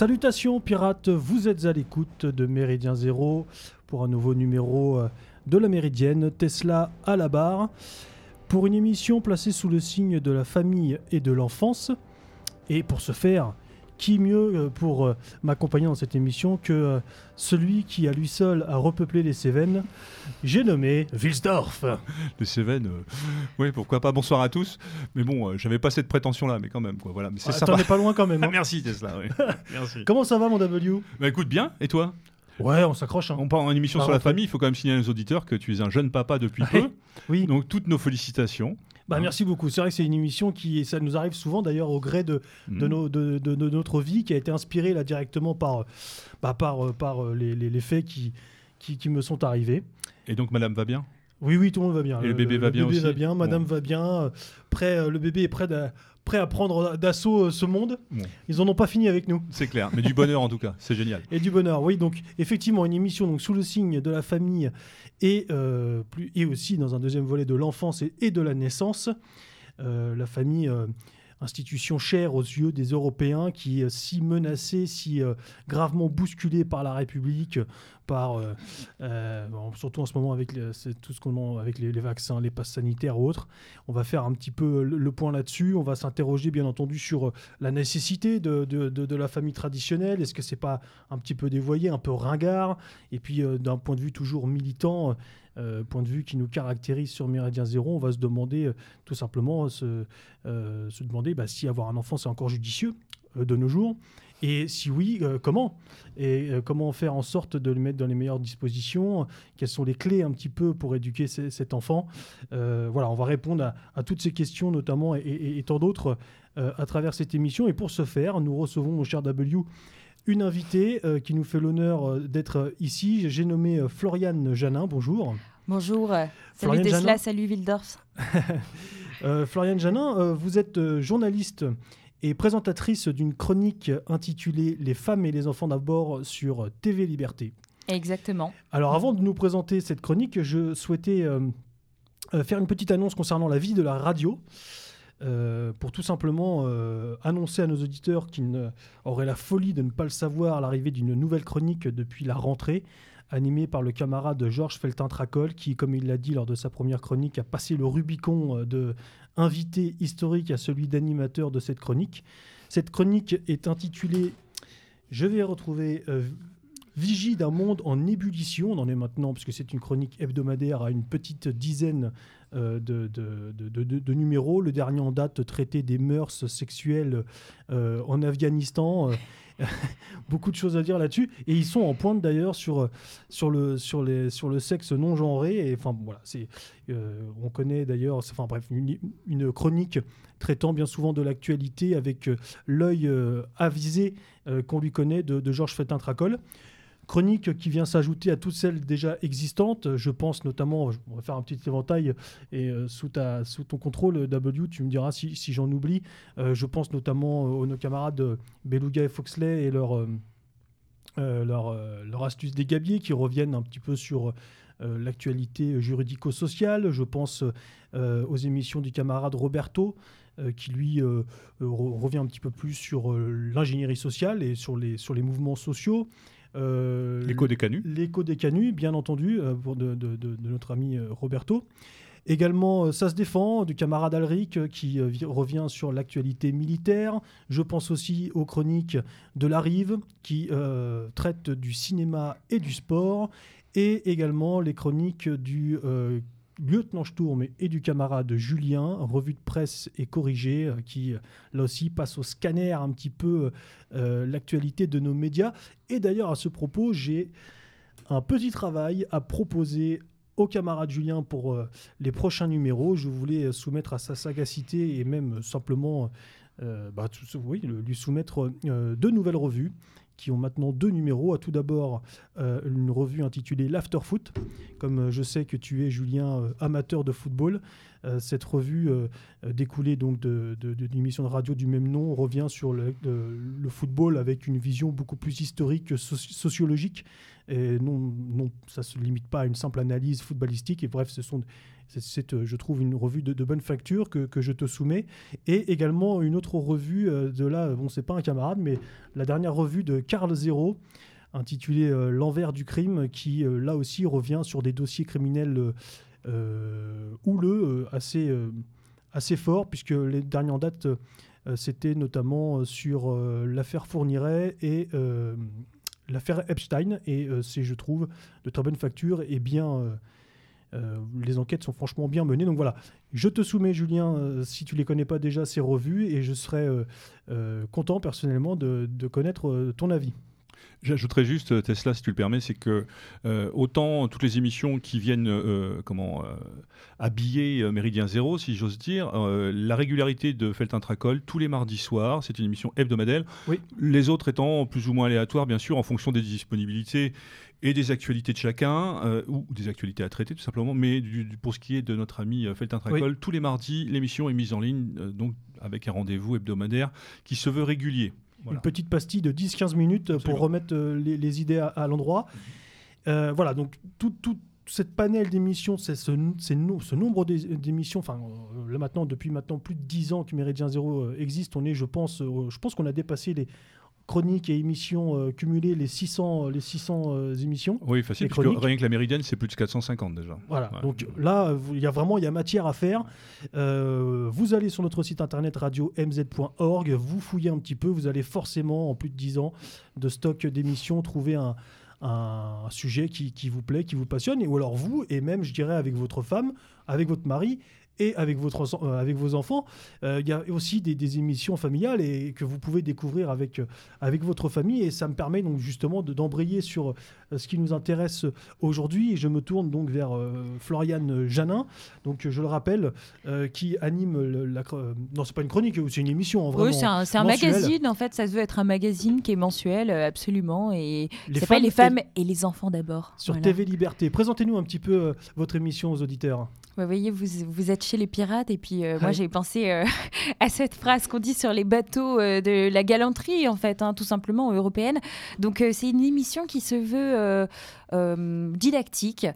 Salutations pirates, vous êtes à l'écoute de Méridien Zéro pour un nouveau numéro euh, de la Méridienne, Tesla à la barre, pour une émission placée sous le signe de la famille et de l'enfance. Et pour ce faire, qui mieux euh, pour euh, m'accompagner dans cette émission que euh, celui qui à lui seul a repeuplé les Cévennes J'ai nommé Wilsdorf. Les Cévennes, euh, oui, pourquoi pas. Bonsoir à tous. Mais bon, euh, j'avais pas cette prétention-là, mais quand même, quoi. Voilà, mais c'est Ah. T'en es pas loin quand même. Ah, hein. merci Tesla. oui. merci. Comment ça va mon W? Bah écoute bien. Et toi? Ouais, on s'accroche. hein. On part en émission sur la famille. Il faut quand même signaler nos auditeurs que tu es un jeune papa depuis Ouais. peu. Oui. Donc toutes nos félicitations. Bah, merci beaucoup. C'est vrai que c'est une émission qui, ça nous arrive souvent d'ailleurs au gré de, de, Mm. nos- de- de- de notre vie, qui a été inspirée là directement par, bah, par, euh, par euh, les, les- les faits qui, qui, qui me sont arrivés. Et donc Madame va bien? Oui, oui, tout le monde va bien. Et le bébé va bien bébé va bien, madame Bon. va bien. euh, prêt, le bébé est prêt, d'a- prêt à prendre d'assaut euh, ce monde. Bon. Ils en ont pas fini avec nous. C'est clair. Mais du bonheur en tout cas. C'est génial. Et du bonheur, oui. Donc, effectivement, une émission donc, sous le signe de la famille et, euh, plus, et aussi dans un deuxième volet de l'enfance et, et de la naissance. Euh, la famille, institution chère aux yeux des Européens, qui est si menacée, si euh, gravement bousculée par la République, par, euh, euh, surtout en ce moment avec, les- tout ce qu'on avec les, vaccins, les passes sanitaires ou autres. On va faire un petit peu le, point là-dessus. On va s'interroger, bien entendu, sur euh, la nécessité de, de- de- la famille traditionnelle. Est-ce que c'est pas un petit peu dévoyé, un peu ringard? Et puis, euh, d'un point de vue toujours militant, euh, point de vue qui nous caractérise sur Méridien Zéro, on va se demander euh, tout simplement se, euh, demander bah, si avoir un enfant c'est encore judicieux de nos jours. Et si oui, comment? Et comment faire en sorte de le mettre dans les meilleures dispositions? Quelles sont les clés un petit peu pour éduquer ce- cet enfant? Voilà, on va répondre à, toutes ces questions, notamment et, et- tant d'autres, à travers cette émission. Et pour ce faire, nous recevons, mon cher W, une invitée qui nous fait l'honneur d'être ici. J'ai nommé Floriane Janin. Bonjour. Bonjour, euh, salut Florian Tesla, Janin. salut Wildorf. Euh, Floriane Janin, euh, vous êtes journaliste et présentatrice d'une chronique intitulée Les femmes et les enfants d'abord sur TV Liberté. Exactement. Alors avant de nous présenter cette chronique, je souhaitais faire une petite annonce concernant la vie de la radio. euh, pour tout simplement euh, annoncer à nos auditeurs qui ne- auraient la folie de ne pas le savoir l'arrivée d'une nouvelle chronique depuis la rentrée, animée par le camarade Georges Feltin-Tracol, qui, comme il l'a dit lors de sa première chronique, a passé le Rubicon euh, de invité historique à celui d'animateur de cette chronique. Cette chronique est intitulée, je vais retrouver, euh, Vigie d'un monde en ébullition. On en est maintenant, puisque c'est une chronique hebdomadaire, à une petite dizaine euh, de, de- de- numéros. Le dernier en date traitait des mœurs sexuelles en Afghanistan. Beaucoup de choses à dire là-dessus. Et ils sont en pointe d'ailleurs sur, sur, le, sur, sur le sexe non genré. Et enfin, voilà, c'est, euh, on connaît d'ailleurs, enfin bref, une, chronique traitant bien souvent de l'actualité avec euh, l'œil euh, avisé qu'on lui connaît de, de Georges Fétin-Tracol. Chronique qui vient s'ajouter à toutes celles déjà existantes. Je pense notamment, on va faire un petit éventail, et euh, sous, ta, sous ton contrôle, W, tu me diras si, si j'en oublie. Euh, je pense notamment aux nos camarades euh, Beluga et Foxley et leur, euh, euh, leur, euh, astuce des gabiers qui reviennent un petit peu sur euh, l'actualité juridico-sociale. Je pense euh, aux émissions du camarade Roberto, euh, qui lui euh, euh, re- revient un petit peu plus sur euh, l'ingénierie sociale et sur les, sur les mouvements sociaux. Euh, L'écho des canuts. L'écho des canuts, bien entendu, euh, pour de, de- de- de notre ami euh, Roberto. Également, euh, ça se défend du camarade Alric euh, qui euh, vi- revient sur l'actualité militaire. Je pense aussi aux chroniques de la Rive qui traitent du cinéma et du sport. Et également les chroniques du lieutenant Sturm et du camarade Julien, revue de presse et corrigée, euh, qui euh, là aussi passe au scanner un petit peu euh, l'actualité de nos médias. Et d'ailleurs, à ce propos, j'ai un petit travail à proposer au camarade Julien pour les prochains numéros. Je voulais soumettre à sa sagacité et même simplement bah, lui soumettre deux nouvelles revues qui ont maintenant deux numéros. À tout d'abord, euh, une revue intitulée l'Afterfoot. Comme euh, je sais que tu es, Julien, euh, amateur de football, cette revue euh, euh, découlée donc d'une émission de radio du même nom revient sur le, football avec une vision beaucoup plus historique, que soci- sociologique. Et non, non, ça se limite pas à une simple analyse footballistique. Et bref, ce sont C'est, je trouve, une revue de, bonne facture que, je te soumets. Et également une autre revue de là, bon, c'est pas un camarade, mais la dernière revue de Carl Zero, intitulée L'envers du crime, qui là aussi revient sur des dossiers criminels houleux, assez, assez forts, puisque les dernières dates euh, c'était notamment euh, sur euh, l'affaire Fourniret et l'affaire Epstein. Et c'est, je trouve, de très bonne facture et bien. les enquêtes sont franchement bien menées. Donc voilà, je te soumets, Julien, si tu les connais pas déjà, ces revues, et je serais content personnellement de connaître ton avis. J'ajouterais juste, euh, Tesla, si tu le permets, c'est que euh, autant toutes les émissions qui viennent euh, comment, habiller Méridien Zéro, si j'ose dire, la régularité de Feltin Tracol, tous les mardis soirs, c'est une émission hebdomadaire. Oui. Les autres étant plus ou moins aléatoires, bien sûr, en fonction des disponibilités et des actualités de chacun, ou des actualités à traiter tout simplement. Mais pour ce qui est de notre ami Feltin Tracol, tous les mardis, l'émission est mise en ligne, donc avec un rendez-vous hebdomadaire qui se veut régulier. Une petite pastille de 10-15 minutes pour remettre euh, les, idées à, l'endroit. Euh, voilà, donc tout, cette panel d'émissions, ce, ce, ce, nombre d'émissions, enfin euh, là maintenant, depuis maintenant plus de 10 ans que Méridien Zéro existe, on est, je pense, je pense qu'on a dépassé les, chroniques et émissions euh, cumulées, les 600, les 600 euh, émissions. Oui, facile, parce que rien que la Méridienne, c'est plus de 450 déjà. Voilà, donc là, il y a vraiment il y a matière à faire. Euh, vous allez sur notre site internet radio-mz.org, vous fouillez un petit peu, vous allez forcément, en plus de 10 ans de stock d'émissions, trouver un, un sujet qui, qui, vous plaît, qui vous passionne, ou alors vous, et même, je dirais, avec votre femme, avec votre mari, et avec, votre, euh, avec vos enfants. Euh, il y a aussi des, émissions familiales et que vous pouvez découvrir avec, euh, avec votre famille. Et ça me permet donc justement d'embrayer sur ce qui nous intéresse aujourd'hui. Et je me tourne donc vers Floriane Janin, donc je le rappelle, qui anime la. non, c'est pas une chronique, c'est une émission. En oui, c'est un, un magazine. En fait, ça se veut être un magazine qui est mensuel, absolument. Et les femmes, les femmes et, les enfants d'abord. Sur TV Liberté. Présentez-nous un petit peu votre émission aux auditeurs. Vous voyez, vous, vous êtes chez les pirates et puis euh, moi j'ai pensé euh, à cette phrase qu'on dit sur les bateaux euh, de la galanterie en fait, hein, tout simplement européenne. Donc c'est une émission qui se veut didactique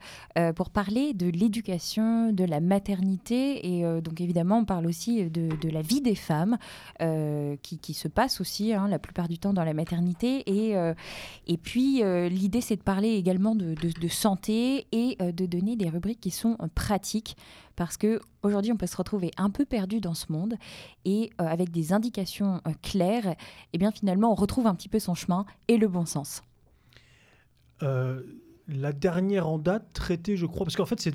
pour parler de l'éducation, de la maternité et donc évidemment on parle aussi de, de la vie des femmes qui, qui, se passe aussi hein, la plupart du temps dans la maternité. Et, et puis l'idée c'est de parler également de, de, de santé et de donner des rubriques qui sont pratiques parce que aujourd'hui on peut se retrouver un peu perdu dans ce monde et euh, avec des indications euh, claires, et eh bien finalement on retrouve un petit peu son chemin et le bon sens. Euh, la dernière en date traitée, je crois, parce qu'en fait c'est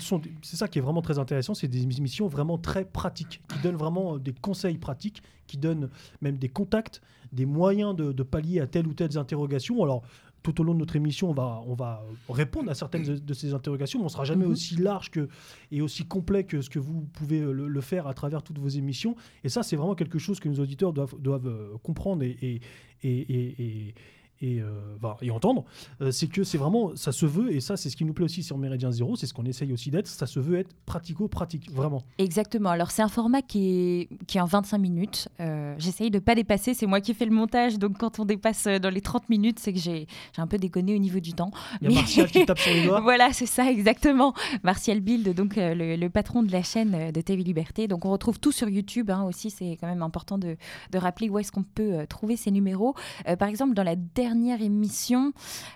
ça qui est vraiment très intéressant, c'est des émissions vraiment très pratiques, qui donnent vraiment des conseils pratiques, qui donnent même des contacts, des moyens de, de pallier à telle ou telle interrogation. Alors tout au long de notre émission, on va, on va répondre à certaines de ces interrogations, mais on ne sera jamais mhm. aussi large que, et aussi complet que ce que vous pouvez le, faire à travers toutes vos émissions. Et ça, c'est vraiment quelque chose que nos auditeurs doivent, doivent euh, comprendre et, et, et, et, euh, et entendre, euh, c'est que c'est vraiment, ça se veut, et ça c'est ce qui nous plaît aussi sur Méridien Zéro, c'est ce qu'on essaye aussi d'être, ça se veut être pratico-pratique, vraiment. Exactement, alors c'est un format qui est, qui est en 25 minutes, euh, j'essaye de ne pas dépasser, c'est moi qui fais le montage, donc quand on dépasse dans les 30 minutes, c'est que j'ai un peu déconné au niveau du temps. Il y a Martial qui tape sur les doigts. voilà, c'est ça, exactement. Martial Bild, donc le, patron de la chaîne de TV Liberté, donc on retrouve tout sur YouTube hein, aussi, c'est quand même important de, de rappeler où est-ce qu'on peut trouver ces numéros. par exemple, dans la dernière dernière émission,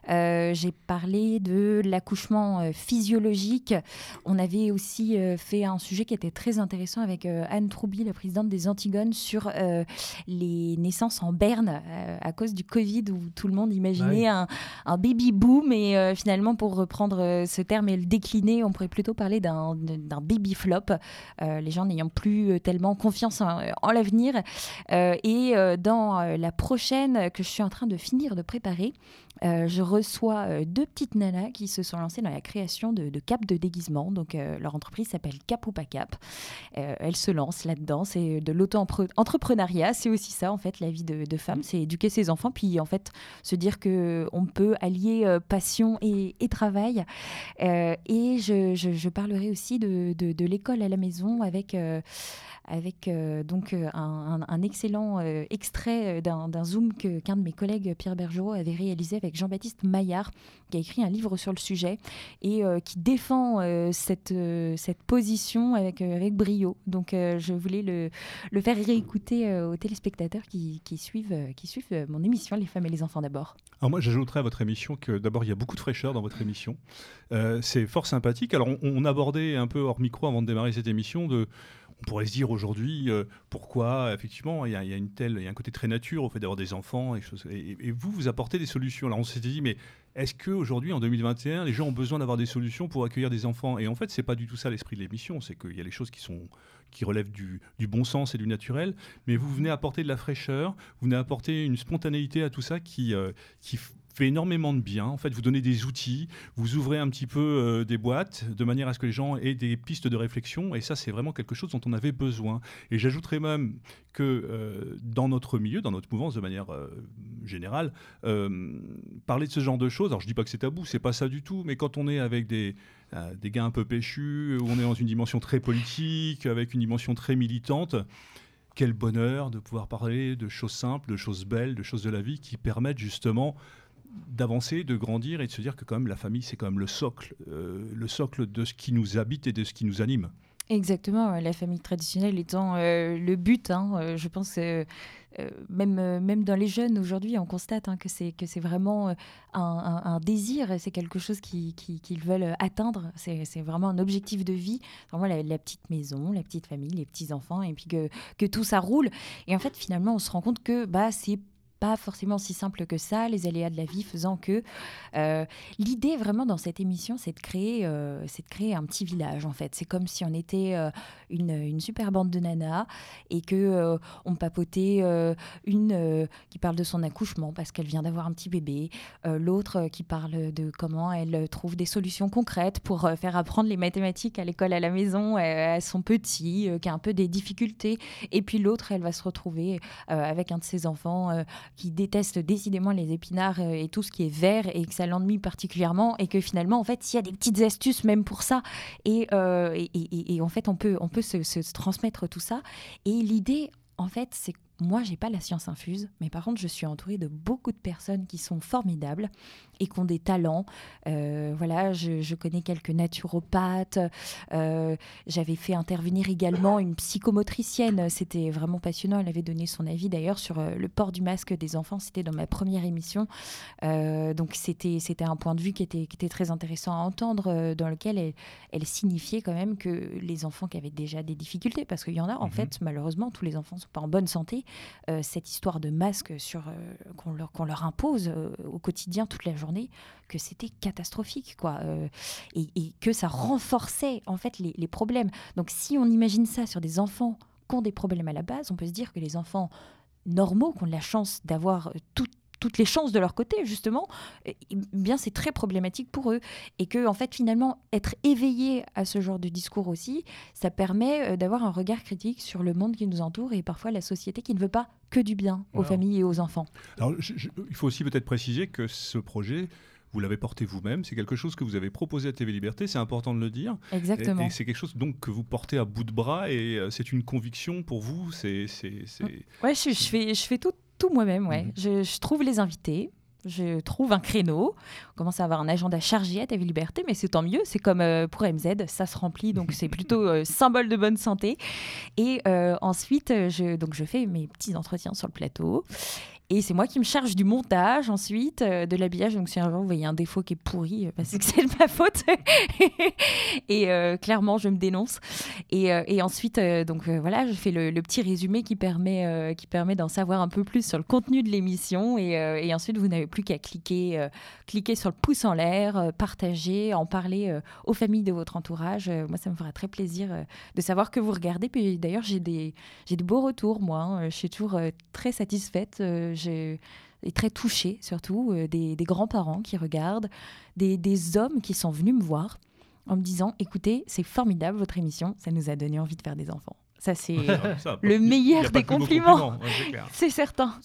euh, j'ai parlé de l'accouchement euh, physiologique. On avait aussi euh, fait un sujet qui était très intéressant avec Anne Troubi, la présidente des Antigones, sur les naissances en berne à cause du Covid, où tout le monde imaginait un, baby boom. Et finalement, pour reprendre ce terme et le décliner, on pourrait plutôt parler d'un baby flop, les gens n'ayant plus tellement confiance en, en l'avenir. et dans la prochaine que je suis en train de finir de préparé, euh, je reçois euh, deux petites nanas qui se sont lancées dans la création de, capes de déguisement. Donc, euh, leur entreprise s'appelle Cap ou pas Cap. elles se lancent là-dedans. C'est de l'auto-entrepreneuriat. C'est aussi ça, en fait, la vie de, de femme. C'est éduquer ses enfants, puis en fait, se dire qu'on peut allier passion et, travail. et je, parlerai aussi de, de l'école à la maison avec avec euh, donc euh, un, excellent euh, extrait d'un Zoom qu'un de mes collègues, Pierre Bergerot, avait réalisé Jean-Baptiste Maillard, qui a écrit un livre sur le sujet et qui défend cette, cette position avec, avec brio. Donc je voulais le, le faire réécouter aux téléspectateurs qui, qui suivent, qui suivent mon émission Les femmes et les enfants d'abord. Alors moi j'ajouterais à votre émission que d'abord il y a beaucoup de fraîcheur dans votre émission. c'est fort sympathique. Alors on, on abordait un peu hors micro avant de démarrer cette émission de on pourrait se dire aujourd'hui euh, pourquoi effectivement il y, a, une telle, il y a un côté très nature au fait d'avoir des enfants et, et, vous vous apportez des solutions. Alors on s'était dit mais est-ce qu'aujourd'hui en 2021 les gens ont besoin d'avoir des solutions pour accueillir des enfants? Et en fait c'est pas du tout ça l'esprit de l'émission, c'est qu'il y a les choses qui sont qui relèvent du, bon sens et du naturel, mais vous venez apporter de la fraîcheur, vous venez apporter une spontanéité à tout ça qui, euh, qui fait énormément de bien. En fait, vous donnez des outils, vous ouvrez un petit peu euh, des boîtes de manière à ce que les gens aient des pistes de réflexion. Et ça, c'est vraiment quelque chose dont on avait besoin. Et j'ajouterais même que euh, dans notre milieu, dans notre mouvance de manière euh, générale, parler de ce genre de choses, alors je dis pas que c'est tabou, c'est pas ça du tout, mais quand on est avec des, des gars un peu péchus, où on est dans une dimension très politique, avec une dimension très militante, quel bonheur de pouvoir parler de choses simples, de choses belles, de choses de la vie qui permettent justement d'avancer, de grandir et de se dire que quand même la famille, c'est quand même le socle, euh, le socle de ce qui nous habite et de ce qui nous anime. Exactement, la famille traditionnelle étant euh, le but, hein, euh, je pense, même, même dans les jeunes aujourd'hui, on constate hein, que c'est vraiment un, désir, c'est quelque chose qu'ils veulent atteindre, c'est vraiment un objectif de vie, vraiment la, petite maison, la petite famille, les petits-enfants, et puis que, que tout ça roule. Et en fait, finalement, on se rend compte que bah, c'est pas forcément si simple que ça, les aléas de la vie faisant que euh, l'idée vraiment dans cette émission, c'est de créer, euh, de créer un petit village en fait. C'est comme si on était euh, une, une, super bande de nanas et que on papotait une qui parle de son accouchement parce qu'elle vient d'avoir un petit bébé, l'autre qui parle de comment elle trouve des solutions concrètes pour faire apprendre les mathématiques à l'école à la maison à son petit qui a un peu des difficultés, et puis l'autre elle va se retrouver avec un de ses enfants qui déteste décidément les épinards euh, et tout ce qui est vert et que ça l'ennuie particulièrement et que finalement en fait il y a des petites astuces même pour ça et, euh, et, en fait on peut, on peut se, se transmettre tout ça. Et l'idée en fait c'est moi, j'ai pas la science infuse, mais par contre, je suis entourée de beaucoup de personnes qui sont formidables et qui ont des talents. Euh, voilà, je, connais quelques naturopathes. Euh, j'avais fait intervenir également une psychomotricienne. C'était vraiment passionnant. Elle avait donné son avis d'ailleurs sur euh, le port du masque des enfants. C'était dans ma première émission. donc, c'était un point de vue qui était, qui était très intéressant à entendre, dans lequel elle, elle, signifiait quand même que les enfants qui avaient déjà des difficultés, parce qu'il y en a, en mhm. fait, malheureusement, tous les enfants ne sont pas en bonne santé. Cette histoire de masque sur qu'on leur, leur impose au quotidien toute la journée, que c'était catastrophique, quoi, et, que ça renforçait en fait les, les problèmes. Donc si on imagine ça sur des enfants qui ont des problèmes à la base, on peut se dire que les enfants normaux, qui ont la chance d'avoir toute toutes les chances de leur côté, justement, eh bien c'est très problématique pour eux. Et que, en fait, finalement, être éveillé à ce genre de discours aussi, ça permet euh, d'avoir un regard critique sur le monde qui nous entoure et parfois la société qui ne veut pas que du bien aux familles et aux enfants. Alors, il faut aussi peut-être préciser que ce projet, vous l'avez porté vous-même, c'est quelque chose que vous avez proposé à TV Liberté, c'est important de le dire. Exactement. Et, c'est quelque chose donc que vous portez à bout de bras et euh, c'est une conviction pour vous. C'est, Ouais, je, je, fais, je fais tout, tout moi-même, ouais. Mhm. Je, trouve les invités, je trouve un créneau. On commence à avoir un agenda chargé à TV Liberté, mais c'est tant mieux. C'est comme euh, pour MZ, ça se remplit, donc c'est plutôt euh, symbole de bonne santé. Et euh, ensuite, je, donc je fais mes petits entretiens sur le plateau. Et c'est moi qui me charge du montage ensuite, euh, de l'habillage. Donc si un jour vous voyez un défaut qui est pourri, euh, bah, c'est que c'est de ma faute. et euh, clairement, je me dénonce. Et, ensuite, donc voilà, je fais le, petit résumé qui permet, qui permet d'en savoir un peu plus sur le contenu de l'émission. Et, ensuite, vous n'avez plus qu'à cliquer, cliquer sur le pouce en l'air, partager, en parler aux familles de votre entourage. moi, ça me fera très plaisir de savoir que vous regardez. Puis d'ailleurs, j'ai des, beaux retours, moi. Hein. Je suis toujours très satisfaite j'ai et très touchée surtout, euh, des, grands-parents qui regardent, des, hommes qui sont venus me voir en me disant, écoutez, c'est formidable votre émission, ça nous a donné envie de faire des enfants. Ça, c'est le meilleur des compliments. c'est certain.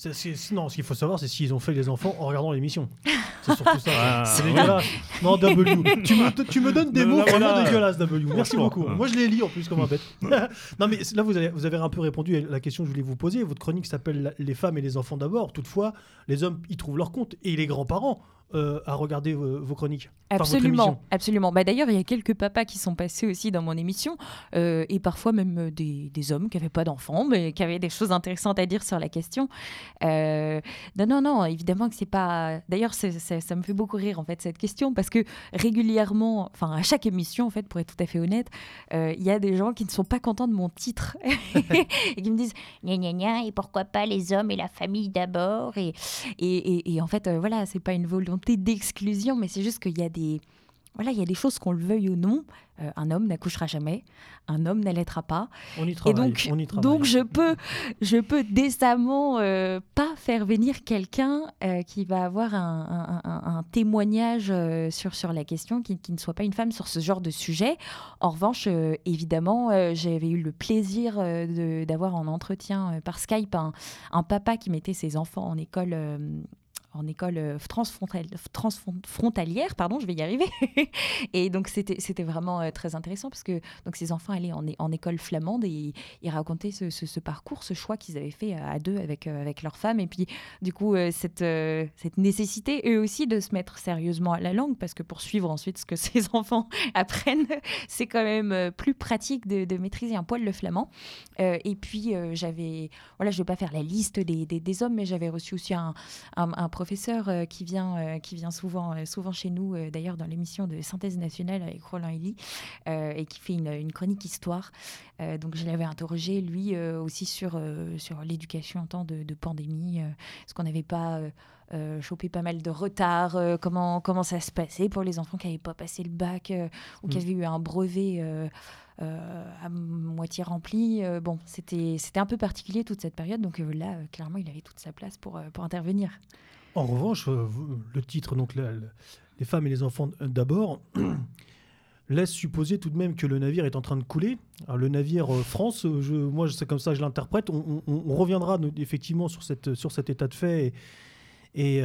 non, ce qu'il faut savoir, c'est s'ils ont fait les enfants en regardant l'émission. C'est surtout ça. Ah. c'est dégueulasse. Non, W. tu, me, tu me donnes des mots vraiment dégueulasses, W. Merci beaucoup. Moi, je les lis en plus comme un bête. non, mais là, vous avez, vous avez un peu répondu à la question que je voulais vous poser. Votre chronique s'appelle Les femmes et les enfants d'abord. Toutefois, les hommes, ils trouvent leur compte. Et les grands-parents à regarder vos chroniques. Absolument, absolument. Bah, D'ailleurs, il y a quelques papas qui sont passés aussi dans mon émission, et parfois même des, des hommes qui n'avaient pas d'enfants, mais qui avaient des choses intéressantes à dire sur la question. non, non, non, évidemment que c'est pas. D'ailleurs, ça me fait beaucoup rire en fait cette question parce que régulièrement, enfin à chaque émission en fait, pour être tout à fait honnête, il y a des gens qui ne sont pas contents de mon titre et qui me disent gna gna gna et pourquoi pas les hommes et la famille d'abord? Et, et, et, en fait euh, voilà c'est pas une volonté d'exclusion mais c'est juste qu'il y a des voilà, il y a des choses qu'on le veuille ou non. Euh, un homme n'accouchera jamais, un homme n'allaitera pas. On y travaille. Et donc, on y donc je peux, je peux décemment euh, pas faire venir quelqu'un euh, qui va avoir un, un, témoignage sur, sur la question, qui, qui, ne soit pas une femme sur ce genre de sujet. En revanche, évidemment, j'avais eu le plaisir d'avoir en entretien par Skype un, papa qui mettait ses enfants en école en école euh, transfrontalière, pardon, je vais y arriver. et donc c'était vraiment euh, très intéressant parce que donc ces enfants allaient en, en école flamande et ils, racontaient ce, ce, parcours, ce choix qu'ils avaient fait à deux avec euh, avec leur femme et puis du coup cette cette nécessité eux aussi de se mettre sérieusement à la langue parce que pour suivre ensuite ce que ces enfants apprennent, c'est quand même plus pratique de, maîtriser un poil le flamand. et puis j'avais voilà, je vais pas faire la liste des, des, hommes, mais j'avais reçu aussi un professeur euh, qui, vient, euh, qui vient souvent, euh, souvent chez nous, d'ailleurs dans l'émission de Synthèse nationale avec Roland Elie, et qui fait une, chronique histoire. donc je l'avais interrogé, lui, aussi sur, sur l'éducation en temps de, pandémie. Est-ce qu'on n'avait pas... chopé pas mal de retard, comment, comment ça se passait pour les enfants qui n'avaient pas passé le bac ou qui mm. avaient eu un brevet à moitié rempli. bon, c'était un peu particulier toute cette période, donc là, clairement, il avait toute sa place pour, pour intervenir. En revanche, euh, le titre, donc les femmes et les enfants euh, d'abord, laisse supposer tout de même que le navire est en train de couler. le navire euh, France, moi c'est comme ça que je l'interprète. On, reviendra effectivement sur, cet état de fait et,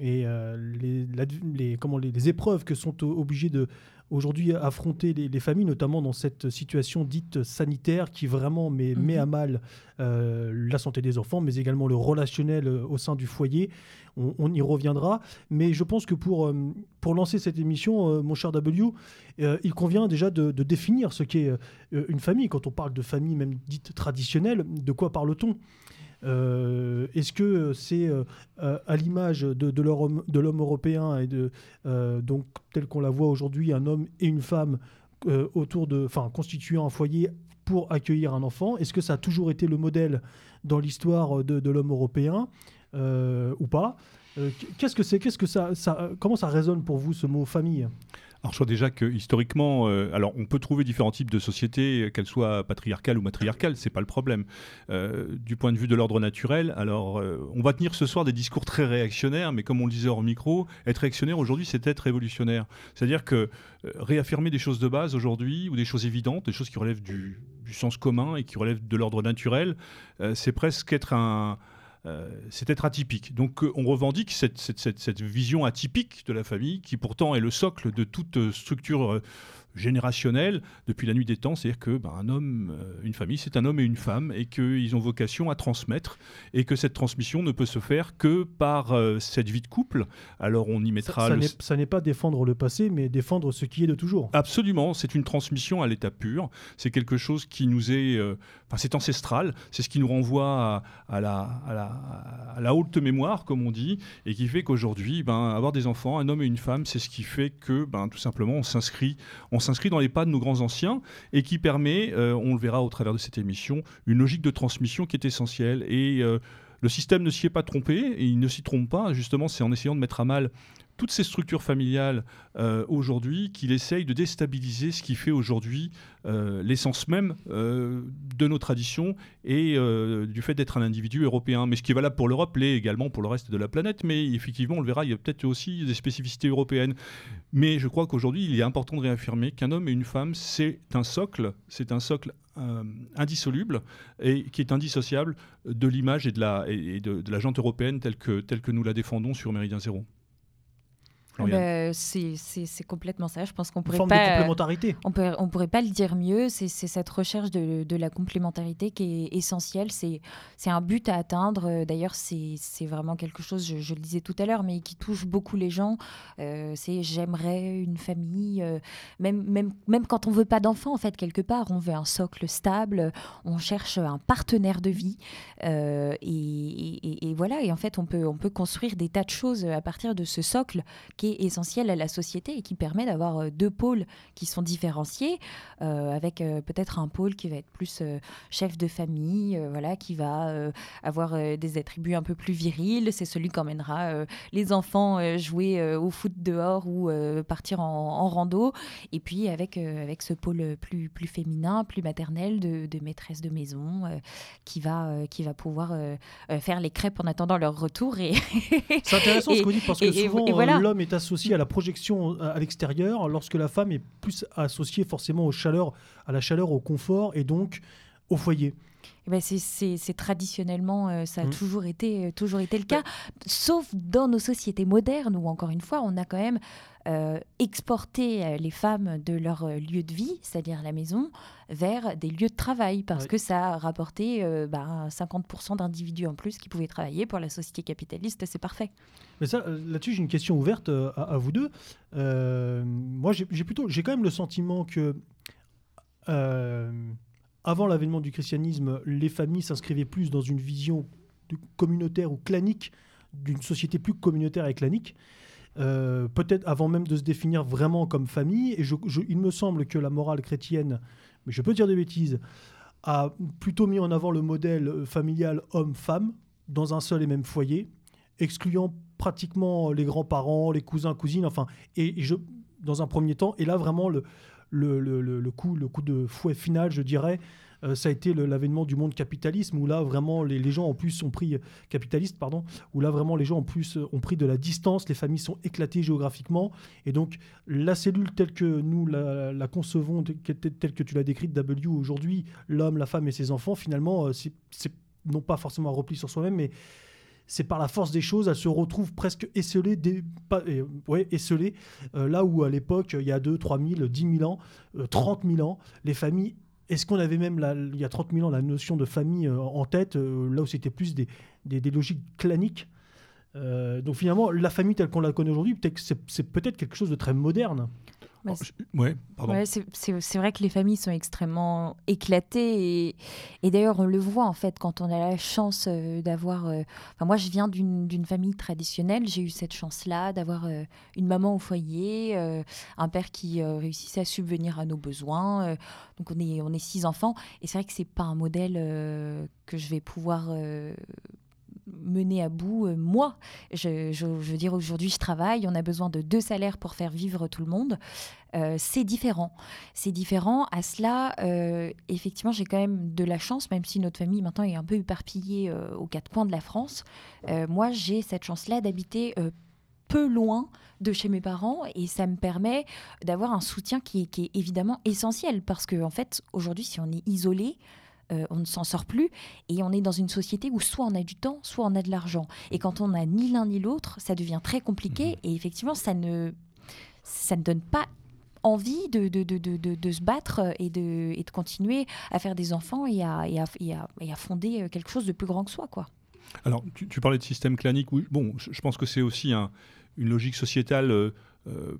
les, comment, les, épreuves que sont obligées de aujourd'hui affronter les, familles, notamment dans cette situation dite sanitaire qui vraiment met, met mhm. à mal euh, la santé des enfants, mais également le relationnel euh, au sein du foyer. On, y reviendra. Mais je pense que pour, euh, pour lancer cette émission, mon cher W, il convient déjà de, de définir ce qu'est une famille. Quand on parle de famille même dite traditionnelle, de quoi parle-t-on? euh, est-ce que c'est euh, à l'image de, l'homme européen et euh, donc tel qu'on la voit aujourd'hui, un homme et une femme autour de, enfin constituant un foyer pour accueillir un enfant Est-ce que ça a toujours été le modèle dans l'histoire de, l'homme européen ou pas? Qu'est-ce que c'est? Qu'est-ce que ça, Comment ça résonne pour vous ce mot famille? Alors je crois déjà que historiquement, euh, alors on peut trouver différents types de sociétés, qu'elles soient patriarcales ou matriarcales, c'est pas le problème. Euh, du point de vue de l'ordre naturel, alors euh, on va tenir ce soir des discours très réactionnaires, mais comme on le disait hors micro, être réactionnaire aujourd'hui, c'est être révolutionnaire. C'est-à-dire que réaffirmer des choses de base aujourd'hui ou des choses évidentes, des choses qui relèvent du, sens commun et qui relèvent de l'ordre naturel, c'est presque être un euh, c'est être atypique. Donc euh, on revendique cette, vision atypique de la famille, qui pourtant est le socle de toute structure générationnel depuis la nuit des temps, c'est-à-dire que ben, un homme, euh, une famille, c'est un homme et une femme, et qu'ils ont vocation à transmettre, et que cette transmission ne peut se faire que par euh, cette vie de couple. Alors on y mettra. Ça, n'est pas défendre le passé, mais défendre ce qui est de toujours. Absolument, c'est une transmission à l'état pur. C'est quelque chose qui nous est, euh, enfin c'est ancestral. C'est ce qui nous renvoie à, la, à, la, haute mémoire, comme on dit, et qui fait qu'aujourd'hui, ben, avoir des enfants, un homme et une femme, c'est ce qui fait que, ben, tout simplement, on s'inscrit, s'inscrit dans les pas de nos grands anciens et qui permet, euh, on le verra au travers de cette émission, une logique de transmission qui est essentielle. Et euh, le système ne s'y est pas trompé, et il ne s'y trompe pas, justement, c'est en essayant de mettre à mal toutes ces structures familiales euh, aujourd'hui qu'il essaye de déstabiliser ce qui fait aujourd'hui euh, l'essence même euh, de nos traditions et du fait d'être un individu européen. Mais ce qui est valable pour l'Europe l'est également pour le reste de la planète. Mais effectivement, on le verra, il y a peut-être aussi des spécificités européennes. Mais je crois qu'aujourd'hui, il est important de réaffirmer qu'un homme et une femme, c'est un socle, c'est un socle indissoluble et qui est indissociable de l'image et de la, et de, de la jante européenne telle que, telle que nous la défendons sur Méridien Zéro. Bah, c'est complètement ça. Je pense qu'on pourrait forme pas. De complémentarité. On, peut, on pourrait pas le dire mieux. C'est cette recherche de, de, la complémentarité qui est essentielle. C'est un but à atteindre. D'ailleurs, c'est vraiment quelque chose, je, je, le disais tout à l'heure, mais qui touche beaucoup les gens. Euh, c'est j'aimerais une famille, euh, même, même, même quand on veut pas d'enfants, en fait, quelque part, on veut un socle stable, on cherche un partenaire de vie. Euh, et, et, et, voilà, et en fait, on peut, on peut construire des tas de choses à partir de ce socle qui est essentiel à la société et qui permet d'avoir euh, deux pôles qui sont différenciés, euh, avec euh, peut-être un pôle qui va être plus chef de famille, voilà, qui va avoir des attributs un peu plus virils. C'est celui qui emmènera les enfants jouer au foot dehors ou partir en, rando. Et puis avec, avec ce pôle plus, plus féminin, plus maternel de, de maîtresse de maison qui, va, qui va pouvoir faire les crêpes en attendant leur retour. Et C'est intéressant ce que vous dites parce que souvent voilà. l'homme est associé à la projection à l'extérieur, lorsque la femme est plus associée forcément aux chaleurs, à la chaleur, au confort et donc au foyer. Eh ben c'est traditionnellement, euh, ça a mmh. toujours, été, euh, toujours été le cas, sauf dans nos sociétés modernes où, encore une fois, on a quand même euh, exporté les femmes de leur lieu de vie, c'est-à-dire la maison, vers des lieux de travail, parce que ça a rapporté 50% bah, d'individus en plus qui pouvaient travailler pour la société capitaliste, c'est parfait. Mais ça, là-dessus, j'ai une question ouverte à, à vous deux. moi, j'ai plutôt, j'ai quand même le sentiment que avant l'avènement du christianisme, les familles s'inscrivaient plus dans une vision communautaire ou clanique, d'une société plus communautaire et clanique. Euh, peut-être avant même de se définir vraiment comme famille. Et il me semble que la morale chrétienne, mais je peux dire des bêtises, a plutôt mis en avant le modèle familial homme-femme dans un seul et même foyer, excluant pratiquement les grands-parents, les cousins, cousines, enfin, et, dans un premier temps, et là vraiment le, coup, le coup de fouet final, je dirais, euh, ça a été l'avènement du monde capitalisme où là vraiment les, gens en plus ont pris capitaliste pardon où là vraiment les gens en plus euh, ont pris de la distance les familles sont éclatées géographiquement. Et donc la cellule telle que nous la, concevons telle que tu l'as décrite W aujourd'hui l'homme la femme et ses enfants finalement euh, c'est non pas forcément un repli sur soi-même mais c'est par la force des choses, elle se retrouve presque esselée, euh, ouais, esselée euh, là où à l'époque, il y a 2, 3 000, 10 000 ans, 30 euh, 000 ans, les familles est-ce qu'on avait même, il y a 30 000 ans, la notion de famille en tête, là où c'était plus des, logiques claniques Donc finalement, la famille telle qu'on la connaît aujourd'hui, c'est peut-être quelque chose de très moderne. Oh, ouais, ouais c'est vrai que les familles sont extrêmement éclatées et, et d'ailleurs on le voit en fait quand on a la chance euh, d'avoir. Euh, moi je viens d'une famille traditionnelle, j'ai eu cette chance-là d'avoir euh, une maman au foyer, un père qui réussissait à subvenir à nos besoins. donc on est on est six enfants et c'est vrai que c'est pas un modèle que je vais pouvoir mener à bout euh, moi. Je, veux dire, aujourd'hui, je travaille, on a besoin de deux salaires pour faire vivre tout le monde. Euh, c'est différent. C'est différent. À cela, euh, effectivement, j'ai quand même de la chance, même si notre famille maintenant est un peu éparpillée aux quatre coins de la France. moi, j'ai cette chance-là d'habiter peu loin de chez mes parents et ça me permet d'avoir un soutien qui, qui, est évidemment essentiel parce que en fait aujourd'hui si on est isolé euh, on ne s'en sort plus. Et on est dans une société où soit on a du temps, soit on a de l'argent. Et quand on n'a ni l'un ni l'autre, ça devient très compliqué. Mhm. Et effectivement, ça ne, ça ne donne pas envie de, de, de, de, se battre et de, et de continuer à faire des enfants et à, et à, et à, fonder quelque chose de plus grand que soi. Quoi. Alors, tu, parlais de système clanique. Bon, je, pense que c'est aussi une logique sociétale. Euh,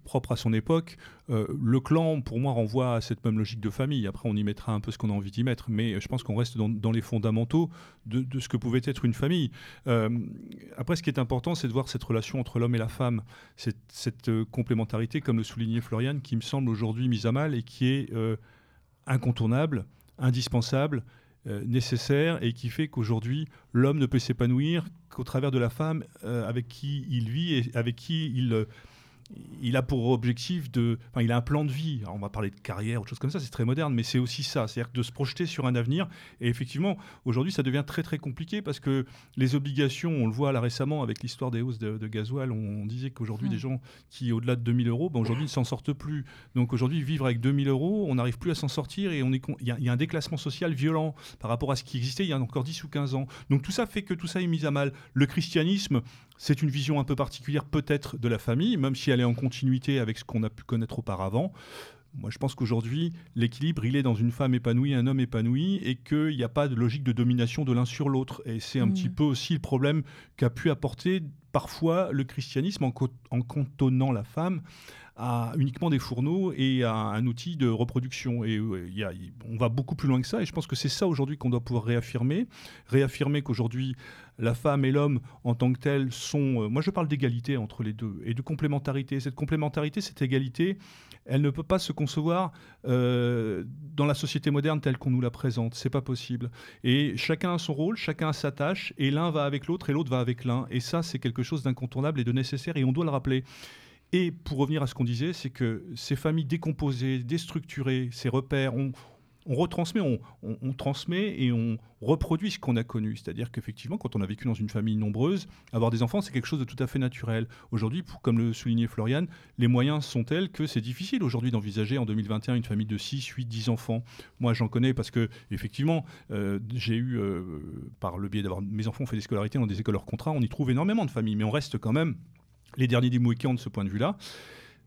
propre à son époque. Euh, le clan, pour moi, renvoie à cette même logique de famille. Après, on y mettra un peu ce qu'on a envie d'y mettre, mais je pense qu'on reste dans, les fondamentaux de, ce que pouvait être une famille. Euh, après, ce qui est important, c'est de voir cette relation entre l'homme et la femme, cette complémentarité, comme le soulignait Florian, qui me semble aujourd'hui mise à mal et qui est incontournable, indispensable nécessaire et qui fait qu'aujourd'hui l'homme ne peut s'épanouir qu'au travers de la femme avec qui il vit et avec qui il, il a pour objectif de. Enfin, il a un plan de vie. on va parler de carrière, autre chose comme ça, c'est très moderne, mais c'est aussi ça. C'est-à-dire de se projeter sur un avenir. Et effectivement, aujourd'hui, ça devient très, très compliqué parce que les obligations, on le voit là récemment avec l'histoire des hausses de, gasoil, on, disait qu'aujourd'hui, des mmh. gens qui, au-delà de 2000 euros, ben aujourd'hui, ne s'en sortent plus. Donc aujourd'hui, vivre avec 2000 euros, on n'arrive plus à s'en sortir et on est il y, a un déclassement social violent par rapport à ce qui existait il y a encore 10 ou 15 ans. Donc tout ça fait que tout ça est mis à mal. Le christianisme, c'est une vision un peu particulière peut-être de la famille, même si elle est en continuité avec ce qu'on a pu connaître auparavant. Moi, je pense qu'aujourd'hui, l'équilibre, il est dans une femme épanouie, un homme épanoui, et qu'il n'y a pas de logique de domination de l'un sur l'autre. Et c'est un Mm. petit peu aussi le problème qu'a pu apporter parfois le christianisme en, co- en cantonnant la femme à uniquement des fourneaux et à un outil de reproduction. Et euh, y a- on va beaucoup plus loin que ça, et je pense que c'est ça aujourd'hui qu'on doit pouvoir réaffirmer. Réaffirmer qu'aujourd'hui, la femme et l'homme en tant que tels sont... euh, moi, je parle d'égalité entre les deux, et de complémentarité. Cette complémentarité, cette égalité, elle ne peut pas se concevoir euh, dans la société moderne telle qu'on nous la présente. C'est pas possible. Et chacun a son rôle, chacun a sa tâche, et l'un va avec l'autre et l'autre va avec l'un. Et ça, c'est quelque chose d'incontournable et de nécessaire, et on doit le rappeler. Et pour revenir à ce qu'on disait, c'est que ces familles décomposées, déstructurées, ces repères, on, retransmet, on, transmet et on reproduit ce qu'on a connu. C'est-à-dire qu'effectivement, quand on a vécu dans une famille nombreuse, avoir des enfants, c'est quelque chose de tout à fait naturel. Aujourd'hui, comme le soulignait Florian, les moyens sont tels que c'est difficile aujourd'hui d'envisager en 2021 une famille de 6, 8, 10 enfants. Moi, j'en connais parce que, effectivement, euh, j'ai eu, euh, par le biais d'avoir mes enfants fait des scolarités dans des écoles hors contrat, on y trouve énormément de familles, mais on reste quand même les derniers des Mohicans de ce point de vue-là.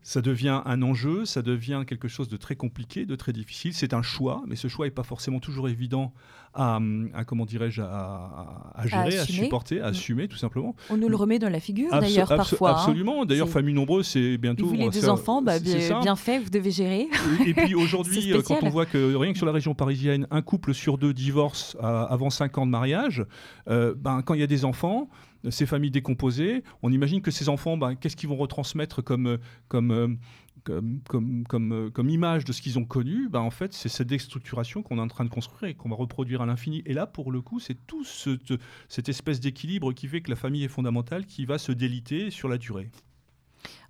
Ça devient un enjeu, ça devient quelque chose de très compliqué, de très difficile. C'est un choix, mais ce choix n'est pas forcément toujours évident à, à, comment dirais-je, à, gérer, à, supporter, à Mm. assumer tout simplement. On nous le remet dans la figure d'ailleurs abso- parfois. hein. Absolument. D'ailleurs, famille nombreuse, c'est Et bientôt. vous les deux enfants, bah, c'est bien, fait, vous devez gérer. Et, et puis aujourd'hui, euh, quand on voit que rien que sur la région parisienne, un couple sur deux divorce à- avant 5 ans de mariage, euh, ben, quand il y a des enfants, euh, ces familles décomposées, on imagine que ces enfants, ben, qu'est-ce qu'ils vont retransmettre comme, euh, euh, comme, comme, comme, euh, comme image de ce qu'ils ont connu? Ben, En fait, c'est cette déstructuration qu'on est en train de construire et qu'on va reproduire à l'infini. Et là, pour le coup, c'est tout ce- te- cette espèce d'équilibre qui fait que la famille est fondamentale, qui va se déliter sur la durée.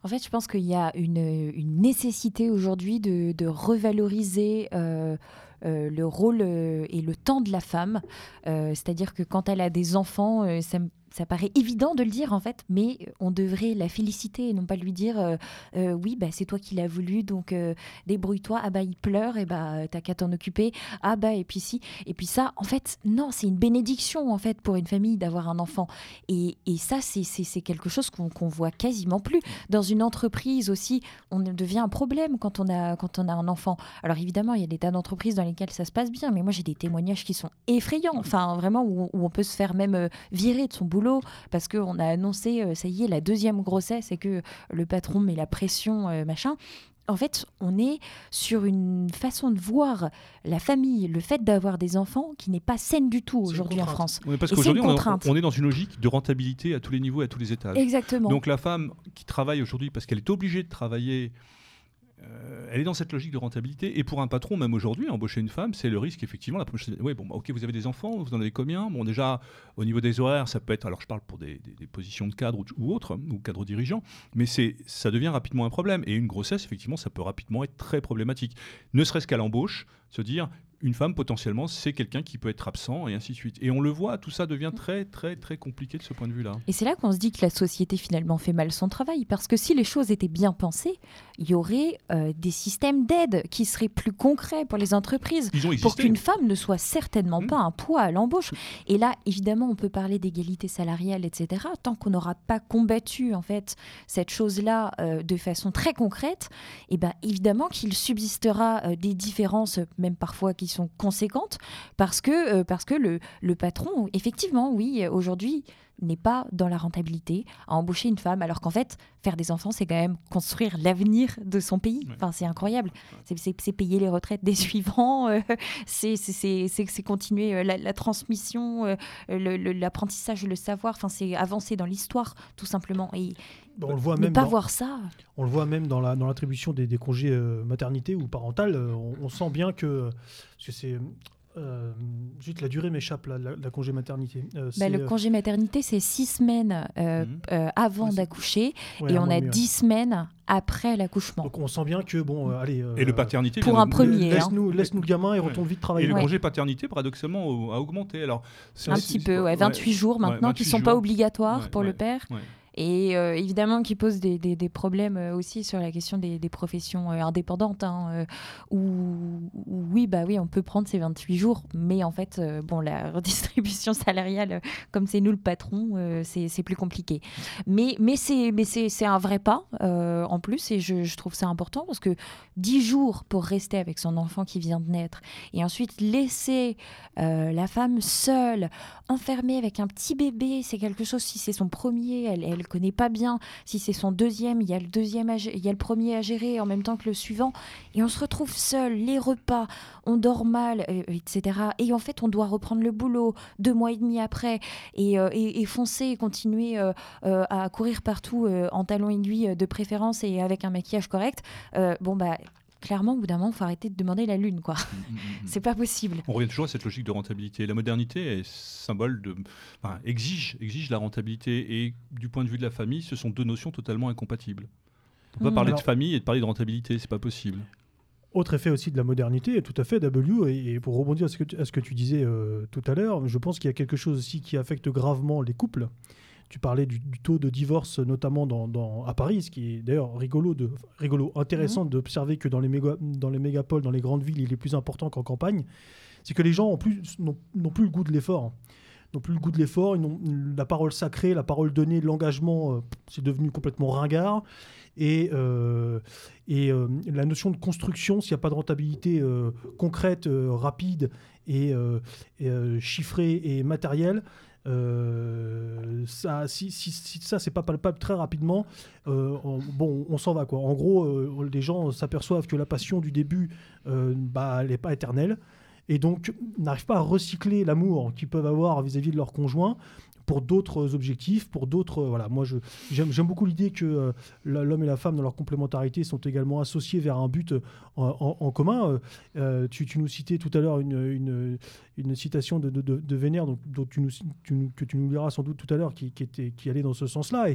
En fait, je pense qu'il y a une, nécessité aujourd'hui de, revaloriser le rôle et le temps de la femme. C'est-à-dire que quand elle a des enfants, ça, ça paraît évident de le dire en fait, mais on devrait la féliciter et non pas lui dire euh, euh, oui, bah, c'est toi qui l'as voulu, donc euh, débrouille-toi. Ah bah il pleure, et bah t'as qu'à t'en occuper. Ah bah et puis si, et puis ça, en fait, non, c'est une bénédiction en fait pour une famille d'avoir un enfant. Et, et ça, c'est- quelque chose qu'on voit quasiment plus dans une entreprise aussi, on devient un problème quand on a, quand on a un enfant. Alors évidemment, il y a des tas d'entreprises dans lesquelles ça se passe bien, mais moi j'ai des témoignages qui sont effrayants, enfin vraiment où, où on peut se faire même euh, virer de son boulot parce qu'on a annoncé, euh, ça y est, la deuxième grossesse et que le patron met la pression, euh, machin. En fait, on est sur une façon de voir la famille, le fait d'avoir des enfants qui n'est pas saine du tout aujourd'hui en. France. Parce qu'aujourd'hui, une on, on est dans une logique de rentabilité à tous les niveaux et à tous les étages. Exactement. Donc la femme qui travaille aujourd'hui parce qu'elle est obligée de travailler, euh, elle est dans cette logique de rentabilité. Et pour un patron, même aujourd'hui, embaucher une femme, c'est le risque effectivement. La première oui, bon, bah, ok, vous avez des enfants, vous en avez combien? Bon, déjà au niveau des horaires, ça peut être. Alors je parle pour des, positions de cadre ou, ou autres, ou cadre dirigeant, mais ça devient rapidement un problème. Et une grossesse, effectivement, ça peut rapidement être très problématique. Ne serait-ce qu'à l'embauche, se dire. Une femme, potentiellement, c'est quelqu'un qui peut être absent et ainsi de suite. Et on le voit, tout ça devient très, très, très compliqué de ce point de vue-là. Et c'est là qu'on se dit que la société finalement fait mal son travail, parce que si les choses étaient bien pensées, il y aurait euh, des systèmes d'aide qui seraient plus concrets pour les entreprises, pour qu'une femme ne soit certainement Mhm. pas un poids à l'embauche. Et là, évidemment, on peut parler d'égalité salariale, etc. Tant qu'on n'aura pas combattu en fait cette chose-là euh, de façon très concrète, et ben évidemment qu'il subsistera euh, des différences, même parfois qui sont conséquentes, parce que euh, parce que le, le patron, effectivement, oui, aujourd'hui n'est pas dans la rentabilité à embaucher une femme, alors qu'en fait, faire des enfants, c'est quand même construire l'avenir de son pays. Ouais. Enfin, c'est incroyable. C'est- C'est payer les retraites des suivants, euh, c'est continuer euh, la, la transmission, euh, le- le- l'apprentissage, le savoir. Enfin, c'est avancer dans l'histoire, tout simplement. Et on le voit ne même pas dans, voir ça. on le voit même dans la dans l'attribution des, des congés euh, maternité ou parental. euh, on, on sent bien que parce que c'est euh, juste la durée m'échappe là, la, la congé maternité. Euh, Bah, le euh, congé maternité, c'est six semaines euh, euh, avant Ouais, d'accoucher ouais, et on a et dix semaines après l'accouchement. Donc on sent bien que bon, euh, allez. euh, Et le paternité. Pour un premier, hein. Laisse-nous laisse -nous le gamin et Ouais. retourne vite Et travailler. le Ouais. congé paternité, paradoxalement, a augmenté. Alors, Un petit peu, ouais, 28 jours maintenant, qui 28 ne sont pas jours. obligatoires Ouais, pour le ouais. père. Et euh, évidemment qui pose des, des, problèmes euh, aussi sur la question des, professions euh, indépendantes, hein, où, oui, bah oui, on peut prendre ces 28 jours, mais en fait, bon, la redistribution salariale, comme c'est nous le patron, c'est plus compliqué. Mais, mais c'est un vrai pas, en plus, et je, je, trouve ça important, parce que 10 jours pour rester avec son enfant qui vient de naître, et ensuite laisser la femme seule, enfermée avec un petit bébé, c'est quelque chose, si c'est son premier, elle, elle connaît pas bien. Si c'est son deuxième, il y a le deuxième, il y a le premier à gérer en même temps que le suivant, et on se retrouve seul. Les repas, on dort mal, euh, etc. Et en fait, on doit reprendre le boulot deux mois et demi après et, euh, foncer et continuer euh, à courir partout en talons aiguilles de préférence et avec un maquillage correct. bon bah clairement, au bout d'un moment, il faut arrêter de demander la lune, quoi. Mm, mm, mm, c'est pas possible. On revient toujours à cette logique de rentabilité. La modernité est symbole de, exige, exige la rentabilité, et du point de vue de la famille, ce sont deux notions totalement incompatibles. On peut pas parler de famille et de parler de rentabilité, c'est pas possible. Autre effet aussi de la modernité, tout à fait, W, et, pour rebondir à ce que tu, à ce que tu disais euh, tout à l'heure, je pense qu'il y a quelque chose aussi qui affecte gravement les couples. Tu parlais du, taux de divorce, notamment dans, à Paris, ce qui est d'ailleurs rigolo, de, rigolo, intéressant mhm. d'observer que dans les, méga, dans les mégapoles, dans les grandes villes, il est plus important qu'en campagne. C'est que les gens n'ont plus le goût de l'effort n'ont plus le goût de l'effort, la parole sacrée, la parole donnée, l'engagement, euh, c'est devenu complètement ringard. Et, euh, et euh, la notion de construction, s'il n'y a pas de rentabilité concrète, rapide et, et chiffrée et matérielle, euh, ça, si, si, ça c'est pas palpable très rapidement, euh, on, bon, on s'en va quoi. En gros, euh, les gens s'aperçoivent que la passion du début, bah, elle n'est pas éternelle, et donc n'arrivent pas à recycler l'amour qu'ils peuvent avoir vis-à-vis -vis de leur conjoint pour d'autres objectifs, pour d'autres. voilà, moi, j'aime beaucoup l'idée que euh, l'homme et la femme, dans leur complémentarité, sont également associés vers un but euh, en, commun. Euh, tu, nous citais tout à l'heure une, une, citation de, de, Vénère, donc, que tu nous liras sans doute tout à l'heure, qui, était, qui allait dans ce sens-là.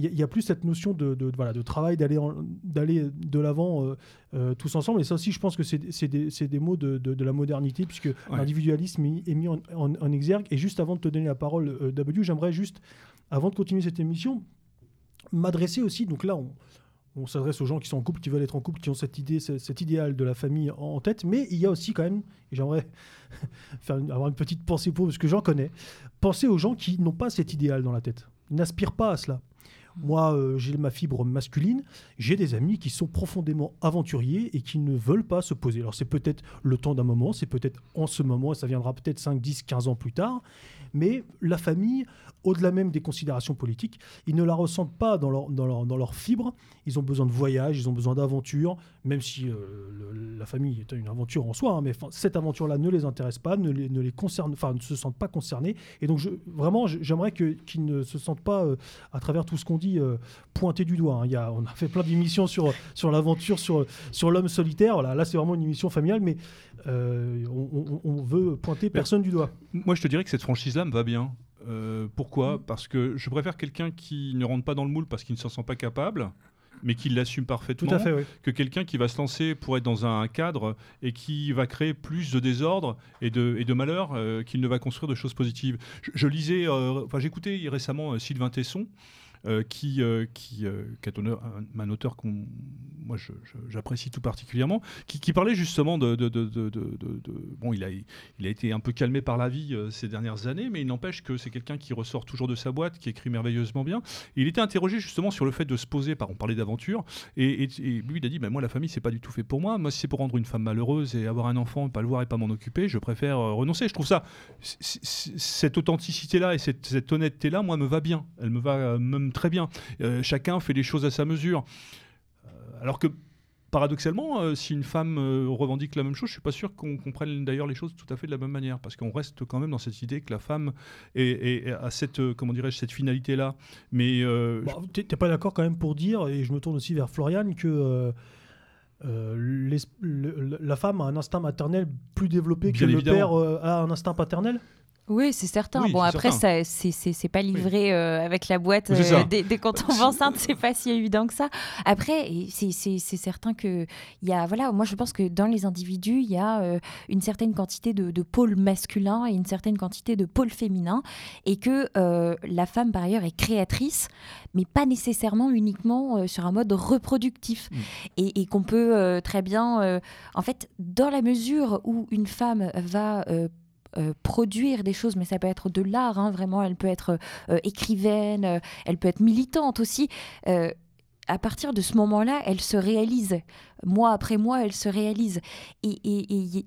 Il n'y a, plus cette notion de, voilà, de travail, d'aller de l'avant euh, euh, tous ensemble. Et ça aussi, je pense que c'est des, des, mots de, la modernité, puisque l'individualisme est mis en, exergue. Et juste avant de te donner la parole, euh, W, j'aimerais juste, avant de continuer cette émission, m'adresser aussi, donc là, on, on s'adresse aux gens qui sont en couple, qui veulent être en couple, qui ont cette idée, cet idéal de la famille en tête. Mais il y a aussi quand même, et j'aimerais avoir une petite pensée pour, parce que j'en connais, penser aux gens qui n'ont pas cet idéal dans la tête. Ils n'aspirent pas à cela. Moi, euh, j'ai ma fibre masculine. J'ai des amis qui sont profondément aventuriers et qui ne veulent pas se poser. Alors, c'est peut-être le temps d'un moment, c'est peut-être en ce moment, et ça viendra peut-être 5, 10, 15 ans plus tard. Mais la famille, au-delà même des considérations politiques, ils ne la ressentent pas dans leur, dans leur, dans leur fibre. Ils ont besoin de voyage, ils ont besoin d'aventure, même si euh, la famille est une aventure en soi, hein, mais cette aventure-là ne les intéresse pas, ne les, ne les concerne, enfin, ne se sentent pas concernés. Et donc, je, vraiment, j'aimerais qu'ils ne se sentent pas, euh, à travers tout ce qu'on dit, euh, pointés du doigt. Hein. Il y a, on a fait plein d'émissions sur, sur l'aventure, sur, sur l'homme solitaire. Voilà, là, c'est vraiment une émission familiale, mais on, on, veut pointer personne du doigt. Moi, je te dirais que cette franchise-là me va bien. Euh, pourquoi? Parce que je préfère quelqu'un qui ne rentre pas dans le moule parce qu'il ne s'en sent pas capable, mais qui l'assume parfaitement, que quelqu'un qui va se lancer pour être dans un cadre et qui va créer plus de désordre et de, et de malheur euh, qu'il ne va construire de choses positives. Je, lisais, euh, enfin j'écoutais récemment Sylvain Tesson. Qui, qui, est un, auteur qu'on moi j'apprécie tout particulièrement, qui, parlait justement de, Bon, il a, il a été un peu calmé par la vie euh, ces dernières années, mais il n'empêche que c'est quelqu'un qui ressort toujours de sa boîte, qui écrit merveilleusement bien. il était interrogé justement sur le fait de se poser, par, on parlait d'aventure, et, lui il a dit ben, Moi, la famille, c'est pas du tout fait pour moi. Moi, si c'est pour rendre une femme malheureuse et avoir un enfant, pas le voir et pas m'en occuper, je préfère euh, renoncer. Je trouve ça, cette authenticité-là et cette, honnêteté-là, moi, me va bien. Elle me va euh, même très bien. chacun fait les choses à sa mesure alors que paradoxalement, euh, si une femme euh, revendique la même chose, je suis pas sûr qu'on comprenne d'ailleurs les choses tout à fait de la même manière, parce qu'on reste quand même dans cette idée que la femme est, a cette, euh, comment dirais-je, cette finalité-là. Mais bah, tu n'es pas d'accord quand même pour dire, et je me tourne aussi vers Florian, que la femme a un instinct maternel plus développé que le père a un instinct paternel? Oui, c'est certain. bon, après, ça, c'est pas livré euh, avec la boîte euh, dès, qu'on tombe enceinte, c'est pas si évident que ça. Après, c'est certain que il y a, voilà, moi je pense que dans les individus, il y a euh, une certaine quantité de, de pôles masculins et une certaine quantité de pôles féminins, et que la femme par ailleurs est créatrice, mais pas nécessairement uniquement sur un mode reproductif, mm. et, et qu'on peut très bien, en fait, dans la mesure où une femme va euh, produire des choses, mais ça peut être de l'art, hein, vraiment, elle peut être euh, écrivaine, euh, elle peut être militante aussi. à partir de ce moment-là, elle se réalise mois après mois, elle se réalise. Et,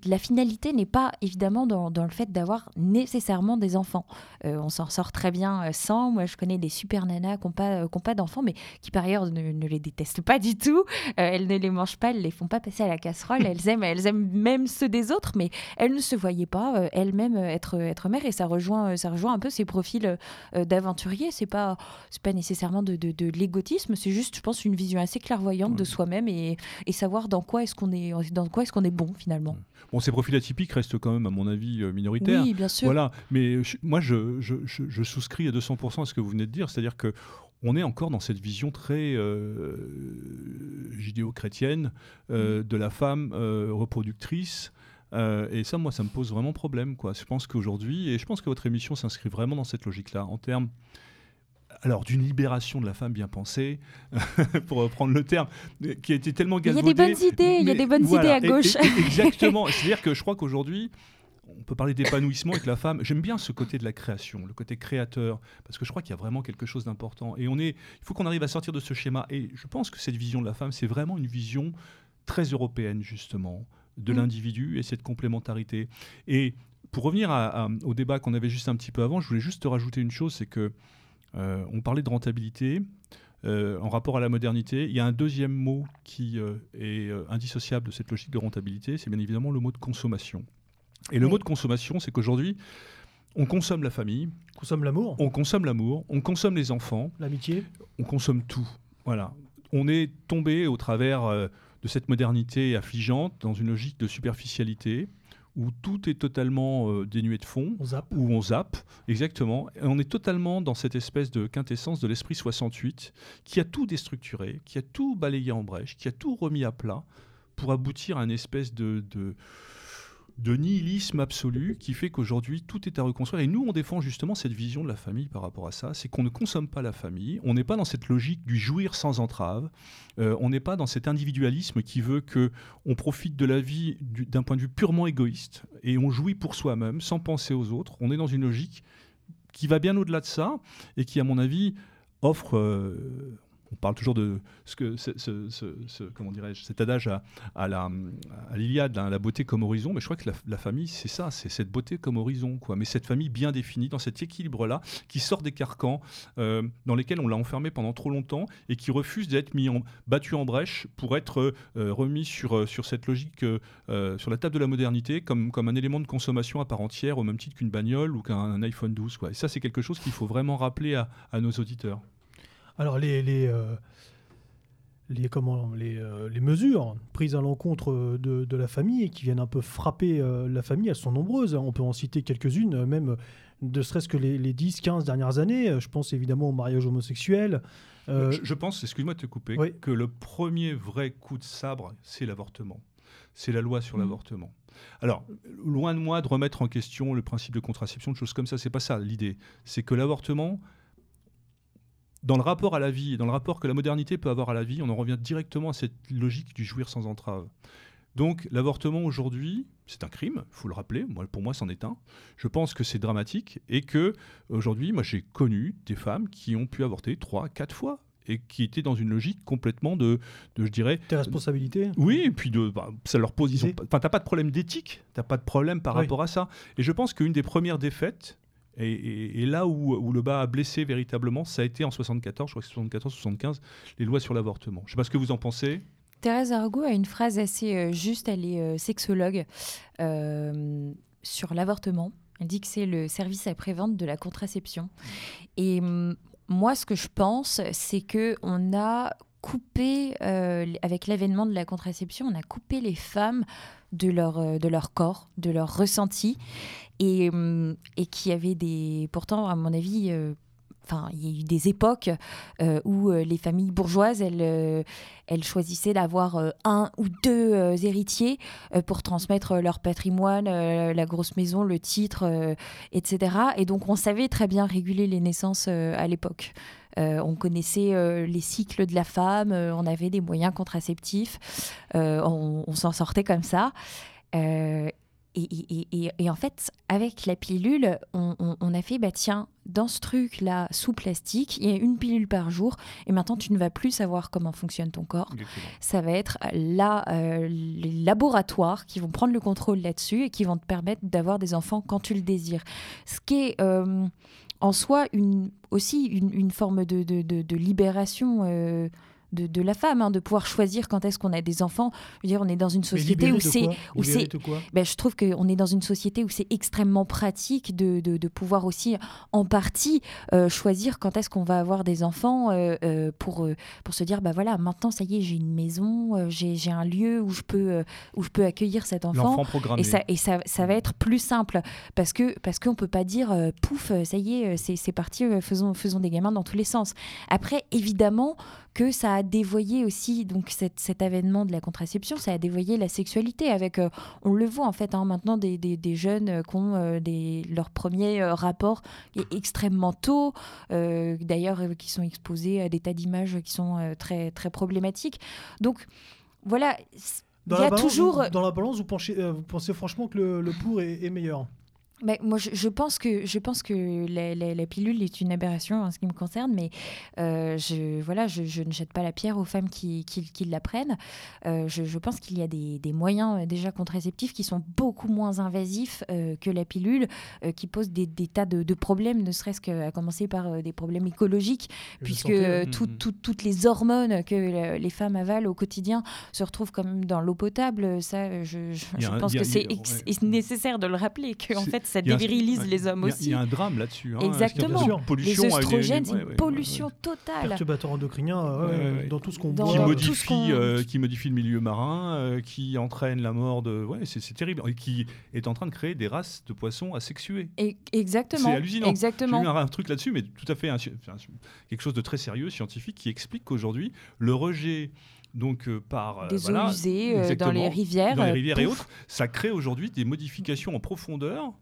la finalité n'est pas évidemment dans, le fait d'avoir nécessairement des enfants. Euh, on s'en sort très bien euh, sans. Moi, je connais des super nanas qui n'ont pas, pas d'enfants, mais qui par ailleurs ne, les détestent pas du tout. Euh, elles ne les mangent pas, elles les font pas passer à la casserole. elles aiment, elles aiment même ceux des autres, mais elles ne se voyaient pas elles-mêmes être, être mères. Et ça rejoint, ça rejoint un peu ces profils d'aventuriers. C'est pas, c'est pas nécessairement de, de, l'égotisme, c'est juste, je pense, une vision assez clairvoyante de soi-même et, et savoir dans quoi est-ce qu'on est, dans quoi est-ce qu'on est bon finalement. Bon, ces profils atypiques restent quand même, à mon avis, euh, minoritaires. Oui, bien sûr. Voilà, mais moi, je, je, je, souscris à 200% à ce que vous venez de dire, c'est-à-dire que on est encore dans cette vision très euh, judéo-chrétienne euh, mm. de la femme reproductrice. et ça, moi, ça me pose vraiment problème. Quoi. Je pense qu'aujourd'hui, et je pense que votre émission s'inscrit vraiment dans cette logique-là, en termes alors d'une libération de la femme bien pensée, pour reprendre le terme, qui a été tellement galvaudée. Il y a des bonnes idées, il y a des bonnes idées à gauche. exactement. C'est-à-dire que je crois qu'aujourd'hui, on peut parler d'épanouissement avec la femme. J'aime bien ce côté de la création, le côté créateur, parce que je crois qu'il y a vraiment quelque chose d'important. Et on est, il faut qu'on arrive à sortir de ce schéma. Et je pense que cette vision de la femme, c'est vraiment une vision très européenne justement de mm. l'individu et cette complémentarité. Et pour revenir au débat qu'on avait juste un petit peu avant, je voulais juste te rajouter une chose, c'est que euh, on parlait de rentabilité. Euh, en rapport à la modernité, il y a un deuxième mot qui euh, est indissociable de cette logique de rentabilité, c'est bien évidemment le mot de consommation. Et le mot de consommation, c'est qu'aujourd'hui, on consomme la famille. On consomme l'amour. On consomme l'amour. On consomme les enfants. L'amitié. On consomme tout. Voilà. On est tombé au travers de cette modernité affligeante dans une logique de superficialité où tout est totalement euh, dénué de fond, où on zappe, exactement. Et on est totalement dans cette espèce de quintessence de l'esprit 68 qui a tout déstructuré, qui a tout balayé en brèche, qui a tout remis à plat pour aboutir à une espèce de de nihilisme absolu qui fait qu'aujourd'hui tout est à reconstruire. Et nous, on défend justement cette vision de la famille par rapport à ça. C'est qu'on ne consomme pas la famille. On n'est pas dans cette logique du jouir sans entrave. Euh, on n'est pas dans cet individualisme qui veut que on profite de la vie d'un point de vue purement égoïste et on jouit pour soi-même sans penser aux autres. On est dans une logique qui va bien au-delà de ça et qui, à mon avis, offre euh, on parle toujours de ce que ce, comment dirais-je cet adage à, à la l'Iliade, hein, la beauté comme horizon. Mais je crois que la, famille, c'est ça, c'est cette beauté comme horizon, quoi. Mais cette famille bien définie, dans cet équilibre-là, qui sort des carcans euh, dans lesquels on l'a enfermé pendant trop longtemps et qui refuse d'être mis en, battu en brèche pour être euh, remis sur euh, sur cette logique sur la table de la modernité comme un élément de consommation à part entière, au même titre qu'une bagnole ou qu'un iPhone 12, quoi. Et ça, c'est quelque chose qu'il faut vraiment rappeler à nos auditeurs. Alors, les, les, euh, les, comment, les, euh, les, mesures prises à l'encontre de, de, la famille et qui viennent un peu frapper euh, la famille, elles sont nombreuses. On peut en citer quelques-unes, même ne serait-ce que les, les 10, 15 dernières années. Je pense évidemment au mariage homosexuel. Je, pense, excuse-moi de te couper, que le premier vrai coup de sabre, c'est l'avortement. C'est la loi sur mmh. l'avortement. Alors, loin de moi de remettre en question le principe de contraception, de choses comme ça, c'est pas ça l'idée. C'est que l'avortement, dans le rapport à la vie, dans le rapport que la modernité peut avoir à la vie, on en revient directement à cette logique du jouir sans entrave. Donc l'avortement aujourd'hui, c'est un crime, il faut le rappeler, moi, pour moi c'en est un. Je pense que c'est dramatique et que aujourd'hui, moi j'ai connu des femmes qui ont pu avorter trois, quatre fois et qui étaient dans une logique complètement de, de je dirais... Tes responsabilités Oui, et puis de, bah, ça leur pose... Enfin, t'as pas de problème d'éthique, t'as pas de problème par rapport à ça. Et je pense qu'une des premières défaites, et, là où, le bas a blessé véritablement, ça a été en 74, je crois que c'est 74-75, les lois sur l'avortement. Je ne sais pas ce que vous en pensez. Thérèse Argo a une phrase assez euh, juste, elle est euh, sexologue, euh, sur l'avortement. Elle dit que c'est le service après-vente de la contraception. Et mm, moi, ce que je pense, c'est que on a coupé, avec l'avènement de la contraception, on a coupé les femmes de leur, de leur corps, de leur ressenti. Et, hum, et qui avait des, pourtant, à mon avis, enfin, il y a eu des époques euh, où euh, les familles bourgeoises, elles, euh, elles choisissaient d'avoir un ou deux héritiers pour transmettre leur patrimoine, la grosse maison, le titre, etc. Et donc, on savait très bien réguler les naissances à l'époque. on connaissait les cycles de la femme, on avait des moyens contraceptifs, on, s'en sortait comme ça. Et, en fait, avec la pilule, on, a fait, bah tiens, dans ce truc-là, sous plastique, il y a une pilule par jour, et maintenant tu ne vas plus savoir comment fonctionne ton corps. Ça va être là, euh, les laboratoires qui vont prendre le contrôle là-dessus et qui vont te permettre d'avoir des enfants quand tu le désires. Ce qui est euh, en soi une, aussi une, forme de, de, libération. Euh, de, la femme, hein, de pouvoir choisir quand est-ce qu'on a des enfants. Je veux dire, on est dans une société où c'est, où c'est, ben, je trouve qu'on est dans une société où c'est extrêmement pratique de, de, pouvoir aussi, en partie, euh, choisir quand est-ce qu'on va avoir des enfants euh, euh, pour, pour se dire, bah voilà, maintenant ça y est, j'ai une maison, j'ai, j'ai un lieu où je peux, où je peux accueillir cet enfant. Et ça, et ça, ça va être plus simple parce que parce qu'on peut pas dire, pouf, ça y est, c'est, c'est parti, faisons, faisons des gamins dans tous les sens. Après, évidemment que ça a dévoyé aussi donc cet avènement de la contraception, ça a dévoyé la sexualité avec, euh, on le voit en fait hein, maintenant des, des, jeunes euh, qui ont euh, des, leurs premiers rapports extrêmement tôt, d'ailleurs qui sont exposés à des tas d'images qui sont très très problématiques. Donc voilà. il y a toujours. Dans la balance, vous pensez franchement que le, pour est meilleur? Mais moi, je, pense que, je pense que la, pilule est une aberration en ce qui me concerne, mais euh, je, voilà, je, ne jette pas la pierre aux femmes qui, qui, la prennent. Euh, je, pense qu'il y a des, des, moyens euh, déjà contraceptifs qui sont beaucoup moins invasifs que la pilule, qui posent des, des tas de, de, problèmes, ne serait-ce qu'à commencer par des problèmes écologiques, puisque mm, mm. toutes les hormones que les femmes avalent au quotidien se retrouvent quand même dans l'eau potable. Ça, je, pense que c'est nécessaire de le rappeler, que en fait, ça dévirilise les hommes aussi. Il y a un drame là-dessus. Hein, Exactement. Pollution les oestrogènes, c'est une pollution totale. Perturbateur endocrinien dans tout ce qu'on voit. Qui modifie, euh, qui modifie le milieu marin, euh, qui entraîne la mort de. Ouais, c'est terrible. Et qui est en train de créer des races de poissons asexués. Et, exactement. C'est hallucinant. Exactement. J'ai un, un truc là-dessus, mais tout à fait quelque chose de très sérieux, scientifique, qui explique qu'aujourd'hui, le rejet donc euh, par des eaux usées dans les rivières, dans les rivières et autres, ça crée aujourd'hui des modifications en profondeur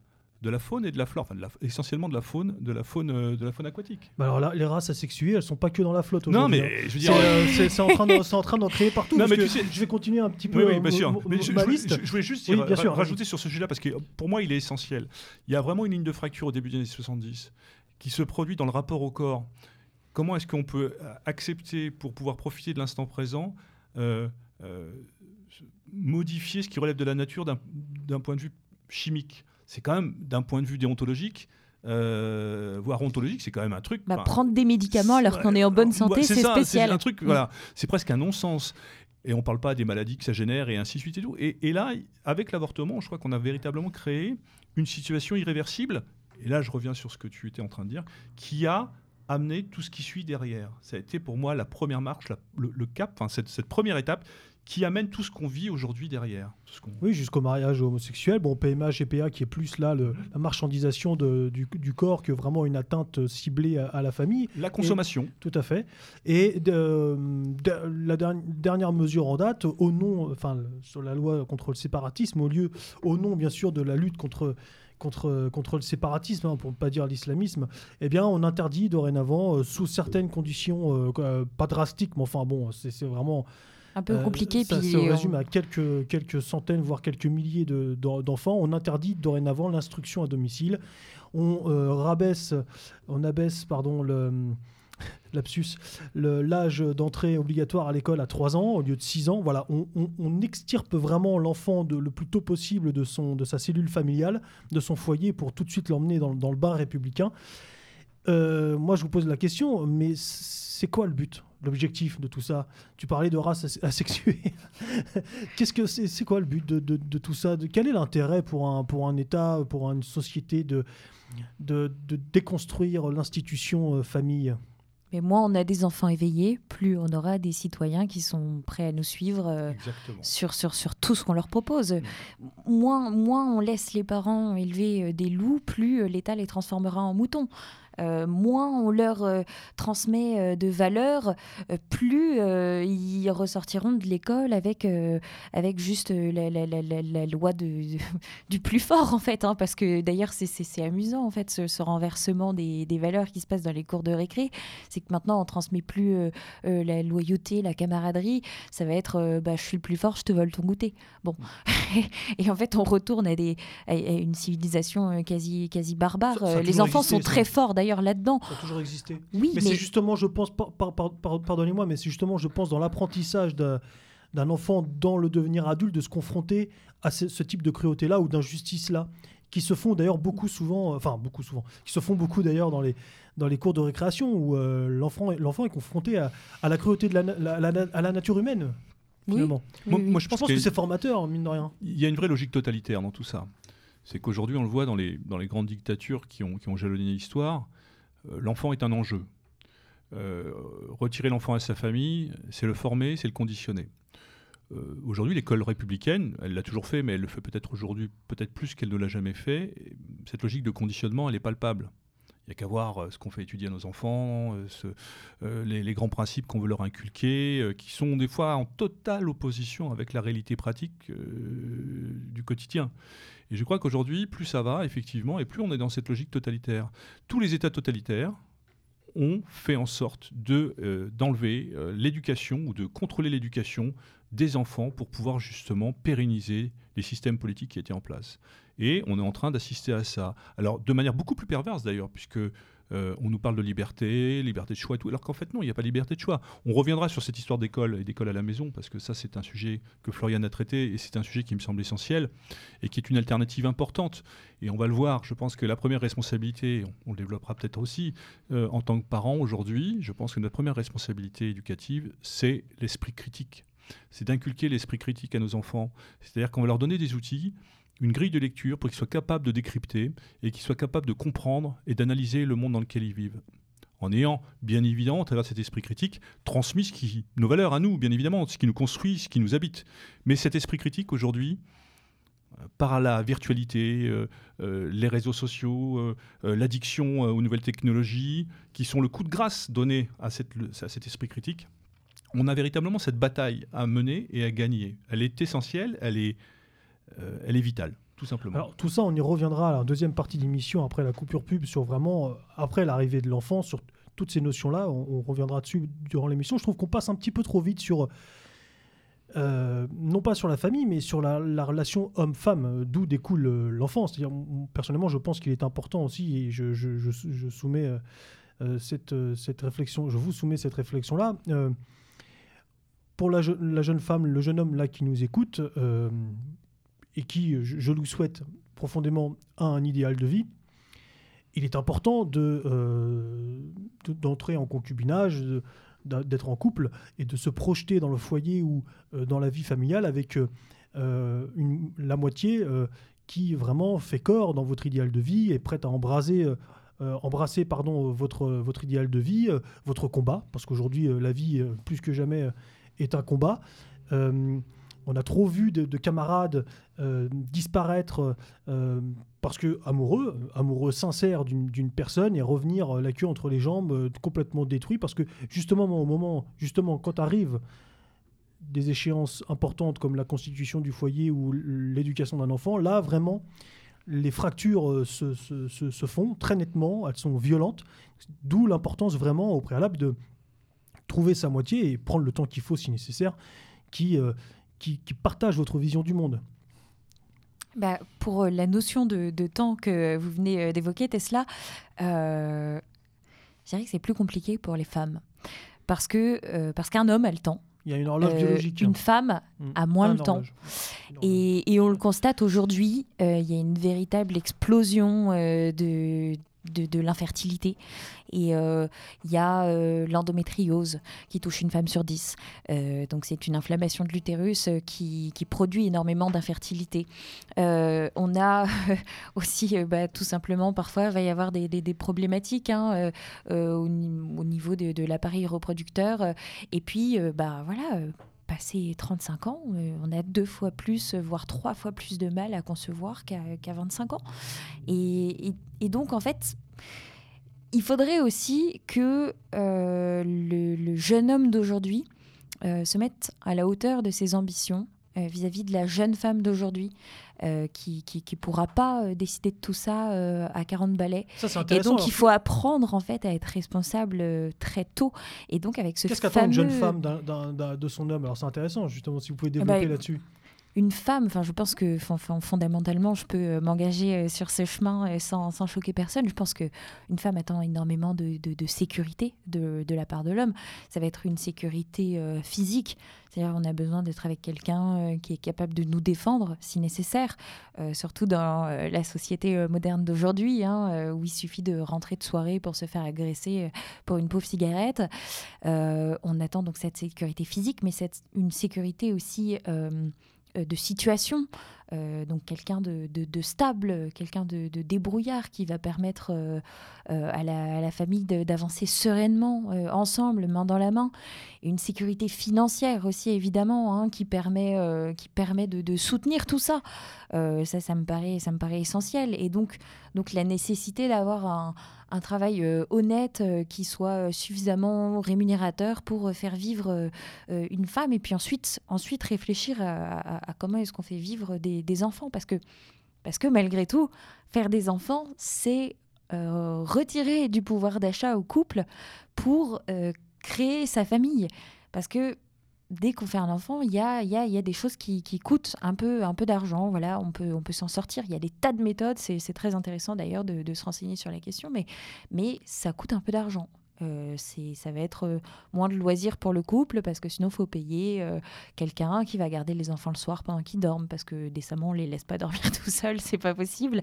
de la faune et de la flore, enfin essentiellement de la faune, de la faune, euh, de la faune aquatique. Bah alors là, les races asexuées, elles sont pas que dans la flotte Non, mais hein. je veux dire, c'est euh, en train d'en créer partout. Non, mais tu sais, je vais continuer un petit peu. Oui, oui bien sûr. Mais je, je, voulais juste rajouter sur ce sujet-là parce que pour moi, il est essentiel. Il y a vraiment une ligne de fracture au début des années 70 qui se produit dans le rapport au corps. Comment est-ce qu'on peut accepter pour pouvoir profiter de l'instant présent? Euh, modifier ce qui relève de la nature d'un point de vue chimique? C'est quand même, d'un point de vue déontologique, euh, voire ontologique, c'est quand même un truc. Bah, prendre des médicaments alors qu'on est en bonne santé, c'est spécial. C'est un truc, voilà, c'est presque un non-sens. Et on ne parle pas des maladies que ça génère et ainsi de suite et tout. Et, là, avec l'avortement, je crois qu'on a véritablement créé une situation irréversible. Et là, je reviens sur ce que tu étais en train de dire, qui a amené tout ce qui suit derrière. Ça a été pour moi la première marche, le, cap, enfin cette, cette première étape qui amène tout ce qu'on vit aujourd'hui derrière. oui, jusqu'au mariage homosexuel. Bon, PMA, GPA, qui est plus là le, la marchandisation de, du, du, corps que vraiment une atteinte ciblée à, la famille. La consommation. tout à fait. Et de, la dernière mesure en date, au nom, enfin, sur la loi contre le séparatisme, au lieu, au nom bien sûr de la lutte contre contre, contre le séparatisme, hein, pour ne pas dire l'islamisme, eh bien, on interdit dorénavant, euh, sous certaines conditions, euh, euh, pas drastiques, mais enfin bon, c'est vraiment un peu compliqué. ça se résume à quelques, quelques centaines, voire quelques milliers d'enfants. on interdit dorénavant l'instruction à domicile. On rabaisse, on abaisse pardon, le lapsus, l'âge d'entrée obligatoire à l'école à 3 ans au lieu de 6 ans. Voilà, on, extirpe vraiment l'enfant le plus tôt possible de, son, de sa cellule familiale, de son foyer, pour tout de suite l'emmener dans, dans, le bain républicain. moi, je vous pose la question, mais c'est quoi le but l'objectif de tout ça? Tu parlais de race asexuée. Qu'est-ce que c'est, quoi le but de, de, tout ça? Quel est l'intérêt pour un, pour un État, pour une société de, de, déconstruire l'institution euh, famille? Mais moins on a des enfants éveillés, plus on aura des citoyens qui sont prêts à nous suivre euh, sur, sur, sur tout ce qu'on leur propose. Mm. Moins, moins on laisse les parents élever euh, des loups, plus euh, l'État les transformera en moutons. Euh, moins on leur euh, transmet euh, de valeurs, plus ils ressortiront de l'école avec, avec juste la, loi de, du plus fort, en fait. Hein, parce que d'ailleurs, c'est amusant, en fait, ce, renversement des, des, valeurs qui se passent dans les cours de récré. C'est que maintenant, on transmet plus la loyauté, la camaraderie. Ça va être bah, je suis le plus fort, je te vole ton goûter. Bon. et en fait, on retourne à, des, à une civilisation quasi, quasi barbare. les enfants sont très forts, d'ailleurs là-dedans. Ça a toujours existé. Oui, mais, c'est justement, je pense, pardonnez-moi, mais c'est justement, je pense, dans l'apprentissage d'un enfant dans le devenir adulte de se confronter à ce, type de cruauté-là ou d'injustice-là, qui se font d'ailleurs beaucoup souvent, enfin beaucoup souvent, qui se font beaucoup d'ailleurs dans les, dans les cours de récréation où euh, l'enfant l'enfant est confronté à, la cruauté de la, à la nature humaine. Finalement. Moi, je pense, que, c'est formateur, mine de rien. Il y a une vraie logique totalitaire dans tout ça. C'est qu'aujourd'hui, on le voit dans les, dans les grandes dictatures qui ont, qui ont jalonné l'histoire, euh, l'enfant est un enjeu. Euh, retirer l'enfant à sa famille, c'est le former, c'est le conditionner. Euh, aujourd'hui, l'école républicaine, elle l'a toujours fait, mais elle le fait peut-être aujourd'hui, peut-être plus qu'elle ne l'a jamais fait. cette logique de conditionnement, elle est palpable. Il n'y a qu'à voir ce qu'on fait étudier à nos enfants, les, grands principes qu'on veut leur inculquer, qui sont des fois en totale opposition avec la réalité pratique du quotidien. Et je crois qu'aujourd'hui, plus ça va, effectivement, et plus on est dans cette logique totalitaire. Tous les États totalitaires ont fait en sorte euh, d'enlever euh, l'éducation ou de contrôler l'éducation des enfants pour pouvoir justement pérenniser les systèmes politiques qui étaient en place. Et on est en train d'assister à ça. Alors, de manière beaucoup plus perverse d'ailleurs, puisque euh, on nous parle de liberté, liberté de choix et tout, alors qu'en fait non, il n'y a pas de liberté de choix. On reviendra sur cette histoire d'école et d'école à la maison, parce que ça c'est un sujet que Florian a traité et c'est un sujet qui me semble essentiel et qui est une alternative importante. Et on va le voir, je pense que la première responsabilité, on, le développera peut-être aussi, euh, en tant que parent aujourd'hui, je pense que notre première responsabilité éducative, c'est l'esprit critique. C'est d'inculquer l'esprit critique à nos enfants. C'est-à-dire qu'on va leur donner des outils une grille de lecture pour qu'ils soient capables de décrypter et qu'ils soient capables de comprendre et d'analyser le monde dans lequel ils vivent. En ayant, bien évidemment, à travers cet esprit critique, transmis nos valeurs à nous, bien évidemment, ce qui nous construit, ce qui nous habite. Mais cet esprit critique, aujourd'hui, euh, par la virtualité, euh, euh, les réseaux sociaux, l'addiction aux nouvelles technologies, qui sont le coup de grâce donné à, cet esprit critique, on a véritablement cette bataille à mener et à gagner. Elle est essentielle, elle est elle est vitale tout simplement. Alors tout ça, on y reviendra à la deuxième partie d'émission après la coupure pub sur vraiment euh, après l'arrivée de l'enfant sur toutes ces notions-là. On, reviendra dessus durant l'émission. Je trouve qu'on passe un petit peu trop vite sur euh, non pas sur la famille, mais sur la, relation homme-femme, d'où découle l'enfant. C'est-à-dire, personnellement, je pense qu'il est important aussi, et je, soumets cette, cette, réflexion, je vous soumets cette réflexion-là. pour la, la, jeune femme, le jeune homme là qui nous écoute, et qui, je, lui souhaite profondément, a un idéal de vie, il est important de, euh, d'entrer en concubinage, d'être en couple et de se projeter dans le foyer ou euh, dans la vie familiale avec euh, la moitié qui vraiment fait corps dans votre idéal de vie et prête à embraser, embrasser pardon, votre, votre idéal de vie, votre combat, parce qu'aujourd'hui la vie plus que jamais est un combat. On a trop vu de, camarades euh, disparaître euh, parce que amoureux, amoureux sincères d'une personne et revenir euh, la queue entre les jambes complètement détruit parce que justement au moment, justement quand arrivent des échéances importantes comme la constitution du foyer ou l'éducation d'un enfant, là vraiment les fractures se, se, font très nettement, elles sont violentes, d'où l'importance vraiment au préalable de trouver sa moitié et prendre le temps qu'il faut si nécessaire, qui, qui, partagent votre vision du monde. Bah, pour euh, la notion de, temps que vous venez euh, d'évoquer, Tesla, euh, je dirais que c'est plus compliqué pour les femmes. Parce que parce qu'un homme a le temps. Il y a une horloge biologique. Une hein. femme mm. a moins le temps. Et, et, on le constate aujourd'hui, il y a une véritable explosion de de, l'infertilité. Et euh, il y a euh, l'endométriose qui touche une femme sur dix. Euh, donc c'est une inflammation de l'utérus qui, produit énormément d'infertilité. on a aussi, bah, tout simplement, parfois, il va y avoir des, problématiques hein, au, niveau de, de l'appareil reproducteur. Et puis, bah voilà passé 35 ans, on a deux fois plus, voire trois fois plus de mal à concevoir qu'à 25 ans. Et, donc, en fait, il faudrait aussi que euh, le, jeune homme d'aujourd'hui euh, se mette à la hauteur de ses ambitions euh, vis-à-vis de la jeune femme d'aujourd'hui. Qui qui, pourra pas décider de tout ça à 40 balais. et donc il faut apprendre en fait à être responsable très tôt. Et donc avec ce Qu'est-ce qu'attend une jeune femme de son homme? Alors c'est intéressant justement si vous pouvez développer bah, là-dessus une femme, enfin, je pense que fondamentalement, je peux euh, m'engager euh, sur ce chemin euh, sans, choquer personne. Je pense qu'une femme attend énormément de, sécurité de, la part de l'homme. Ça va être une sécurité physique. C'est-à-dire on a besoin d'être avec quelqu'un qui est capable de nous défendre si nécessaire, surtout dans la société moderne d'aujourd'hui, hein, où il suffit de rentrer de soirée pour se faire agresser pour une pauvre cigarette. on attend donc cette sécurité physique, mais cette, une sécurité aussi de situation, euh, donc quelqu'un de, stable, quelqu'un de, débrouillard qui va permettre euh, à, la, famille d'avancer sereinement ensemble, main dans la main. une sécurité financière aussi, évidemment, hein, qui permet, qui permet de, soutenir tout ça. ça, ça me, paraît, ça me paraît essentiel. Et donc, donc la nécessité d'avoir un un travail euh, honnête euh, qui soit euh, suffisamment rémunérateur pour faire vivre une femme et puis ensuite, ensuite réfléchir à, comment est-ce qu'on fait vivre des, enfants parce que, parce que malgré tout, faire des enfants, c'est retirer du pouvoir d'achat au couple pour créer sa famille. Parce que dès qu'on fait un enfant, il y a, y, a, des choses qui, coûtent un peu, un peu d'argent. Voilà, on peut, on peut s'en sortir. Il y a des tas de méthodes. C'est très intéressant d'ailleurs de, se renseigner sur la question, mais ça coûte un peu d'argent. Euh, ça va être euh, moins de loisirs pour le couple parce que sinon il faut payer euh, quelqu'un qui va garder les enfants le soir pendant qu'ils dorment parce que décemment on les laisse pas dormir tout seul, c'est pas possible.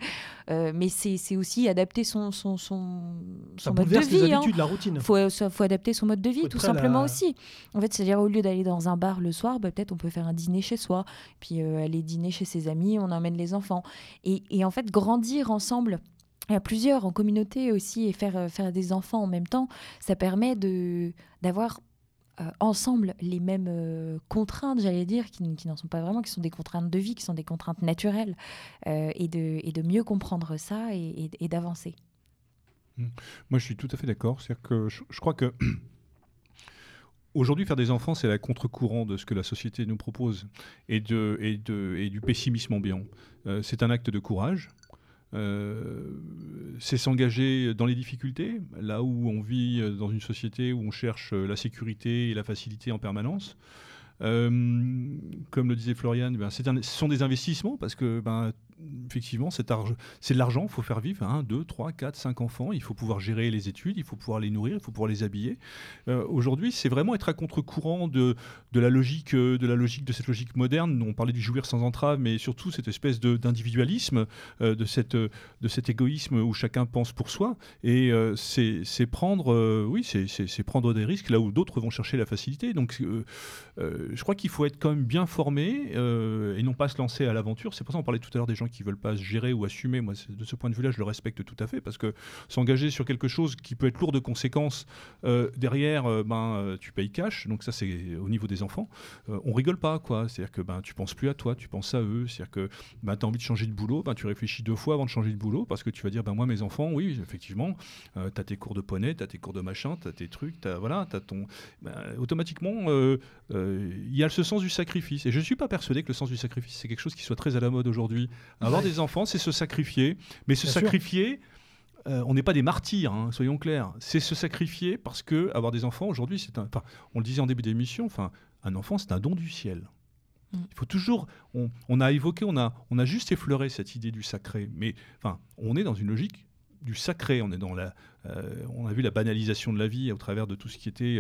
mais c'est, aussi adapter son, son, son, son mode de vie. Hein. la routine. Faut, faut adapter son mode de vie tout simplement aussi. En fait, c'est-à-dire au lieu d'aller dans un bar le soir, bah, peut-être on peut faire un dîner chez soi, puis aller dîner chez ses amis, on emmène les enfants. Et, et en fait, grandir ensemble à plusieurs en communauté aussi et faire, euh, faire des enfants en même temps, ça permet de, d'avoir euh, ensemble les mêmes euh, contraintes, j'allais dire, qui, n'en sont pas vraiment, qui sont des contraintes de vie, qui sont des contraintes naturelles, et, de, et de mieux comprendre ça et, d'avancer. Mmh. Moi, je suis tout à fait d'accord. C'est-à-dire que je, crois que Aujourd'hui, faire des enfants, c'est la contre-courant de ce que la société nous propose et, de, et, de, et du pessimisme ambiant. c'est un acte de courage, c'est s'engager dans les difficultés, là où on vit dans une société où on cherche la sécurité et la facilité en permanence. Euh, comme le disait Florian, ben, ce sont des investissements parce que ben, effectivement, c'est de l'argent, il faut faire vivre 1, 2, 3, 4, 5 enfants, il faut pouvoir gérer les études, il faut pouvoir les nourrir, il faut pouvoir les habiller. Euh, aujourd'hui, c'est vraiment être à contre-courant de, de, la logique, euh, de la logique, de cette logique moderne. On parlait du jouir sans entrave, mais surtout cette espèce d'individualisme, euh, de, cette, de cet égoïsme où chacun pense pour soi. Et c'est prendre, oui, c'est prendre des risques là où d'autres vont chercher la facilité. Donc, je crois qu'il faut être quand même bien formé et non pas se lancer à l'aventure. C'est pour ça qu'on parlait tout à l'heure des gens qui veulent pas gérer ou assumer. Moi, de ce point de vue-là, je le respecte tout à fait parce que s'engager sur quelque chose qui peut être lourd de conséquences euh, derrière, euh, ben euh, tu payes cash. Donc ça, c'est au niveau des enfants. on rigole pas, quoi. C'est-à-dire que ben tu penses plus à toi, tu penses à eux. C'est-à-dire que ben, tu as envie de changer de boulot, ben, tu réfléchis deux fois avant de changer de boulot parce que tu vas dire ben moi mes enfants, oui, effectivement, tu as tes cours de poney, tu as tes cours de machin, tu as tes trucs, tu voilà, tu as ton ben, automatiquement il y a ce sens du sacrifice et je suis pas persuadé que le sens du sacrifice c'est quelque chose qui soit très à la mode aujourd'hui avoir des enfants, c'est se sacrifier. Mais se sacrifier, euh, on n'est pas des martyrs, hein, soyons clairs. C'est se sacrifier parce que avoir des enfants aujourd'hui, c'est un. On le disait en début d'émission. Enfin, un enfant, c'est un don du ciel. Mm. Il faut toujours. On, a évoqué, on a, on a juste effleuré cette idée du sacré. Mais enfin, on est dans une logique du sacré, on est dans la, on a vu la banalisation de la vie au travers de tout ce qui était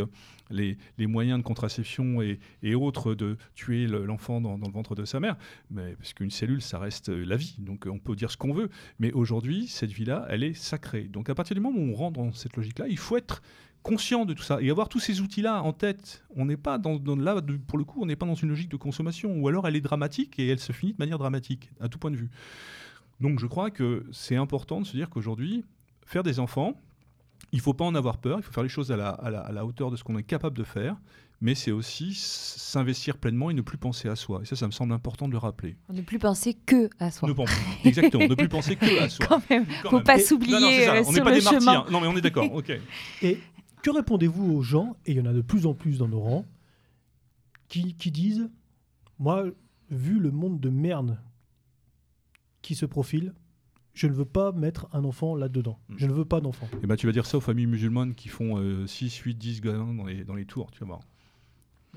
les, moyens de contraception et, autres de tuer l'enfant dans, le ventre de sa mère, mais parce qu'une cellule, ça reste la vie, donc on peut dire ce qu'on veut. Mais aujourd'hui, cette vie-là, elle est sacrée. Donc à partir du moment où on rentre dans cette logique-là, il faut être conscient de tout ça et avoir tous ces outils-là en tête. On n'est pas dans, là, pour le coup, on n'est pas dans une logique de consommation, ou alors elle est dramatique et elle se finit de manière dramatique, à tout point de vue. Donc je crois que c'est important de se dire qu'aujourd'hui, faire des enfants, il ne faut pas en avoir peur, il faut faire les choses à la, à la hauteur de ce qu'on est capable de faire, mais c'est aussi s'investir pleinement et ne plus penser à soi. Et ça, ça me semble important de le rappeler. Ne plus penser que à soi. exactement, ne plus penser que à soi. Quand même, faut pas s'oublier euh, sur le chemin. Non, mais on est d'accord, ok. Et que répondez-vous aux gens, et il y en a de plus en plus dans nos rangs, qui, disent Moi, vu le monde de merde qui se profile, je ne veux pas mettre un enfant là-dedans. Hmm. Je ne veux pas d'enfant. Et eh ben, tu vas dire ça aux familles musulmanes qui font 6, 8, 10 gamins dans les, dans les tours, tu vas voir.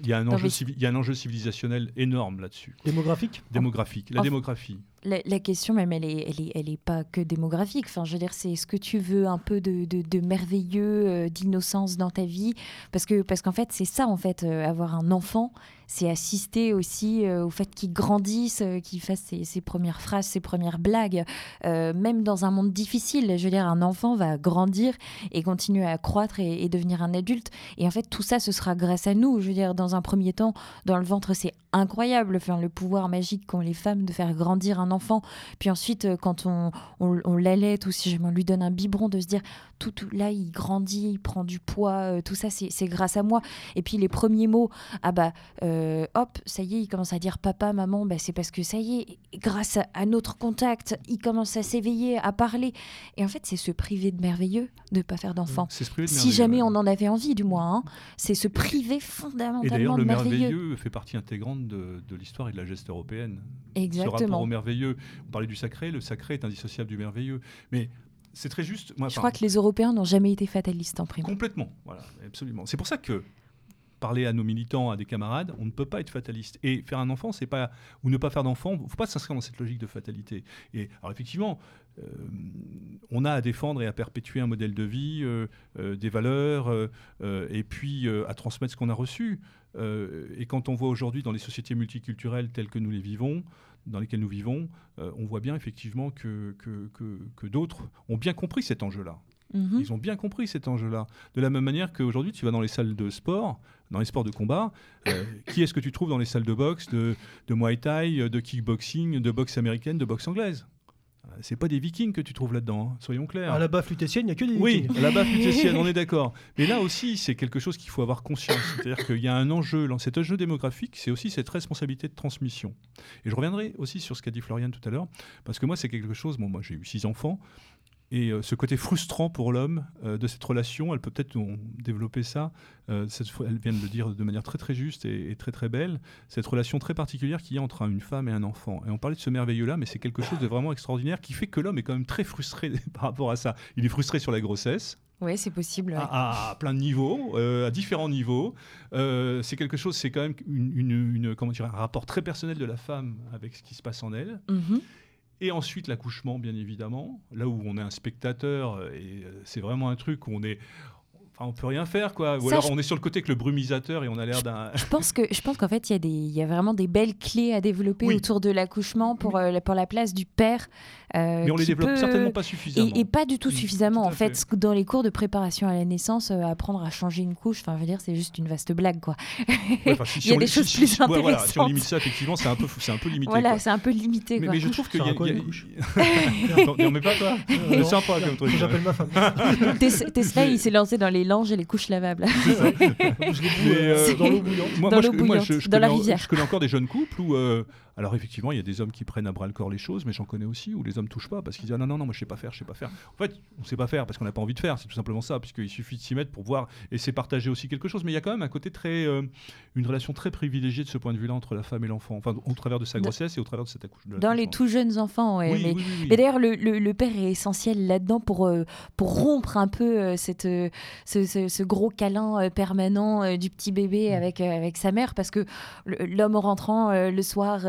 Il y, a un enjeu il y a un enjeu civilisationnel énorme là-dessus. Démographique? Démographique, la démographie. La, question même, elle est, elle est, elle pas que démographique. Enfin, je veux dire, c'est est-ce que tu veux un peu de, de, merveilleux, euh, d'innocence dans ta vie Parce que, parce qu'en fait, c'est ça, en fait, euh, avoir un enfant, c'est assister aussi euh, au fait qu'il grandisse, qu'il fasse ses, premières phrases, ses premières blagues, même dans un monde difficile. Je veux dire, un enfant va grandir et continuer à croître et, devenir un adulte. Et en fait, tout ça, ce sera grâce à nous. Je veux dire, dans un premier temps, dans le ventre, c'est incroyable, enfin, le pouvoir magique qu'ont les femmes de faire grandir un enfant. Puis ensuite, quand on, on, on l'allait ou si je lui donne un biberon, de se dire, tout, tout, là, il grandit, il prend du poids, tout ça, c'est grâce à moi. Et puis les premiers mots, ah bah, euh, hop, ça y est, il commence à dire papa, maman, bah, c'est parce que ça y est, grâce à, notre contact, il commence à s'éveiller, à parler. Et en fait, c'est se priver de merveilleux de ne pas faire d'enfant. Si jamais on en avait envie, du moins, hein. c'est se priver fondamentalement et d'ailleurs, le merveilleux. fait partie intégrante de, l'histoire et de la geste européenne. Exactement. Ce rapport au merveilleux. On parlait du sacré, le sacré est indissociable du merveilleux. Mais c'est très juste. je crois que les Européens n'ont jamais été fatalistes en prime. Complètement, voilà, absolument. C'est pour ça que parler à nos militants, à des camarades, on ne peut pas être fataliste. Et faire un enfant, c'est pas ou ne pas faire d'enfant, il ne faut pas s'inscrire dans cette logique de fatalité. Et alors effectivement, euh, on a à défendre et à perpétuer un modèle de vie, euh, euh, des valeurs, et puis à transmettre ce qu'on a reçu. et quand on voit aujourd'hui dans les sociétés multiculturelles telles que nous les vivons, dans lesquelles nous vivons, on voit bien effectivement que, que, que d'autres ont bien compris cet enjeu-là. Mhm. Ils ont bien compris cet enjeu-là. De la même manière qu'aujourd'hui, tu vas dans les salles de sport, dans les sports de combat, euh, qui est-ce que tu trouves dans les salles de boxe, de, de Muay Thai, de kickboxing, de boxe américaine, de boxe anglaise? euh, c'est pas des vikings que tu trouves là-dedans, hein, soyons clairs. À la baffe lutétienne, il n'y a que des vikings. Oui, à la baffe lutétienne, on est d'accord. Mais là aussi, c'est quelque chose qu'il faut avoir conscience. C'est-à-dire qu'il y a un enjeu, cet enjeu démographique, c'est aussi cette responsabilité de transmission. Et je reviendrai aussi sur ce qu'a dit Florian tout à l'heure, parce que moi, c'est quelque chose, bon, moi j'ai eu six enfants, et euh, ce côté frustrant pour l'homme euh, de cette relation, elle peut peut-être développer ça. Euh, cette, elle vient de le dire de manière très très juste et, très très belle. Cette relation très particulière qu'il y a entre une femme et un enfant. Et on parlait de ce merveilleux-là, mais c'est quelque chose de vraiment extraordinaire qui fait que l'homme est quand même très frustré par rapport à ça. Il est frustré sur la grossesse. Oui, c'est possible. À, plein de niveaux, à différents niveaux. c'est quelque chose, c'est quand même une, comment dire, un rapport très personnel de la femme avec ce qui se passe en elle. Mm-hmm. Et ensuite l'accouchement, bien évidemment, là où on est un spectateur, et euh, c'est vraiment un truc où on est, on peut rien faire quoi. Ou alors on est sur le côté que le brumisateur et on a l'air d'un. Je pense que je pense qu'en fait il y a des y a vraiment des belles clés à développer autour de l'accouchement pour euh, pour la place du père. Euh, Mais on les développe certainement pas suffisamment. Et, pas du tout suffisamment en fait. Dans les cours de préparation à la naissance, euh, apprendre à changer une couche, enfin je veux dire c'est juste une vaste blague quoi. il y a des choses plus intéressantes. Voilà, si on limite ça effectivement c'est un peu c'est un peu limité. Voilà c'est un peu limité. Mais, mais je trouve qu'il y a, quoi, une couche. on met pas toi. C'est sympa comme truc. J'appelle ma femme. Tesla il s'est lancé dans les langes et les couches lavables euh, dans l'eau bouillante. Moi, je, dans la rivière. Je connais encore des jeunes couples où alors effectivement, il y a des hommes qui prennent à bras le corps les choses, mais j'en connais aussi où les hommes touchent pas parce qu'ils disent ah, non non non moi je sais pas faire, je sais pas faire. En fait, on sait pas faire parce qu'on n'a pas envie de faire, c'est tout simplement ça, puisqu'il suffit de s'y mettre pour voir et c'est partager aussi quelque chose. Mais il y a quand même un côté très, euh, une relation très privilégiée de ce point de vue-là entre la femme et l'enfant, enfin au travers de sa grossesse et au travers de cette accouchement. Dans les tout jeunes enfants, ouais, oui, mais, d'ailleurs le, le, père est essentiel là-dedans pour euh, pour rompre un peu euh, cette ce, ce, gros câlin permanent du petit bébé mm. avec avec sa mère parce que l'homme rentrant le soir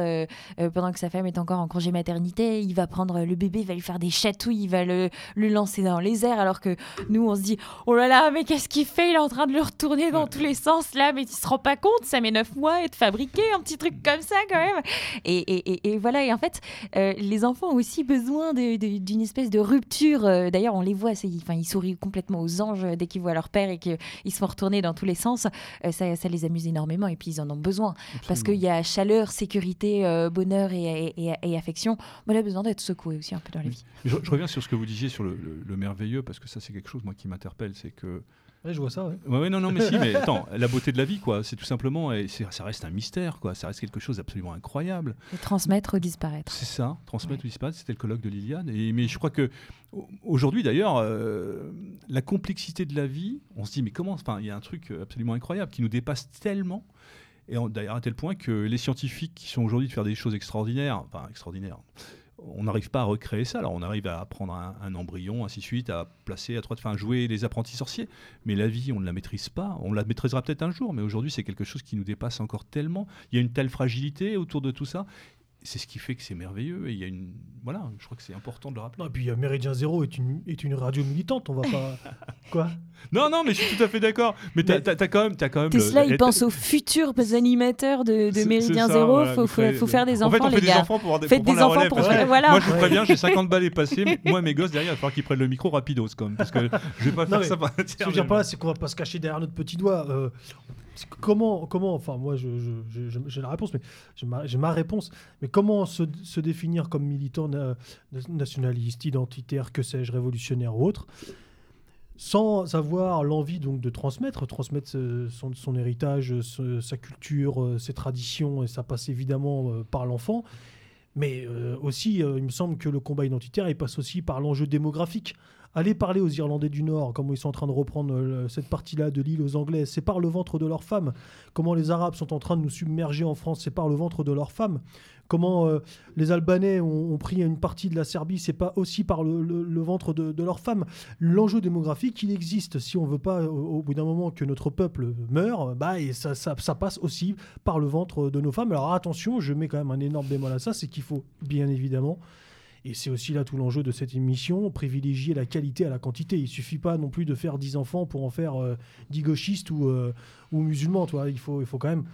pendant que sa femme est encore en congé maternité, il va prendre le bébé, il va lui faire des chatouilles, il va le, le lancer dans les airs, alors que nous, on se dit, oh là là, mais qu'est-ce qu'il fait? Il est en train de le retourner dans tous les sens là, mais il se rend pas compte, ça met neuf mois et de fabriquer un petit truc comme ça quand même. Et, et, et, voilà, et en fait, les enfants ont aussi besoin d'une espèce de rupture. D'ailleurs, on les voit, enfin, ils sourient complètement aux anges dès qu'ils voient leur père et qu'ils se font retourner dans tous les sens. ça, ça les amuse énormément et puis ils en ont besoin. Parce qu'il y a chaleur, sécurité, euh, bonheur et, affection. on a besoin d'être secoué aussi un peu dans la vie. Je, reviens sur ce que vous disiez sur le, merveilleux, parce que ça, c'est quelque chose moi qui m'interpelle. C'est que. Ouais, je vois ça, ouais. ouais. non, non, mais si, mais attends, la beauté de la vie, quoi, c'est tout simplement, et ça reste un mystère, quoi, ça reste quelque chose d'absolument incroyable. Et transmettre ou disparaître. C'est ça, transmettre ou disparaître, c'était le colloque de Liliane. Et, mais je crois que, aujourd'hui d'ailleurs, euh, la complexité de la vie, on se dit, mais comment, enfin, il y a un truc absolument incroyable qui nous dépasse tellement et d'ailleurs, à tel point que les scientifiques qui sont aujourd'hui de faire des choses extraordinaires, enfin extraordinaires, on n'arrive pas à recréer ça. Alors on arrive à prendre un, embryon, ainsi de suite, à placer, à trois, enfin jouer les apprentis sorciers. Mais la vie, on ne la maîtrise pas. On la maîtrisera peut-être un jour, mais aujourd'hui c'est quelque chose qui nous dépasse encore tellement. Il y a une telle fragilité autour de tout ça c'est ce qui fait que c'est merveilleux. Et il y a une. Voilà, je crois que c'est important de le rappeler. et puis Méridien Zéro est une, est une radio militante, on va pas. Quoi Non, non, mais je suis tout à fait d'accord. Mais tu as, quand même. As quand même Tesla, il pense aux futurs animateurs de, de Méridien Zéro. Il faut, faut, faire des enfants. En fait, on fait des enfants pour, Faites des enfants pour. Voilà. Moi, je vous préviens, j'ai 50 balles et passées. Moi, mes gosses, derrière, il va falloir qu'ils prennent le micro rapidos, quand même. Parce que je vais pas faire ça par Ce que je veux dire pas là, c'est qu'on va pas se cacher derrière notre petit doigt. Euh, comment, comment, enfin moi j'ai la réponse, mais j'ai ma, réponse, mais comment se, définir comme militant nationaliste, identitaire, que sais-je, révolutionnaire ou autre, sans avoir l'envie donc de transmettre, transmettre son, son héritage, sa culture, euh, ses traditions, et ça passe évidemment euh, par l'enfant, mais euh, aussi il me semble que le combat identitaire il passe aussi par l'enjeu démographique. Allez parler aux Irlandais du Nord, comment ils sont en train de reprendre euh, cette partie-là de l'île aux Anglais. C'est par le ventre de leurs femmes. Comment les Arabes sont en train de nous submerger en France. C'est par le ventre de leurs femmes. Comment euh, les Albanais ont, pris une partie de la Serbie. C'est pas aussi par le, ventre de, leurs femmes. L'enjeu démographique, il existe. Si on veut pas, au, bout d'un moment, que notre peuple meure, bah, et ça, ça passe aussi par le ventre de nos femmes. Alors attention, je mets quand même un énorme bémol à ça, c'est qu'il faut bien évidemment et c'est aussi là tout l'enjeu de cette émission, privilégier la qualité à la quantité. Il suffit pas non plus de faire 10 enfants pour en faire euh, 10 gauchistes ou, euh, ou musulmans. Toi. Il, faut, il faut quand même,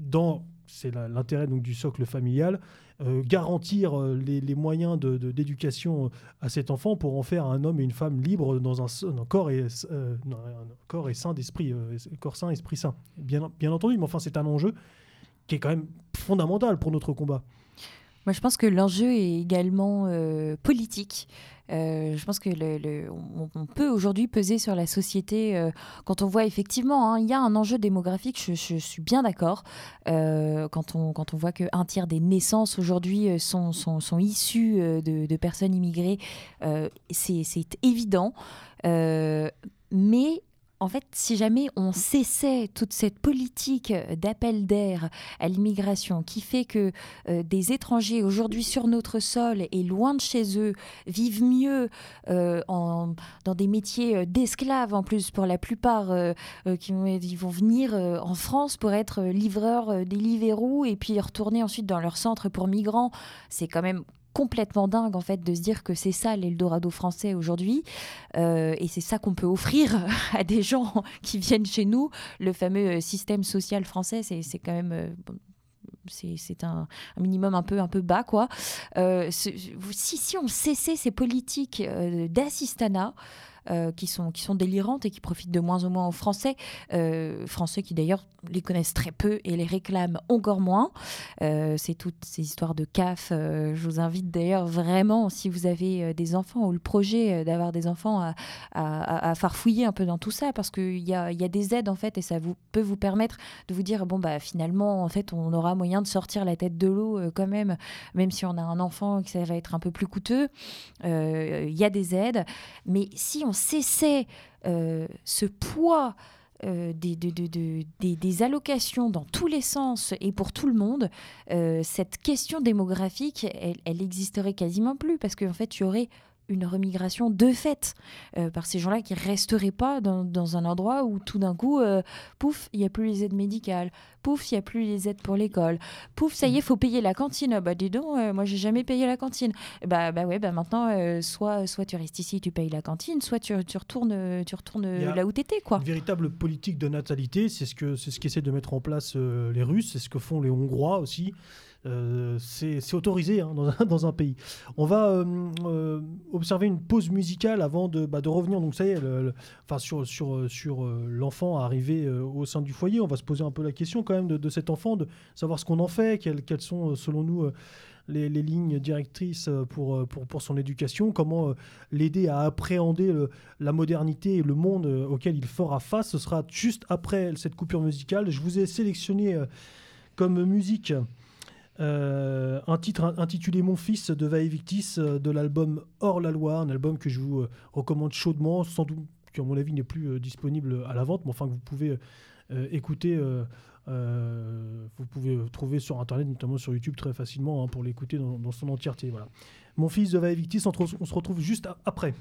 dans c'est l'intérêt donc du socle familial, euh, garantir euh, les, moyens d'éducation de, à cet enfant pour en faire un homme et une femme libres dans un, un corps et un corps et sain d'esprit, corps sain, esprit sain. Bien, bien entendu, mais enfin c'est un enjeu qui est quand même fondamental pour notre combat. Moi, je pense que l'enjeu est également euh, politique. Euh, je pense que on, peut aujourd'hui peser sur la société euh, quand on voit effectivement, hein, il y a un enjeu démographique, je, suis bien d'accord, quand, on, quand on voit qu'un tiers des naissances aujourd'hui sont, sont, sont, issues de, de, personnes immigrées, c'est évident. mais en fait, si jamais on cessait toute cette politique d'appel d'air à l'immigration qui fait que euh, des étrangers aujourd'hui sur notre sol et loin de chez eux vivent mieux euh, dans des métiers euh, d'esclaves en plus pour la plupart qui ils vont venir en France pour être livreurs des Deliveroo et puis retourner ensuite dans leur centre pour migrants, c'est quand même complètement dingue en fait de se dire que c'est ça l'Eldorado français aujourd'hui euh, et c'est ça qu'on peut offrir à des gens qui viennent chez nous le fameux euh, système social français c'est quand même euh, c'est un, minimum un peu, un peu bas. Quoi. si, si on cessait ces politiques d'assistanat, euh, qui, sont, qui sont délirantes et qui profitent de moins en moins aux Français. Euh, Français qui d'ailleurs les connaissent très peu et les réclament encore moins. Euh, c'est toutes ces histoires de CAF. je vous invite d'ailleurs vraiment, si vous avez des enfants ou le projet d'avoir des enfants, à, à, à, farfouiller un peu dans tout ça parce qu'il y a, y a des aides en fait et ça vous, peut vous permettre de vous dire bon bah finalement en fait on aura moyen de sortir la tête de l'eau quand même, même si on a un enfant et que ça va être un peu plus coûteux. Il y a des aides, mais si on cessait euh, ce poids euh, des, allocations dans tous les sens et pour tout le monde, euh, cette question démographique, elle, elle existerait quasiment plus parce qu'en fait, tu aurais une remigration de fait euh, par ces gens-là qui resteraient pas dans, un endroit où tout d'un coup, euh, pouf, il n'y a plus les aides médicales, pouf, il n'y a plus les aides pour l'école, pouf, ça y est, il faut payer la cantine. Bah dis donc, euh, moi j'ai jamais payé la cantine. Bah bah ouais, bah maintenant, soit, soit tu restes ici, tu payes la cantine, soit tu, tu retournes, tu retournes là où tu étais. Quoi. Une véritable politique de natalité, c'est ce que c'est ce qu'essaient de mettre en place les Russes, c'est ce que font les Hongrois aussi. Euh, c'est autorisé hein, dans, un, pays. On va euh, euh, observer une pause musicale avant de, bah, revenir. Donc ça y est, enfin, sur, l'enfant arrivé au sein du foyer. On va se poser un peu la question quand même de, cet enfant, de savoir ce qu'on en fait, quelles, sont selon nous les, lignes directrices pour son éducation, comment l'aider à appréhender la modernité et le monde auquel il fera face. Ce sera juste après cette coupure musicale. Je vous ai sélectionné comme musique euh, un titre intitulé Mon fils de Vae Victis euh, de l'album Hors la loi, un album que je vous euh, recommande chaudement, sans doute qui à mon avis n'est plus disponible à la vente, mais enfin que vous pouvez écouter. vous pouvez trouver sur internet, notamment sur YouTube très facilement, hein, pour l'écouter dans, son entièreté. Voilà. Mon fils de Vae Victis, on, on se retrouve juste après.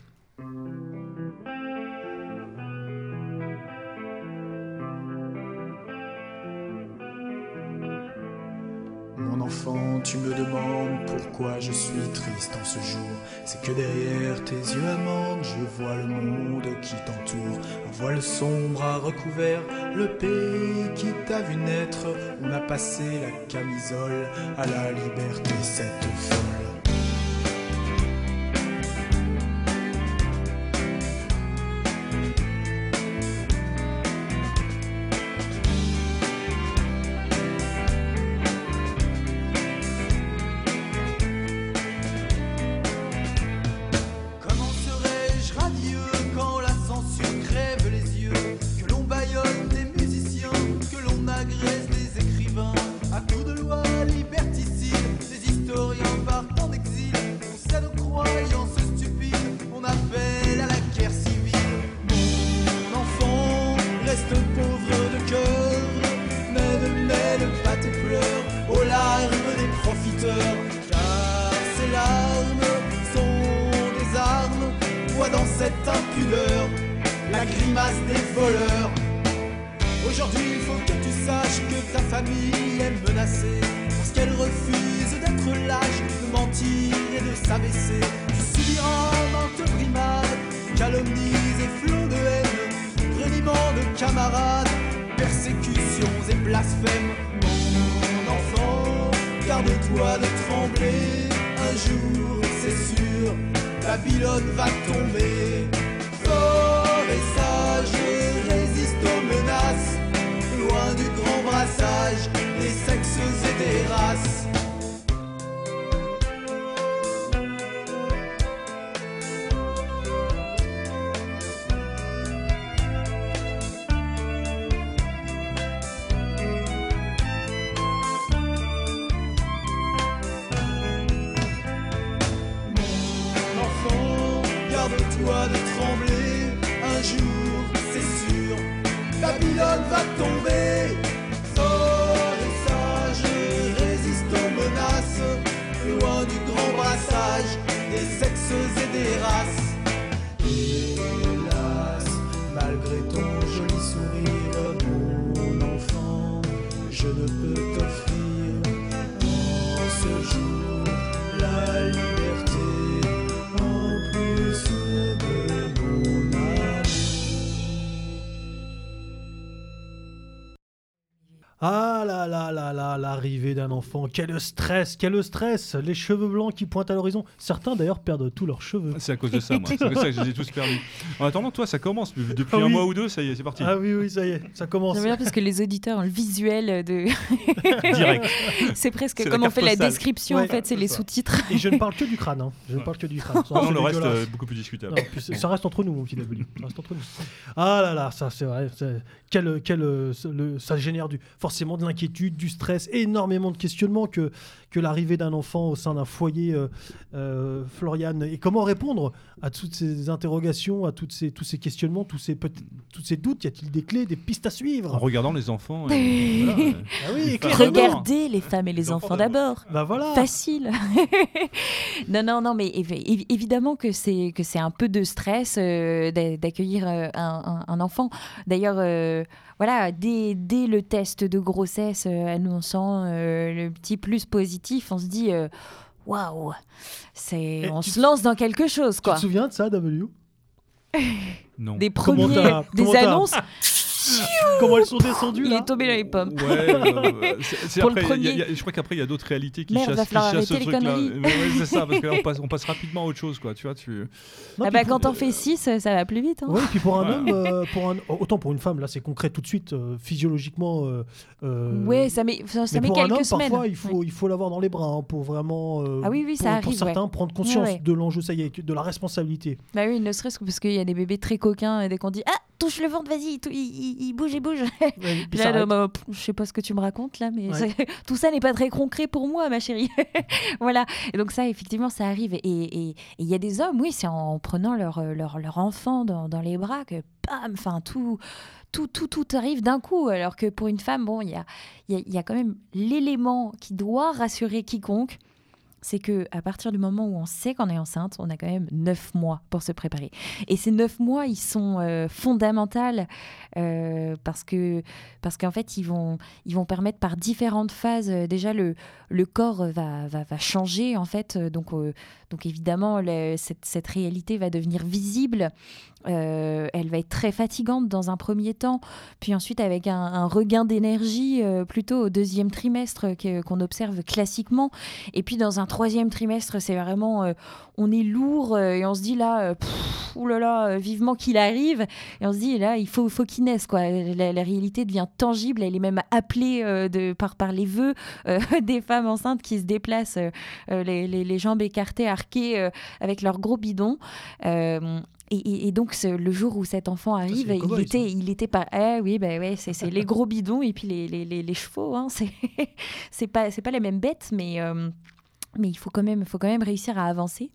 Mon enfant, tu me demandes pourquoi je suis triste en ce jour. C'est que derrière tes yeux amandes, je vois le monde qui t'entoure. Un voile sombre a recouvert le pays qui t'a vu naître. On a passé la camisole à la liberté, cette folle. Babylone va tomber. L'arrivée d'un enfant. Quel stress, quel stress Les cheveux blancs qui pointent à l'horizon. Certains d'ailleurs perdent tous leurs cheveux. C'est à cause de ça, moi. C'est à cause de ça que je les ai tous perdus. En attendant, toi, ça commence. Depuis ah un mois ou deux, ça y est, c'est parti. Ah oui, oui, ça y est, ça commence. C'est bien parce que les auditeurs ont le visuel de. Direct. c'est presque comme on fait la description, en fait, c'est les sous-titres. Et je ne parle que du crâne. Hein. Je ne parle que du crâne. Ça, non, le reste, euh, beaucoup plus discutable. ça reste entre nous, mon petit Ça reste entre nous. Ah là là, ça, c'est vrai. Quel, quel, ça génère du. Forcément de l'inquiétude, du stress, énormément de questionnements que, que l'arrivée d'un enfant au sein d'un foyer, euh, euh, Floriane. Et comment répondre à toutes ces interrogations, à toutes ces, tous ces questionnements, tous ces, tous ces doutes? Y a-t-il des clés, des pistes à suivre? En regardant les enfants. et- voilà, euh, Ah oui, les. Regardez les femmes et les, Les enfants d'abord. Bah voilà. Facile. non, non, non, mais évi- évi- évidemment que c'est que c'est un peu de stress euh, d'a- d'accueillir euh, un, un- un enfant. D'ailleurs, euh, voilà, dès, dès le test de grossesse euh, annonçant euh, le petit plus positif, on se dit euh, waouh, c'est on tu se lance dans quelque chose Tu quoi. te souviens de ça, W? Non. Des premiers, des annonces, Comment elles sont descendues il là est tombé dans les pommes. Ouais, euh, c'est- c'est Pour le après, il y a- il y a- je crois qu'après il y a d'autres réalités qui Merde, chassent, va qui falloir chassent ce arrêter les truc-là. conneries. Ouais, c'est ça, parce que là, on passe, on passe rapidement à autre chose, quoi. Tu vois, tu. Non, Ah puis bah, pour- quand on fait 6, ça va plus vite. hein. Ouais, et puis pour un Ouais. homme, euh, pour un, autant pour une femme, là c'est concret tout de suite, euh, physiologiquement. euh, euh, Ouais, ça met, ça, ça mais met pour un quelques homme, semaines. parfois, il faut, il faut l'avoir dans les bras hein, pour vraiment. euh, Ah oui, oui, pour, ça pour arrive, certains, prendre conscience Ouais, ouais. de l'enjeu, ça y est, de la responsabilité. Bah oui, ne serait-ce que parce qu'il y a des bébés très coquins et dès qu'on dit Ah, touche le ventre, vas-y, tou- il, il- il bouge, il bouge. Ouais, Puis là, bah, pff, je sais pas ce que tu me racontes là, mais Ouais. tout ça n'est pas très concret pour moi, ma chérie. voilà. Et donc, ça, effectivement, ça arrive. Et il y a des hommes, oui, c'est en prenant leur, euh, leur, leur enfant dans, dans les bras que, bam, enfin, tout. Tout, tout, tout arrive d'un coup, alors que pour une femme, bon, il y a, y a quand même l'élément qui doit rassurer quiconque, c'est que à partir du moment où on sait qu'on est enceinte, on a quand même neuf mois pour se préparer. Et ces neuf mois, ils sont euh, fondamentaux euh, parce que parce qu'en fait, ils vont ils vont permettre par différentes phases. euh, déjà, le le corps va va, va changer en fait. euh, Donc euh, donc évidemment, cette, cette réalité va devenir visible. Euh, elle va être très fatigante dans un premier temps, puis ensuite avec un, regain d'énergie plutôt au deuxième trimestre qu'on observe classiquement. Et puis dans un troisième trimestre, c'est vraiment, on est lourd et on se dit là, oulala, vivement qu'il arrive. Et on se dit là, il faut, faut qu'il naisse quoi. La, réalité devient tangible, elle est même appelée de, par, par les vœux des femmes enceintes qui se déplacent, euh, euh, les, les- les jambes écartées, arquées, euh, avec leurs gros bidons. Euh, et, et- et donc, ce- le jour où cet enfant arrive, les il était, il était pas. Eh oui, bah ouais, c'est les gros bidons et puis les, les, les, les chevaux. Hein, c'est pas, pas la même bête, mais, euh, mais il faut quand, même, faut quand même réussir à avancer.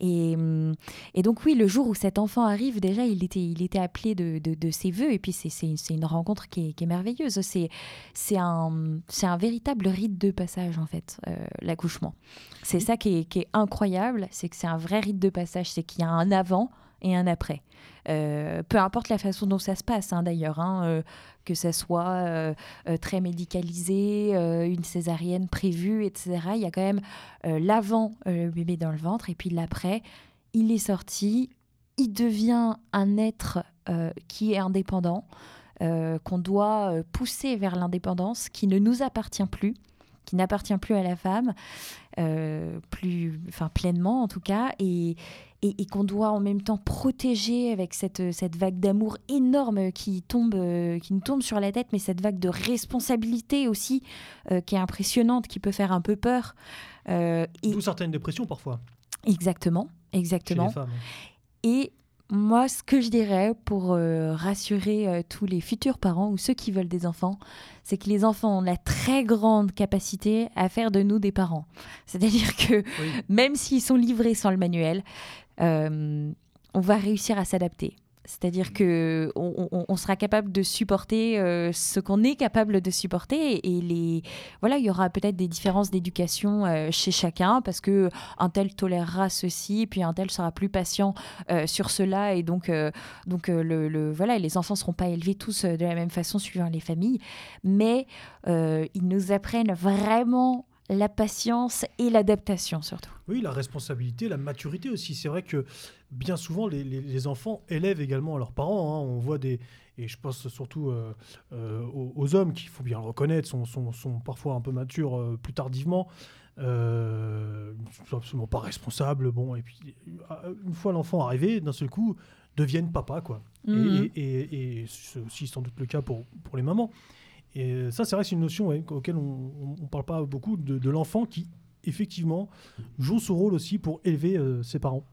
Et, hum, et donc, oui, le jour où cet enfant arrive, déjà, il était, il était appelé de, de, de ses voeux. Et puis, c'est- c'est une rencontre qui est, qui est merveilleuse. C'est un, un véritable rite de passage, en fait, euh, l'accouchement. C'est ça qui est, qui est incroyable, c'est que c'est un vrai rite de passage. C'est qu'il y a un avant et un après. Euh, peu importe la façon dont ça se passe, hein, d'ailleurs, hein, euh, que ça soit euh, très médicalisé, une césarienne prévue, etc. Il y a quand même l'avant, le bébé dans le ventre, et puis l'après, il est sorti, il devient un être qui est indépendant, qu'on doit pousser vers l'indépendance, qui ne nous appartient plus, qui n'appartient plus à la femme, plus, enfin pleinement en tout cas, et, et, et qu'on doit en même temps protéger avec cette, cette vague d'amour énorme qui tombe, euh, qui nous tombe sur la tête, mais cette vague de responsabilité aussi euh, qui est impressionnante, qui peut faire un peu peur. Euh, et D'où certaines dépressions parfois exactement, chez exactement. les femmes. Et moi, ce que je dirais pour euh, rassurer euh, tous les futurs parents ou ceux qui veulent des enfants, c'est que les enfants ont la très grande capacité à faire de nous des parents. C'est-à-dire que Oui. même s'ils sont livrés sans le manuel, euh, on va réussir à s'adapter. C'est-à-dire que on, sera capable de supporter euh, ce qu'on est capable de supporter et les voilà il y aura peut-être des différences d'éducation euh, chez chacun parce que un tel tolérera ceci puis un tel sera plus patient sur cela et donc donc le, le- voilà les enfants seront pas élevés tous de la même façon suivant les familles mais ils nous apprennent vraiment la patience et l'adaptation surtout. Oui, la responsabilité, la maturité aussi. C'est vrai que bien souvent, les, les- les enfants élèvent également leurs parents. hein. On voit des. Et je pense surtout euh, euh, aux, aux hommes qui, il faut bien le reconnaître, sont, sont- sont parfois un peu matures euh, plus tardivement. Euh, sont absolument pas responsables. Bon, et puis, une fois l'enfant arrivé, d'un seul coup, deviennent papa, quoi. Et- Mhm. Et, et- et c'est aussi sans doute le cas pour, pour les mamans. Et ça, c'est vrai c'est une notion ouais, auquel on ne parle pas beaucoup, de, de l'enfant qui, effectivement, joue son rôle aussi pour élever euh, ses parents.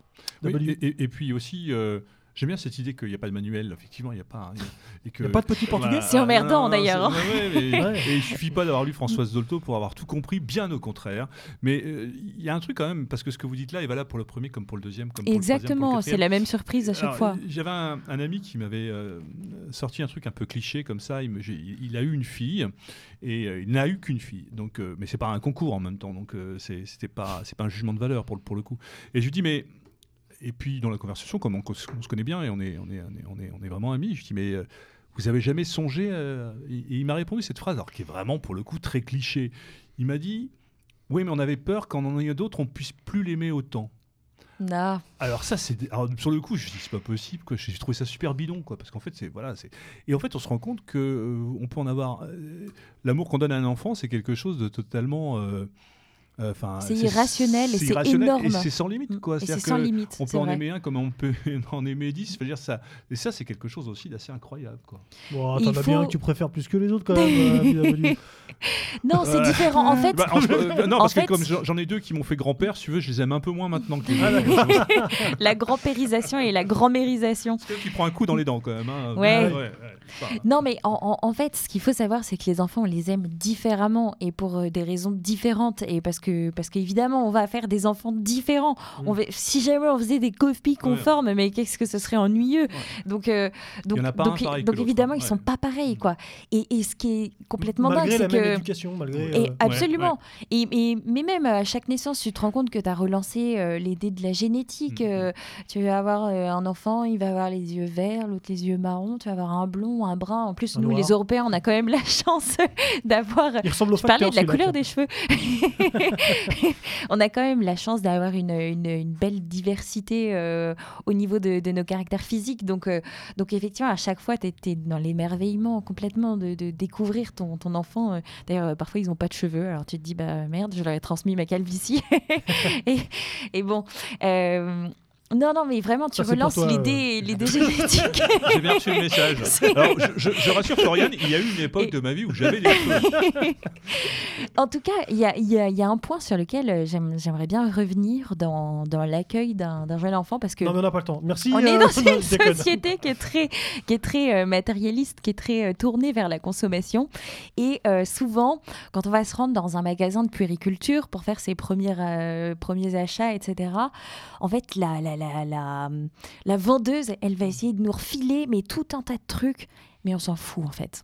Oui, W. et, et- et puis aussi, euh, J'aime bien cette idée qu'il n'y a pas de manuel, effectivement, il n'y a pas. Et que, il n'y a pas de petit portugais C'est emmerdant d'ailleurs. Et il suffit pas d'avoir lu Françoise Dolto pour avoir tout compris, bien au contraire. Mais euh, il y a un truc quand même, parce que ce que vous dites là est valable pour le premier comme pour le deuxième. Comme Exactement, c'est la même surprise à chaque fois. J'avais un, ami qui m'avait euh, sorti un truc un peu cliché comme ça. Il, me, il a eu une fille et euh, il n'a eu qu'une fille. Donc, mais c'est pas un concours en même temps, donc c'était pas, c'est pas un jugement de valeur pour, pour le coup. Et je lui dis, mais et puis dans la conversation, comme on, se connaît bien et on est, on est, on est, on est, vraiment amis, je dis mais euh, vous avez jamais songé euh, Et, il m'a répondu cette phrase, alors qui est vraiment pour le coup très cliché. Il m'a dit oui, mais on avait peur qu'en en ayant d'autres, on puisse plus l'aimer autant. Non. Alors ça, c'est sur le coup, je dis c'est pas possible. Quoi. J'ai trouvé ça super bidon, quoi, parce qu'en fait, c'est voilà, c'est et en fait, on se rend compte que euh, on peut en avoir. L'amour qu'on donne à un enfant, c'est quelque chose de totalement euh, c'est irrationnel et c'est énorme. Et c'est sans limite. Quoi. c'est sans limite. On peut en aimer un comme on peut en aimer dix. Dire ça, et ça, c'est quelque chose aussi d'assez incroyable. Quoi. Bon, T'en as bien un que tu préfères plus que les autres quand même. Euh, non, c'est différent. En fait. Bah, euh, non, parce que comme j'en ai deux qui m'ont fait grand-père, si tu veux, je les aime un peu moins maintenant que ah, La grand-périsation et la grand-mérisation. C'est qui prend un coup dans les dents quand même. Hein. Ouais. Non, mais en, en, fait, ce qu'il faut savoir, c'est que les enfants, on les aime différemment et pour des raisons différentes. Et parce que parce qu'évidemment, on va faire des enfants différents. On mm. si jamais on faisait des copies conformes, mais qu'est-ce que ce serait ennuyeux? Donc, euh, donc, donc, évidemment, ils sont pas pareils, quoi. Et, et ce qui est complètement dingue, c'est que éducation, malgré et, euh, absolument. Et, mais même à chaque naissance, tu te rends compte que tu as relancé euh, l'idée de la génétique. Mm, mm. tu vas avoir un enfant, il va avoir les yeux verts, l'autre les yeux marrons. Tu vas avoir un blond, un brun. En plus, nous, les Européens, on a quand même la chance d'avoir. Il ressemble au Je parlais de la couleur des cheveux. on a quand même la chance d'avoir une, une, belle diversité euh, au niveau de, de, nos caractères physiques. Donc, euh, donc effectivement, à chaque fois, tu es, dans l'émerveillement complètement de, de, découvrir ton, ton enfant. Euh. D'ailleurs, parfois, ils n'ont pas de cheveux. Alors tu te dis, bah merde, je leur ai transmis ma calvitie. et, et, bon. Non, non, mais vraiment, tu relances l'idée, euh... l'idée génétique. J'ai bien reçu le message. Alors, je, je, rassure Florian, il y a eu une époque de ma vie où j'avais des choses. en tout cas, il y a, y, a, y a, un point sur lequel euh, j'aimerais bien revenir dans, dans l'accueil d'un jeune enfant parce que. Non, mais on n'a pas le temps. Merci. On est euh, dans une société qui est très, qui est très euh, matérialiste, qui est très tournée vers la consommation. Et souvent, quand on va se rendre dans un magasin de puériculture pour faire ses premiers, premiers achats, etc., en fait, la, la la, la, vendeuse, elle va essayer de nous refiler, mais tout un tas de trucs, mais on s'en fout en fait.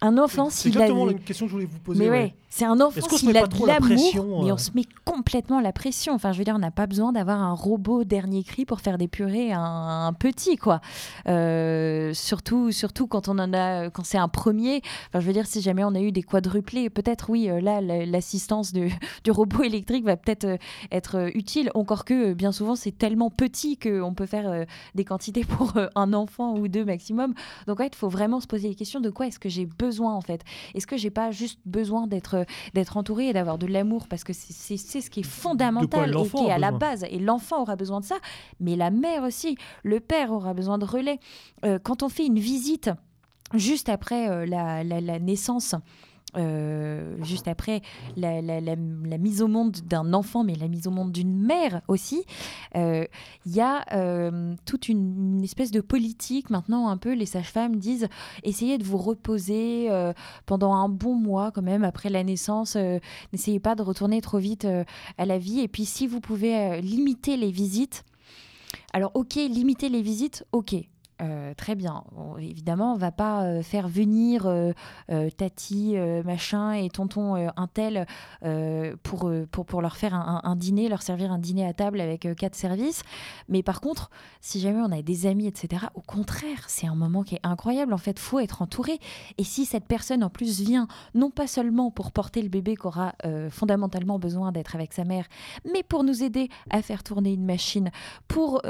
Un enfant, s'il a. C'est exactement la question que je voulais vous poser. Mais ouais. C'est un enfant s'il a de l'amour, mais on euh se met complètement la pression. Enfin, je veux dire, on n'a pas besoin d'avoir un robot dernier cri pour faire des purées à un, petit, quoi. Euh, surtout, surtout quand on en a, quand c'est un premier. Enfin, je veux dire, si jamais on a eu des quadruplés, peut-être oui, euh, là, l'assistance du robot électrique va peut-être être utile. Encore que, bien souvent, c'est tellement petit qu'on peut faire des quantités pour un enfant ou deux maximum. Donc, ouais, il faut vraiment se poser les questions de quoi est-ce que j'ai besoin en fait? Est-ce que j'ai pas juste besoin d'être d'être entouré et d'avoir de l'amour parce que c'est ce qui est fondamental et qui est à la base. Et l'enfant aura besoin de ça, mais la mère aussi, le père aura besoin de relais. Euh, quand on fait une visite juste après euh, la, naissance, euh, juste après la, mise au monde d'un enfant, mais la mise au monde d'une mère aussi, il euh, y a euh, toute une, espèce de politique. Maintenant, un peu, les sages-femmes disent essayez de vous reposer pendant un bon mois, quand même, après la naissance. N'essayez pas de retourner trop vite à la vie. Et puis, si vous pouvez limiter les visites, alors, ok, limiter les visites, ok. Euh, très bien. évidemment, on va pas euh, faire venir euh, tati, machin et tonton un tel pour, pour, pour, leur faire un, dîner, leur servir un dîner à table avec quatre services. Mais par contre, si jamais on a des amis, etc., au contraire, c'est un moment qui est incroyable. En fait, faut être entouré. Et si cette personne, en plus, vient non pas seulement pour porter le bébé qui aura fondamentalement besoin d'être avec sa mère, mais pour nous aider à faire tourner une machine, pour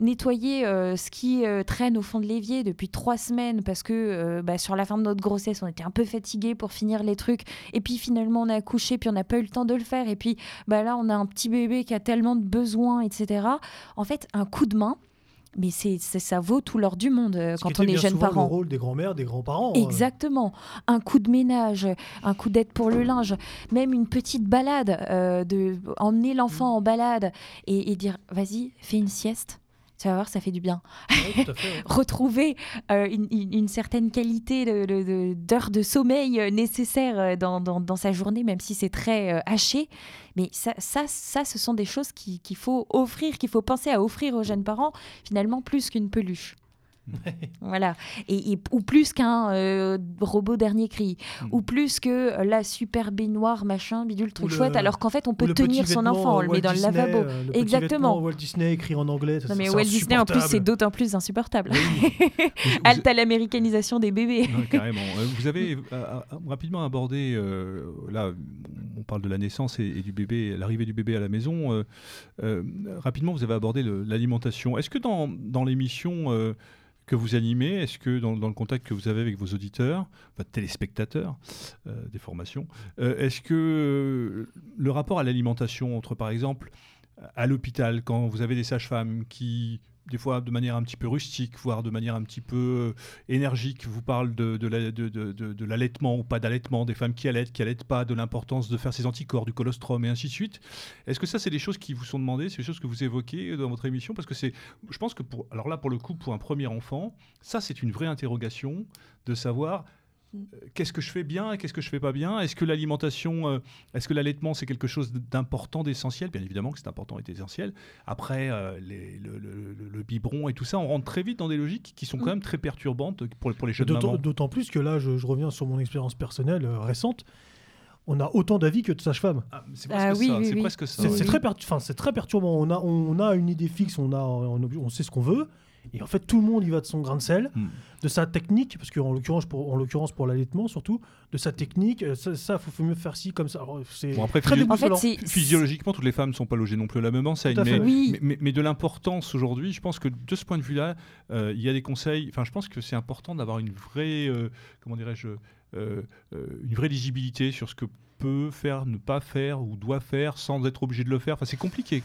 nettoyer ce qui traîne au fond de l'évier depuis trois semaines parce que euh, bah, sur la fin de notre grossesse, on était un peu fatigué pour finir les trucs. Et puis finalement, on a accouché, puis on n'a pas eu le temps de le faire. Et puis bah, là, on a un petit bébé qui a tellement de besoins, etc. En fait, un coup de main, mais c'est, ça vaut tout l'or du monde euh, quand on est jeune parent. le rôle des grands-mères, des grands-parents. Euh. Exactement. Un coup de ménage, un coup d'aide pour le linge, même une petite balade, de emmener l'enfant en balade et, et dire vas-y, fais une sieste tu vas voir, ça fait du bien. Retrouver euh, une, certaine qualité d'heures de, sommeil euh, nécessaire dans, dans, sa journée, même si c'est très haché. Mais ça, ça, ça, ce sont des choses qu'il faut offrir, qu'il faut penser à offrir aux jeunes parents, finalement, plus qu'une peluche. voilà. Et, ou plus qu'un euh, robot dernier cri. Mm. Ou plus que euh, la super baignoire, machin, bidule, truc chouette, alors qu'en fait, on peut tenir son enfant, on le met dans le lavabo. Euh, Exactement. Walt Disney écrit en anglais. Non, mais Walt Disney, en plus, c'est d'autant plus insupportable. Halte à l'américanisation des bébés. carrément. Vous avez rapidement abordé, là, on parle de la naissance et, du bébé, l'arrivée du bébé à la maison. rapidement, vous avez abordé l'alimentation. Est-ce que dans, dans l'émission que vous animez Est-ce que dans, le contact que vous avez avec vos auditeurs, votre téléspectateurs euh, des formations, euh, est-ce que euh, le rapport à l'alimentation entre, par exemple, à l'hôpital, quand vous avez des sages-femmes qui des fois de manière un petit peu rustique, voire de manière un petit peu euh, énergique, vous parle de, de, l'allaitement ou pas d'allaitement, des femmes qui allaitent, qui allaitent pas, de l'importance de faire ses anticorps, du colostrum et ainsi de suite. Est-ce que ça, c'est des choses qui vous sont demandées, c'est des choses que vous évoquez dans votre émission? Parce que c'est, je pense que pour, alors là, pour le coup, pour un premier enfant, ça, c'est une vraie interrogation de savoir euh, qu'est-ce que je fais bien et qu'est-ce que je fais pas bien? Est-ce que l'alimentation, euh, est-ce que l'allaitement c'est quelque chose d'important, d'essentiel? Bien évidemment que c'est important et essentiel. Après, euh, le, biberon et tout ça, on rentre très vite dans des logiques qui sont quand mm. même très perturbantes pour, pour les jeunes mamans. D'autant plus que là, je, reviens sur mon expérience personnelle récente. On a autant d'avis que de sages-femmes. Ah, c'est presque, ça. C'est très, très, perturbant. On a, on a une idée fixe, on, a, on sait ce qu'on veut. Et en fait, tout le monde y va de son grain de sel, hmm. de sa technique, parce qu'en l'occurrence, pour, en l'occurrence pour l'allaitement surtout, de sa technique. Euh, ça, il faut mieux faire ci comme ça. C'est bon, après, physiologiquement, toutes les femmes ne sont pas logées non plus à la même enseigne. Mais, mais, de l'importance aujourd'hui, je pense que de ce point de vue-là, euh, il y a des conseils. Enfin, je pense que c'est important d'avoir une vraie, euh, comment dirais-je, une vraie lisibilité sur ce que peut faire, ne pas faire ou doit faire sans être obligé de le faire. Enfin, c'est compliqué.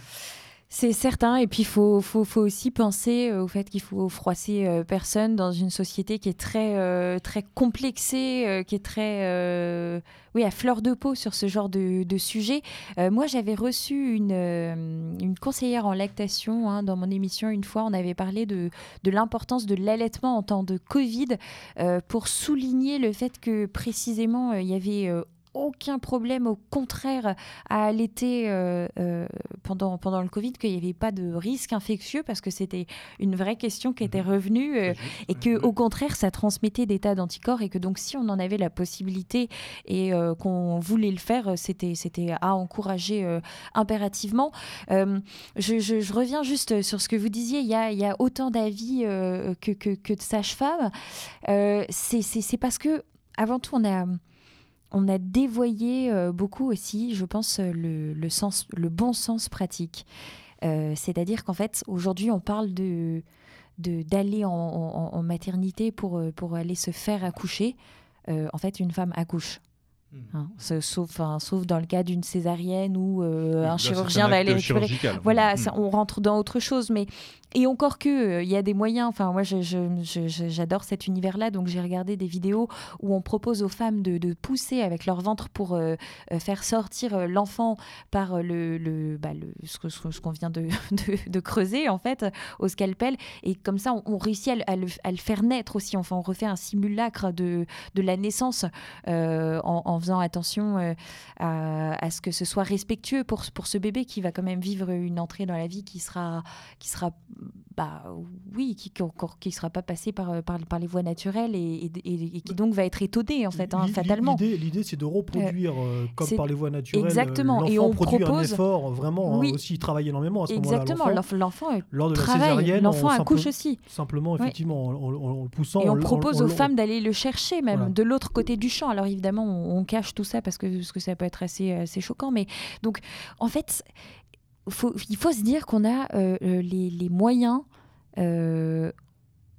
C'est certain, et puis il faut, faut, faut, aussi penser euh, au fait qu'il faut froisser euh, personne dans une société qui est très, euh, très complexée, qui est très oui, à fleur de peau sur ce genre de, de sujet. moi, j'avais reçu une, une, conseillère en lactation hein, dans mon émission une fois. On avait parlé de, de l'importance de l'allaitement en temps de Covid pour souligner le fait que précisément il y avait aucun problème, au contraire, à allaiter euh, euh, pendant, pendant le Covid, qu'il n'y avait pas de risque infectieux, parce que c'était une vraie question qui était mhm. revenue, euh, et que au contraire, ça transmettait des tas d'anticorps, et que donc si on en avait la possibilité et qu'on voulait le faire, c'était à encourager impérativement. Je, je, reviens juste sur ce que vous disiez, il y a, il y a autant d'avis que, que, que, de sages-femmes. C'est parce que, avant tout, on a on a dévoyé euh, beaucoup aussi, je pense, le, sens, le bon sens pratique. Euh, c'est-à-dire qu'en fait, aujourd'hui, on parle de d'aller en, maternité pour, euh, pour aller se faire accoucher. en fait, une femme accouche. Hmm. Hein, sauf, sauf dans le cas d'une césarienne où un chirurgien va aller récupérer. Voilà, hmm. on rentre dans autre chose. Mais et encore que, euh, il y a des moyens. Enfin, moi, j'adore cet univers-là. Donc, j'ai regardé des vidéos où on propose aux femmes de, pousser avec leur ventre pour euh, euh, faire sortir l'enfant par le, le, bah, le ce, qu'on vient de, de, creuser, en fait, au scalpel. Et comme ça, on, réussit à le, à, le, faire naître aussi. Enfin, on refait un simulacre de, de la naissance en, faisant attention à, à, ce que ce soit respectueux pour, pour ce bébé qui va quand même vivre une entrée dans la vie qui sera, qui sera bah oui, qui qui sera pas passé par, euh, par, par les voies naturelles et, et, qui donc va être étonné en fait, hein, fatalement. L'idée, c'est de reproduire euh, euh, comme par les voies naturelles. Exactement. Et on produit propose un effort vraiment hein, aussi, il travaille énormément à ce moment-là. Exactement. L'enfant lors de la césarienne, l'enfant accouche aussi. Simplement, effectivement, en, le poussant. Et on, propose aux femmes d'aller le chercher même de l'autre côté du champ. Alors évidemment, on, cache tout ça parce que, parce que ça peut être assez, assez choquant, mais donc en fait il faut se dire qu'on a euh, euh, les, moyens euh,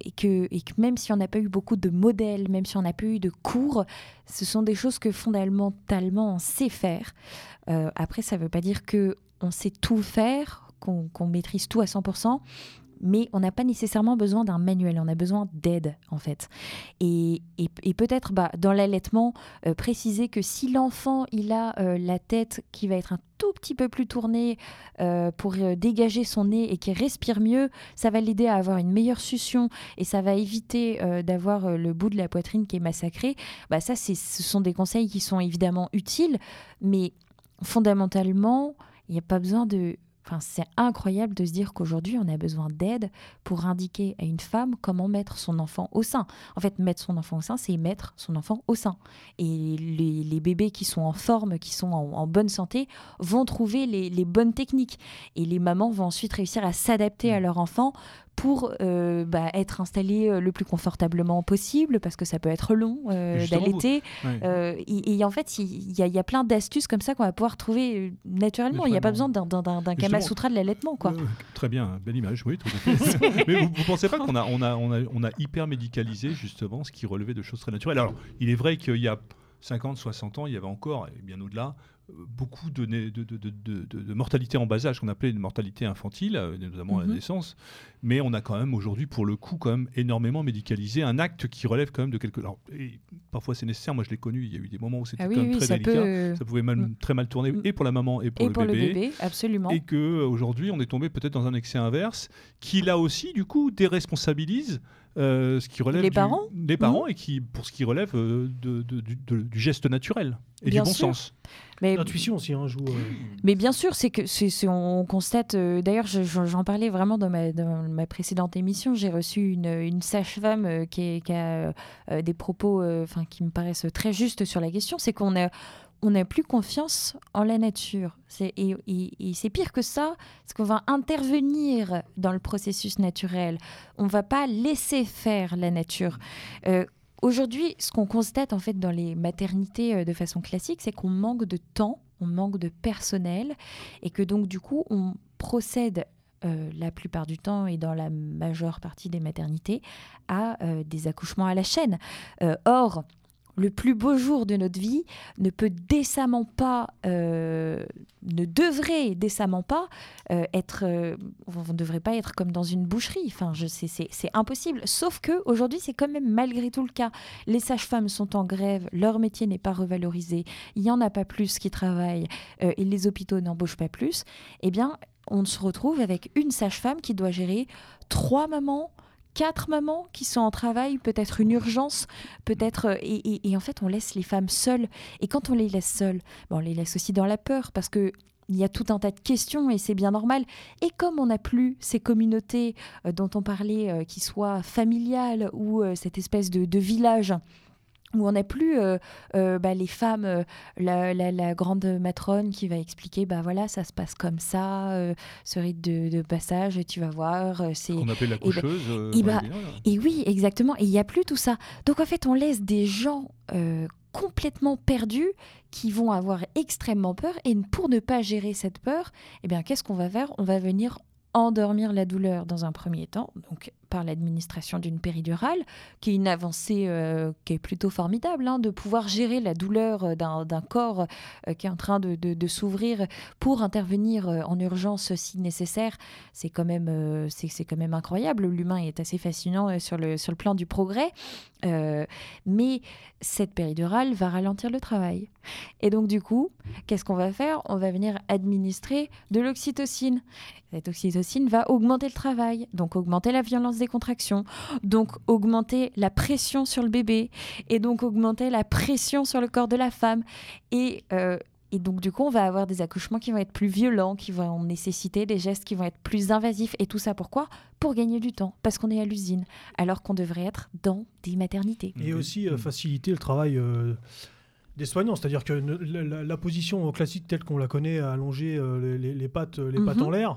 et, que, et, que, même si on n'a pas eu beaucoup de modèles, même si on n'a pas eu de cours, ce sont des choses que fondamentalement on sait faire. après, ça ne veut pas dire qu'on sait tout faire, qu'on maîtrise tout à 100%, mais on n'a pas nécessairement besoin d'un manuel, on a besoin d'aide en fait. Et, et, peut-être bah, dans l'allaitement, euh, préciser que si l'enfant il a euh, la tête qui va être un tout petit peu plus tournée euh, pour dégager son nez et qui respire mieux, ça va l'aider à avoir une meilleure succion et ça va éviter d'avoir le bout de la poitrine qui est massacré. Bah, ça, ce sont des conseils qui sont évidemment utiles, mais fondamentalement, il n'y a pas besoin de c'est incroyable de se dire qu'aujourd'hui, on a besoin d'aide pour indiquer à une femme comment mettre son enfant au sein. En fait, mettre son enfant au sein, c'est mettre son enfant au sein. Et les, bébés qui sont en forme, qui sont en, bonne santé, vont trouver les, les, bonnes techniques. Et les mamans vont ensuite réussir à s'adapter à mmh. leur enfant pour euh, bah, être installé euh, le plus confortablement possible, parce que ça peut être long euh, d'allaiter. et, en fait, il y, a plein d'astuces comme ça qu'on va pouvoir trouver naturellement. Il n'y a pas besoin d'un Kama Sutra de l'allaitement. quoi. très bien, belle image, oui, tout à fait. Mais vous ne pensez pas qu'on a, on a, on a, on a hyper médicalisé justement ce qui relevait de choses très naturelles? Alors, il est vrai qu'il y a 50, 60 ans, il y avait encore, et bien au-delà, beaucoup de, de, de, mortalité en bas âge, qu'on appelait une mortalité infantile, euh, notamment à la mhm. naissance. Mais on a quand même aujourd'hui, pour le coup, quand même énormément médicalisé un acte qui relève quand même de quelque. Alors, parfois c'est nécessaire. Moi, je l'ai connu. Il y a eu des moments où c'était ah quand même très délicat. Ça pouvait mal, mm. très mal tourner et pour la maman et pour, et le, pour bébé. le bébé. Absolument. Et que euh, aujourd'hui, on est tombé peut-être dans un excès inverse, qui là aussi, du coup, déresponsabilise. Euh, ce qui relève les parents, des parents mm. et qui pour ce qui relève de, du geste naturel et du bon sens. L'intuition aussi hein, joue. Euh, Mais bien sûr, c'est que c'est, on constate. Euh, d'ailleurs, j'en parlais vraiment dans ma, dans ma précédente émission. J'ai reçu une, une sage-femme euh, qui, qui, a des propos, enfin, qui me paraissent très justes sur la question. C'est qu'on a on n'a plus confiance en la nature. Et, c'est pire que ça, c'est qu'on va intervenir dans le processus naturel. On ne va pas laisser faire la nature. Aujourd'hui, ce qu'on constate en fait dans les maternités euh, de façon classique, c'est qu'on manque de temps, on manque de personnel, et que donc du coup, on procède euh, la plupart du temps et dans la majeure partie des maternités à euh, des accouchements à la chaîne. or, le plus beau jour de notre vie ne peut décemment pas, euh, ne devrait décemment pas euh, être, euh, ne devrait pas être comme dans une boucherie. Enfin, je sais, c'est impossible. Sauf que aujourd'hui, c'est quand même malgré tout le cas. Les sages-femmes sont en grève, leur métier n'est pas revalorisé, il n'y en a pas plus qui travaillent et les hôpitaux n'embauchent pas plus. Eh bien, on se retrouve avec une sage-femme qui doit gérer trois mamans quatre mamans qui sont en travail, peut-être une urgence, peut-être. Euh, et, en fait, on laisse les femmes seules. Et quand on les laisse seules, on les laisse aussi dans la peur parce que. Il y a tout un tas de questions et c'est bien normal. Et comme on n'a plus ces communautés euh, dont on parlait, euh, qui soient familiales ou cette espèce de, de village où on n'a plus euh, euh, bah, les femmes, euh, la, grande matrone qui va expliquer, bah voilà, ça se passe comme ça, ce rite de, passage, tu vas voir. c'est On appelle la bah, coucheuse. Et, bah, et, oui, exactement. Et il n'y a plus tout ça. Donc en fait, on laisse des gens complètement perdus qui vont avoir extrêmement peur. Et pour ne pas gérer cette peur, eh bien, qu'est-ce qu'on va faire? On va venir endormir la douleur dans un premier temps, donc par l'administration d'une péridurale, qui est une avancée euh, qui est plutôt formidable, hein, de pouvoir gérer la douleur euh, d'un corps euh, qui est en train de, s'ouvrir pour intervenir en urgence si nécessaire. C'est quand même, c'est quand même incroyable. L'humain est assez fascinant sur le, sur le plan du progrès, mais cette péridurale va ralentir le travail. Et donc du coup, qu'est-ce qu'on va faire? On va venir administrer de l'oxytocine. Cette oxytocine va augmenter le travail, donc augmenter la violence des contractions, donc augmenter la pression sur le bébé, et donc augmenter la pression sur le corps de la femme. Et, euh, et donc, du coup, on va avoir des accouchements qui vont être plus violents, qui vont nécessiter des gestes qui vont être plus invasifs. Et tout ça, pourquoi? Pour gagner du temps, parce qu'on est à l'usine, alors qu'on devrait être dans des maternités. Et aussi euh, faciliter le travail. Euh, des soignants, c'est-à-dire que la, position classique telle qu'on la connaît, allonger les, pattes, les pattes en mhm. l'air, euh,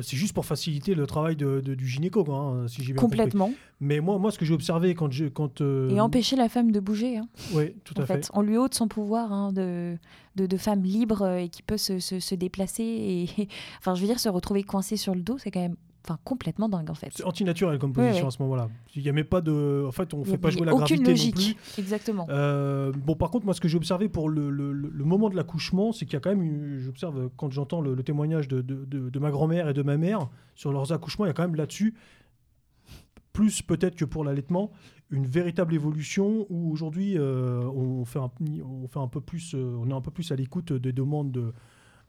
c'est juste pour faciliter le travail de, du gynéco, quoi, hein, si j'ai bien Complètement. Mais moi, moi, ce que j'ai observé quand je, quand euh, et empêcher la femme de bouger. Hein. Oui, tout à fait. On lui ôte son pouvoir hein, de, de, de, femme libre et qui peut se, se, se déplacer et, enfin, je veux dire, se retrouver coincé sur le dos, c'est quand même enfin complètement dingue en fait. C'est antinaturel comme position à ce moment-là. Il n'y a même pas de. En fait, on ne fait pas jouer la aucune gravité logique. non plus. Exactement. Euh, bon, par contre, moi, ce que j'ai observé pour le, le- le moment de l'accouchement, c'est qu'il y a quand même, une- j'observe quand j'entends le, le témoignage de, de- de- de ma grand-mère et de ma mère sur leurs accouchements, il y a quand même là-dessus, plus peut-être que pour l'allaitement, une véritable évolution où aujourd'hui, euh, on, fait un, on fait un peu plus, euh, on est un peu plus à l'écoute des demandes de,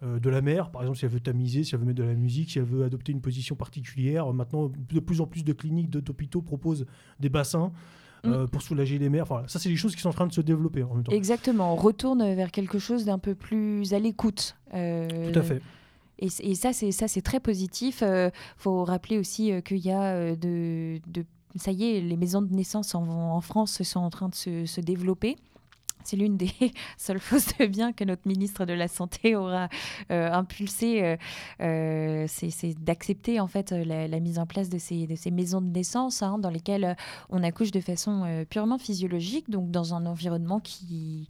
euh, de la mère, par exemple si elle veut tamiser, si elle veut mettre de la musique, si elle veut adopter une position particulière. Maintenant, de plus en plus de cliniques, d'hôpitaux proposent des bassins euh, pour soulager les mères. Enfin, ça, c'est des choses qui sont en train de se développer en même temps. Exactement. On retourne vers quelque chose d'un peu plus à l'écoute. Euh, Tout à fait. Et, ça, c'est ça, c'est très positif. Il faut rappeler aussi euh, qu'il y a euh, de, de- ça y est, les maisons de naissance en, en France sont en train de se, se développer. C'est l'une des seules choses de bien que notre ministre de la Santé aura euh, impulsé, euh, euh, c'est d'accepter en fait la, mise en place de ces, maisons de naissance hein, dans lesquelles on accouche de façon purement physiologique, donc dans un environnement qui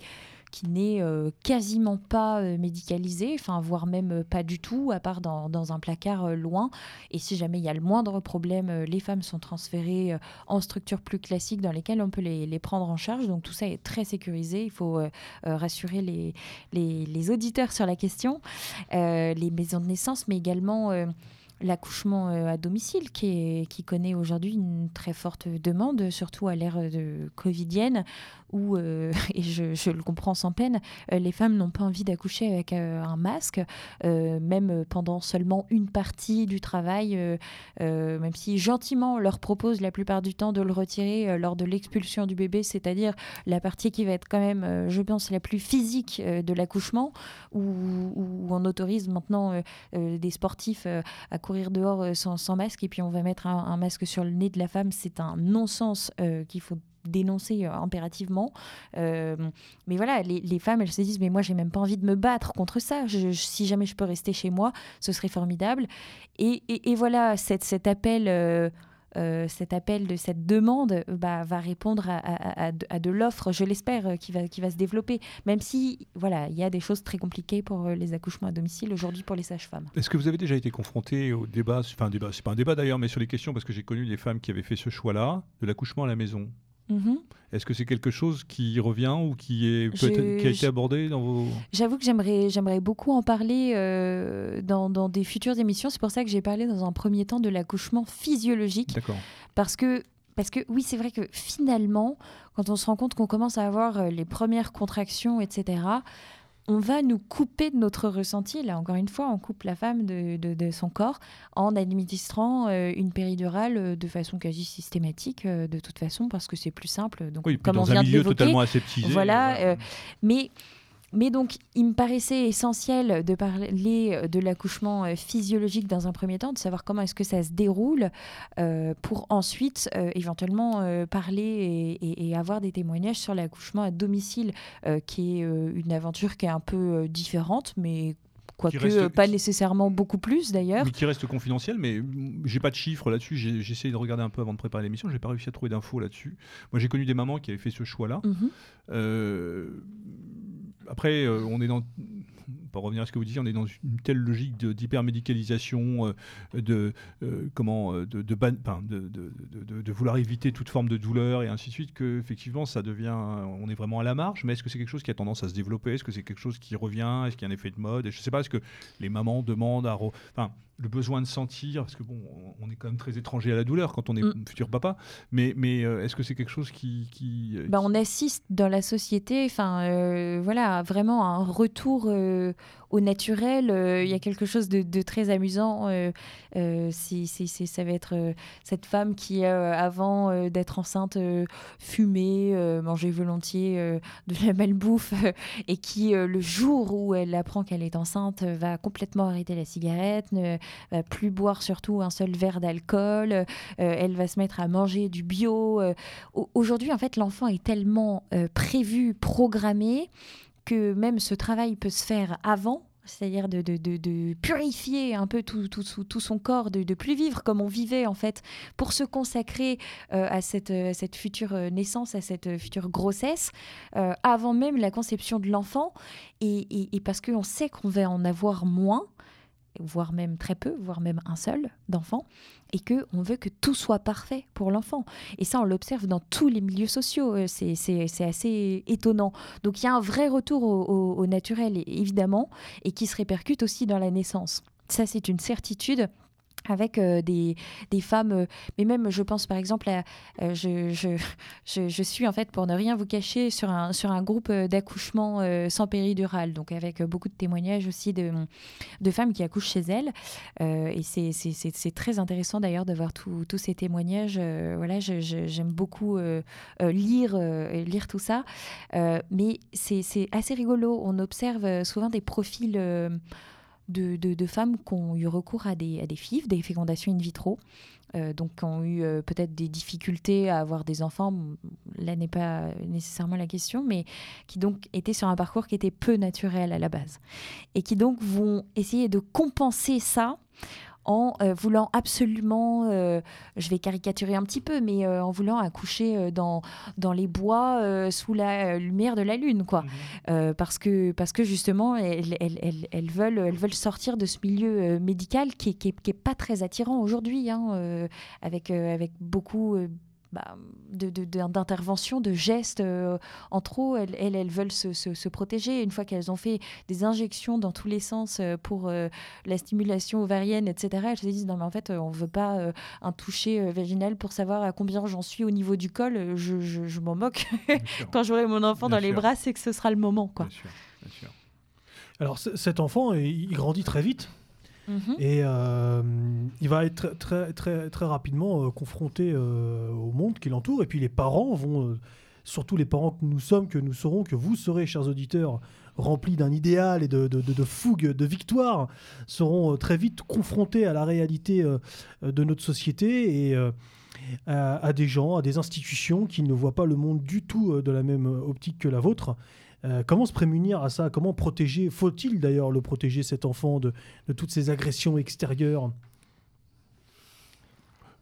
qui n'est euh, quasiment pas euh, médicalisé, enfin voire même euh, pas du tout, à part dans, un placard euh, loin. Et si jamais il y a le moindre problème, les femmes sont transférées en structures plus classiques dans lesquelles on peut les, prendre en charge. Donc tout ça est très sécurisé. Il faut rassurer les, auditeurs sur la question. Les maisons de naissance, mais également l'accouchement à domicile qui, qui connaît aujourd'hui une très forte demande, surtout à l'ère de covidienne, où, euh, et je, le comprends sans peine, euh, les femmes n'ont pas envie d'accoucher avec euh, un masque, même pendant seulement une partie du travail, même si gentiment on leur propose la plupart du temps de le retirer lors de l'expulsion du bébé, c'est-à-dire la partie qui va être quand même, je pense, la plus physique de l'accouchement, où, on autorise maintenant des sportifs à courir dehors sans, masque, et puis on va mettre un, masque sur le nez de la femme, c'est un non-sens qu'il faut dénoncer euh, impérativement. Euh, mais voilà, les, femmes, elles se disent, mais moi, j'ai même pas envie de me battre contre ça. Si jamais je peux rester chez moi, ce serait formidable. Et, voilà, cette, cet appel... euh, cet appel de cette demande bah, va répondre à, de- l'offre, je l'espère, qui va, qui va se développer. Même si, voilà, il y a des choses très compliquées pour les accouchements à domicile aujourd'hui pour les sages-femmes. Est-ce que vous avez déjà été confronté au débat, enfin débat, c'est pas un débat d'ailleurs, mais sur les questions, parce que j'ai connu des femmes qui avaient fait ce choix-là, de l'accouchement à la maison? Mhm. Est-ce que c'est quelque chose qui revient ou qui, est Je- qui a été abordé dans vos... J'avoue que j'aimerais, j'aimerais beaucoup en parler euh, dans, dans des futures émissions. C'est pour ça que j'ai parlé dans un premier temps de l'accouchement physiologique. D'accord. Parce que, parce que oui, c'est vrai que finalement, quand on se rend compte qu'on commence à avoir euh, les premières contractions, etc., on va nous couper de notre ressenti. Là, encore une fois, on coupe la femme de, de- de son corps en administrant euh, une péridurale euh, de façon quasi systématique, euh, de toute façon, parce que c'est plus simple. Donc, Oui, comme on vient un de milieu l'évoquer, totalement aseptisé. voilà, euh, mais, mais donc, il me paraissait essentiel de parler de l'accouchement euh, physiologique dans un premier temps, de savoir comment est-ce que ça se déroule, euh, pour ensuite euh, éventuellement euh, parler et, et- et avoir des témoignages sur l'accouchement à domicile, qui est une aventure qui est un peu différente, mais quoique reste- pas nécessairement beaucoup plus d'ailleurs. Qui reste confidentiel, mais j'ai pas de chiffres là-dessus. J'ai essayé de regarder un peu avant de préparer l'émission. J'ai pas réussi à trouver d'infos là-dessus. Moi, j'ai connu des mamans qui avaient fait ce choix-là. Mhm. Euh, après, euh, on est dans. Pour revenir à ce que vous disiez, on est dans une telle logique d'hypermédicalisation, de comment, de, vouloir éviter toute forme de douleur et ainsi de suite, que effectivement, ça devient, on est vraiment à la marge. Mais est-ce que c'est quelque chose qui a tendance à se développer? Est-ce que c'est quelque chose qui revient? Est-ce qu'il y a un effet de mode? Et Je sais pas. Est-ce que les mamans demandent à, le besoin de sentir, parce que bon, on est quand même très étranger à la douleur quand on est Mm. futur papa. Mais, mais euh, est-ce que c'est quelque chose qui, qui, euh, Bah, on assiste dans la société, enfin euh, voilà, vraiment à un retour euh, au naturel. Euh, Il y a quelque chose de, très amusant. euh, euh, c'est- c'est- c'est- ça va être euh, cette femme qui, euh, avant euh, d'être enceinte, euh, fumait, euh, mangeait volontiers euh, de la malbouffe, euh, et qui, euh, le jour où elle apprend qu'elle est enceinte, euh, va complètement arrêter la cigarette, ne va plus boire surtout un seul verre d'alcool. euh, elle va se mettre à manger du bio. euh, au- Aujourd'hui, en fait, l'enfant est tellement euh, prévu, programmé, que même ce travail peut se faire avant. C'est-à-dire de, de- de- purifier un peu tout, tout- tout- son corps, de, de plus vivre comme on vivait en fait, pour se consacrer euh, à, cette, euh, cette future euh, naissance, à cette future grossesse, avant même la conception de l'enfant. Et, et- et parce qu'on sait qu'on va en avoir moins, voire même très peu, voire même un seul d'enfant, et que on veut que tout soit parfait pour l'enfant. Et ça, on l'observe dans tous les milieux sociaux. Euh, c'est assez étonnant. Donc il y a un vrai retour au naturel, évidemment, et qui se répercute aussi dans la naissance. Ça, c'est une certitude avec euh, des, femmes, euh, mais même je pense par exemple à, euh, je, suis en fait pour ne rien vous cacher sur un, sur un groupe d'accouchement sans péridurale, donc avec beaucoup de témoignages aussi de, de femmes qui accouchent chez elles. et c'est très intéressant d'ailleurs de voir tous ces témoignages. voilà, j'aime beaucoup lire, lire tout ça. mais c'est assez rigolo, on observe souvent des profils de, femmes qui ont eu recours à des, à des fécondations in vitro, euh, donc qui ont eu euh, peut-être des difficultés à avoir des enfants. Là n'est pas nécessairement la question, mais qui donc étaient sur un parcours qui était peu naturel à la base. Et qui donc vont essayer de compenser ça en euh, voulant absolument, euh, je vais caricaturer un petit peu, mais euh, en voulant accoucher dans, dans les bois sous la lumière de la lune, quoi. Mhm. parce, que, parce que justement, elles, elles, elles, veulent, elles veulent sortir de ce milieu médical qui n'est qui qui est pas très attirant aujourd'hui, hein, avec, avec beaucoup bah, d'intervention, de, de, gestes euh, en trop. Elles, elles, veulent se, se, protéger. Une fois qu'elles ont fait des injections dans tous les sens euh, pour euh, la stimulation ovarienne, etc., elles se disent non mais en fait on ne veut pas un toucher vaginal pour savoir à combien j'en suis au niveau du col. Je, je, m'en moque. Quand j'aurai mon enfant dans les bras, c'est que ce sera le moment. Quoi. Bien sûr, bien sûr. Alors cet enfant, il grandit très vite. Mhm. Et euh, il va être très, très, très rapidement euh, confronté euh, au monde qui l'entoure. Et puis les parents vont, surtout les parents que nous sommes, que nous serons, que vous serez, chers auditeurs, remplis d'un idéal et de, de, fougue, de victoire, seront très vite confrontés à la réalité de notre société et à, à, des gens, à des institutions qui ne voient pas le monde du tout de la même optique que la vôtre. Euh, comment se prémunir à ça? Comment protéger? Faut-il d'ailleurs le protéger, cet enfant, de, toutes ces agressions extérieures?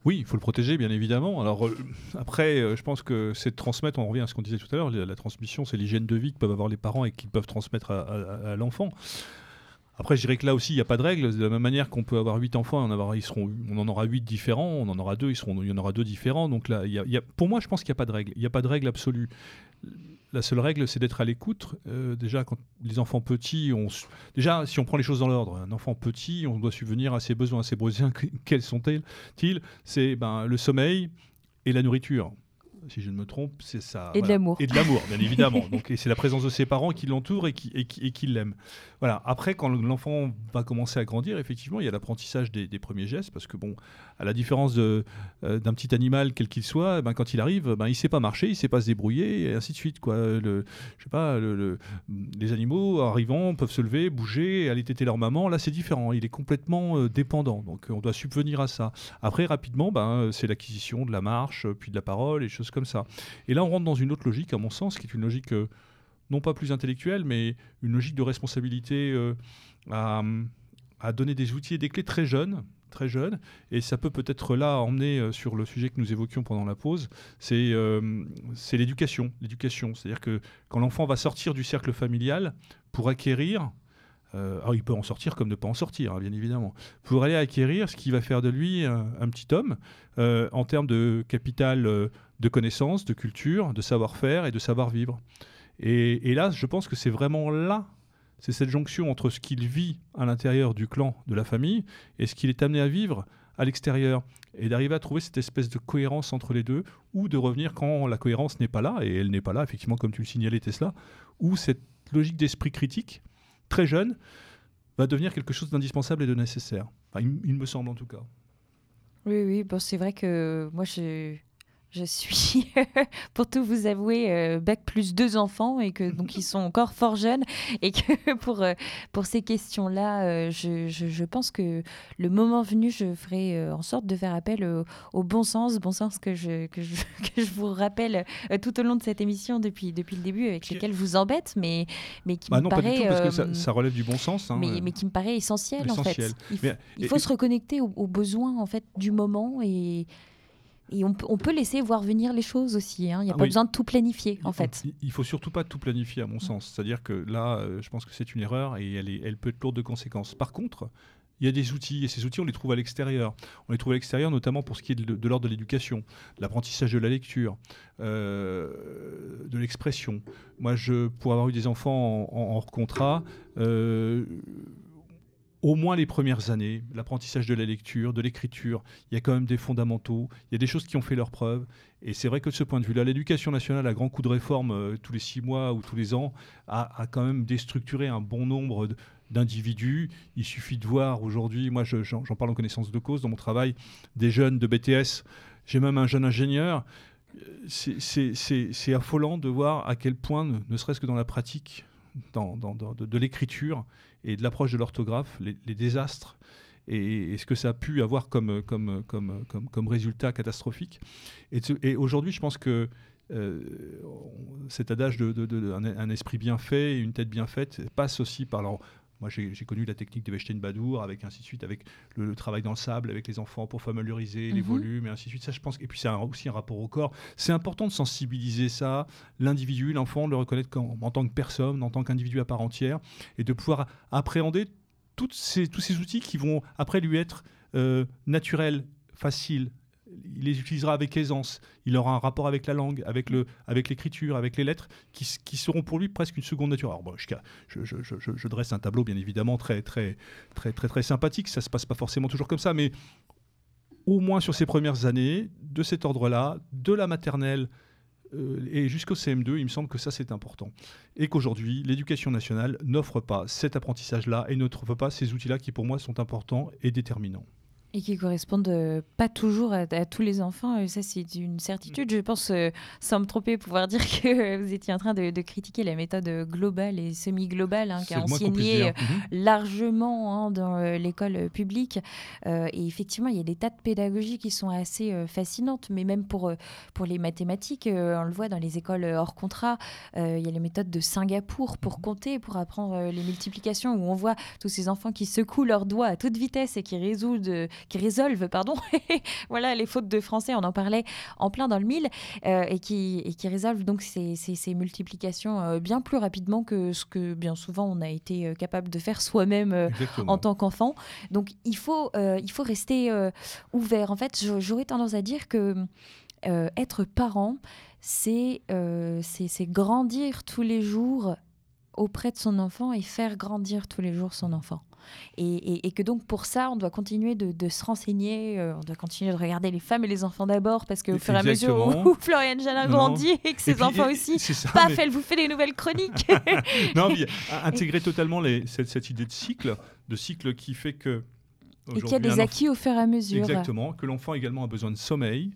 Oui, il faut le protéger, bien évidemment. Alors euh, après, euh, je pense que c'est de transmettre, on revient à ce qu'on disait tout à l'heure, la, transmission, c'est l'hygiène de vie que peuvent avoir les parents et qu'ils peuvent transmettre à, l'enfant. Après, je dirais que là aussi, il n'y a pas de règle. De la même manière qu'on peut avoir huit enfants, on en, avoir, ils seront, on en aura huit différents, on en aura deux, ils seront, il y en aura deux différents. Donc là, pour moi, je pense qu'il n'y a pas de règle. Il n'y a pas de règle absolue. La seule règle, c'est d'être à l'écoute. Euh, déjà, quand les enfants petits, on... déjà, si on prend les choses dans l'ordre, un enfant petit, on doit subvenir à ses besoins, à ses besoins. Quels sont-ils? C'est ben, le sommeil et la nourriture si je ne me trompe, c'est ça. Et de l'amour. Et de l'amour, bien évidemment. Donc, c'est la présence de ses parents qui l'entourent et qui, et qui, l'aiment. Voilà. Après, quand l'enfant va commencer à grandir, effectivement, il y a l'apprentissage des, premiers gestes, parce que bon, à la différence euh, d'un petit animal quel qu'il soit, ben, quand il arrive, ben, il ne sait pas marcher, il ne sait pas se débrouiller, et ainsi de suite. Quoi. Je sais pas, le, les animaux arrivant peuvent se lever, bouger, aller téter leur maman. Là, c'est différent. Il est complètement euh, dépendant. Donc, on doit subvenir à ça. Après, rapidement, ben, c'est l'acquisition de la marche, puis de la parole, et choses comme ça. Et là, on rentre dans une autre logique, à mon sens, qui est une logique euh, non pas plus intellectuelle, mais une logique de responsabilité euh, à, donner des outils et des clés très jeunes, très jeunes, et ça peut peut-être là emmener euh, sur le sujet que nous évoquions pendant la pause, c'est l'éducation. L'éducation, c'est-à-dire que quand l'enfant va sortir du cercle familial pour acquérir euh, il peut en sortir comme ne pas en sortir, hein, bien évidemment. Pour aller acquérir ce qui va faire de lui un, petit homme euh, en termes de capital euh, de connaissances, de culture, de savoir-faire et de savoir-vivre. Et, là, je pense que c'est vraiment là, c'est cette jonction entre ce qu'il vit à l'intérieur du clan, de la famille, et ce qu'il est amené à vivre à l'extérieur. Et d'arriver à trouver cette espèce de cohérence entre les deux, ou de revenir quand la cohérence n'est pas là, et elle n'est pas là, effectivement, comme tu le signalais, Tesla, ou cette logique d'esprit critique très jeune, va devenir quelque chose d'indispensable et de nécessaire. il, me semble en tout cas. Oui, oui, bon, c'est vrai que moi, je, je suis, pour tout vous avouer, euh, bac plus deux enfants et que donc ils sont encore fort jeunes et que pour euh, pour ces questions-là, euh, je, je, pense que le moment venu, je ferai en sorte de faire appel au, bon sens, bon sens que je que je, que je vous rappelle tout au long de cette émission depuis depuis le début, avec lesquels vous embête, mais mais qui bah me paraît pas du tout, parce que ça, relève du bon sens. Hein, mais, mais qui me paraît essentiel, en fait. Il, faut se reconnecter aux, aux besoins en fait du moment et et on, peut laisser voir venir les choses aussi. Hein. Il n'y a ah pas besoin de tout planifier, en fait. Il faut surtout pas tout planifier, à mon sens. C'est-à-dire que là, euh, je pense que c'est une erreur et elle, est, elle peut être lourde de conséquences. Par contre, il y a des outils, et ces outils, on les trouve à l'extérieur. On les trouve à l'extérieur, notamment pour ce qui est de, l'ordre de l'éducation, de l'apprentissage de la lecture, euh, de l'expression. Moi, je, pour avoir eu des enfants en, hors contrat, euh, au moins les premières années, l'apprentissage de la lecture, de l'écriture, il y a quand même des fondamentaux, il y a des choses qui ont fait leur preuve. Et c'est vrai que de ce point de vue-là, l'éducation nationale, à grand coup de réforme euh, tous les six mois ou tous les ans, a, quand même déstructuré un bon nombre d'individus. Il suffit de voir aujourd'hui, moi j'en parle en connaissance de cause dans mon travail, des jeunes de BTS, j'ai même un jeune ingénieur. C'est affolant de voir à quel point, ne serait-ce que dans la pratique dans, de l'écriture, et de l'approche de l'orthographe, les, désastres et, ce que ça a pu avoir comme, comme, comme, comme, résultat catastrophique. Et, aujourd'hui, je pense que euh, cet adage de, un, esprit bien fait une tête bien faite passe aussi par leur, moi, j'ai connu la technique de Weinstein-Badour, avec ainsi de suite, avec le, travail dans le sable, avec les enfants pour familiariser les mhm. volumes, et ainsi de suite. Ça, je pense. Et puis, c'est aussi un rapport au corps. C'est important de sensibiliser ça, l'individu, l'enfant, le reconnaître en, tant que personne, en tant qu'individu à part entière, et de pouvoir appréhender toutes ces, tous ces outils qui vont après lui être euh, naturels, faciles, il les utilisera avec aisance. Il aura un rapport avec la langue, avec l'écriture, avec les lettres, qui, seront pour lui presque une seconde nature. Alors bon, je, dresse un tableau bien évidemment très très sympathique. Ça se passe pas forcément toujours comme ça, mais au moins sur ces premières années de cet ordre-là, de la maternelle euh, et jusqu'au CM2, il me semble que ça c'est important. Et qu'aujourd'hui, l'éducation nationale n'offre pas cet apprentissage-là et n'offre pas ces outils-là qui pour moi sont importants et déterminants. Et qui correspondent euh, pas toujours à, tous les enfants. Euh, ça, c'est une certitude. Je pense, euh, sans me tromper, pouvoir dire que vous étiez en train de, critiquer la méthode globale et semi-globale hein, qui a enseigné mhm. largement hein, dans l'école publique. et effectivement, il y a des tas de pédagogies qui sont assez fascinantes, mais même pour, pour les mathématiques, on le voit dans les écoles hors contrat, il y a les méthodes de Singapour pour mhm. compter, pour apprendre les multiplications, où on voit tous ces enfants qui secouent leurs doigts à toute vitesse et qui résolvent qui résolvent pardon, voilà, les fautes de français, on en parlait en plein dans le mille, euh, et, qui, et qui résolvent donc ces, ces, multiplications euh, bien plus rapidement que ce que bien souvent on a été euh, capable de faire soi-même en tant qu'enfant. Donc il faut, il faut rester ouvert. En fait, j'aurais tendance à dire que être parent, c'est c'est grandir tous les jours auprès de son enfant et faire grandir tous les jours son enfant. Et, que donc pour ça, on doit continuer de, se renseigner, euh, on doit continuer de regarder les femmes et les enfants d'abord, parce qu'au fur et à mesure où, Floriane Jeannin grandit et que ses enfants aussi, paf, elle vous fait des nouvelles chroniques. non, mais intégrer totalement les, cette, idée de cycle, de cycle qui fait que... Et qu'il y a des acquis au fur et à mesure. Exactement, que l'enfant également a besoin de sommeil,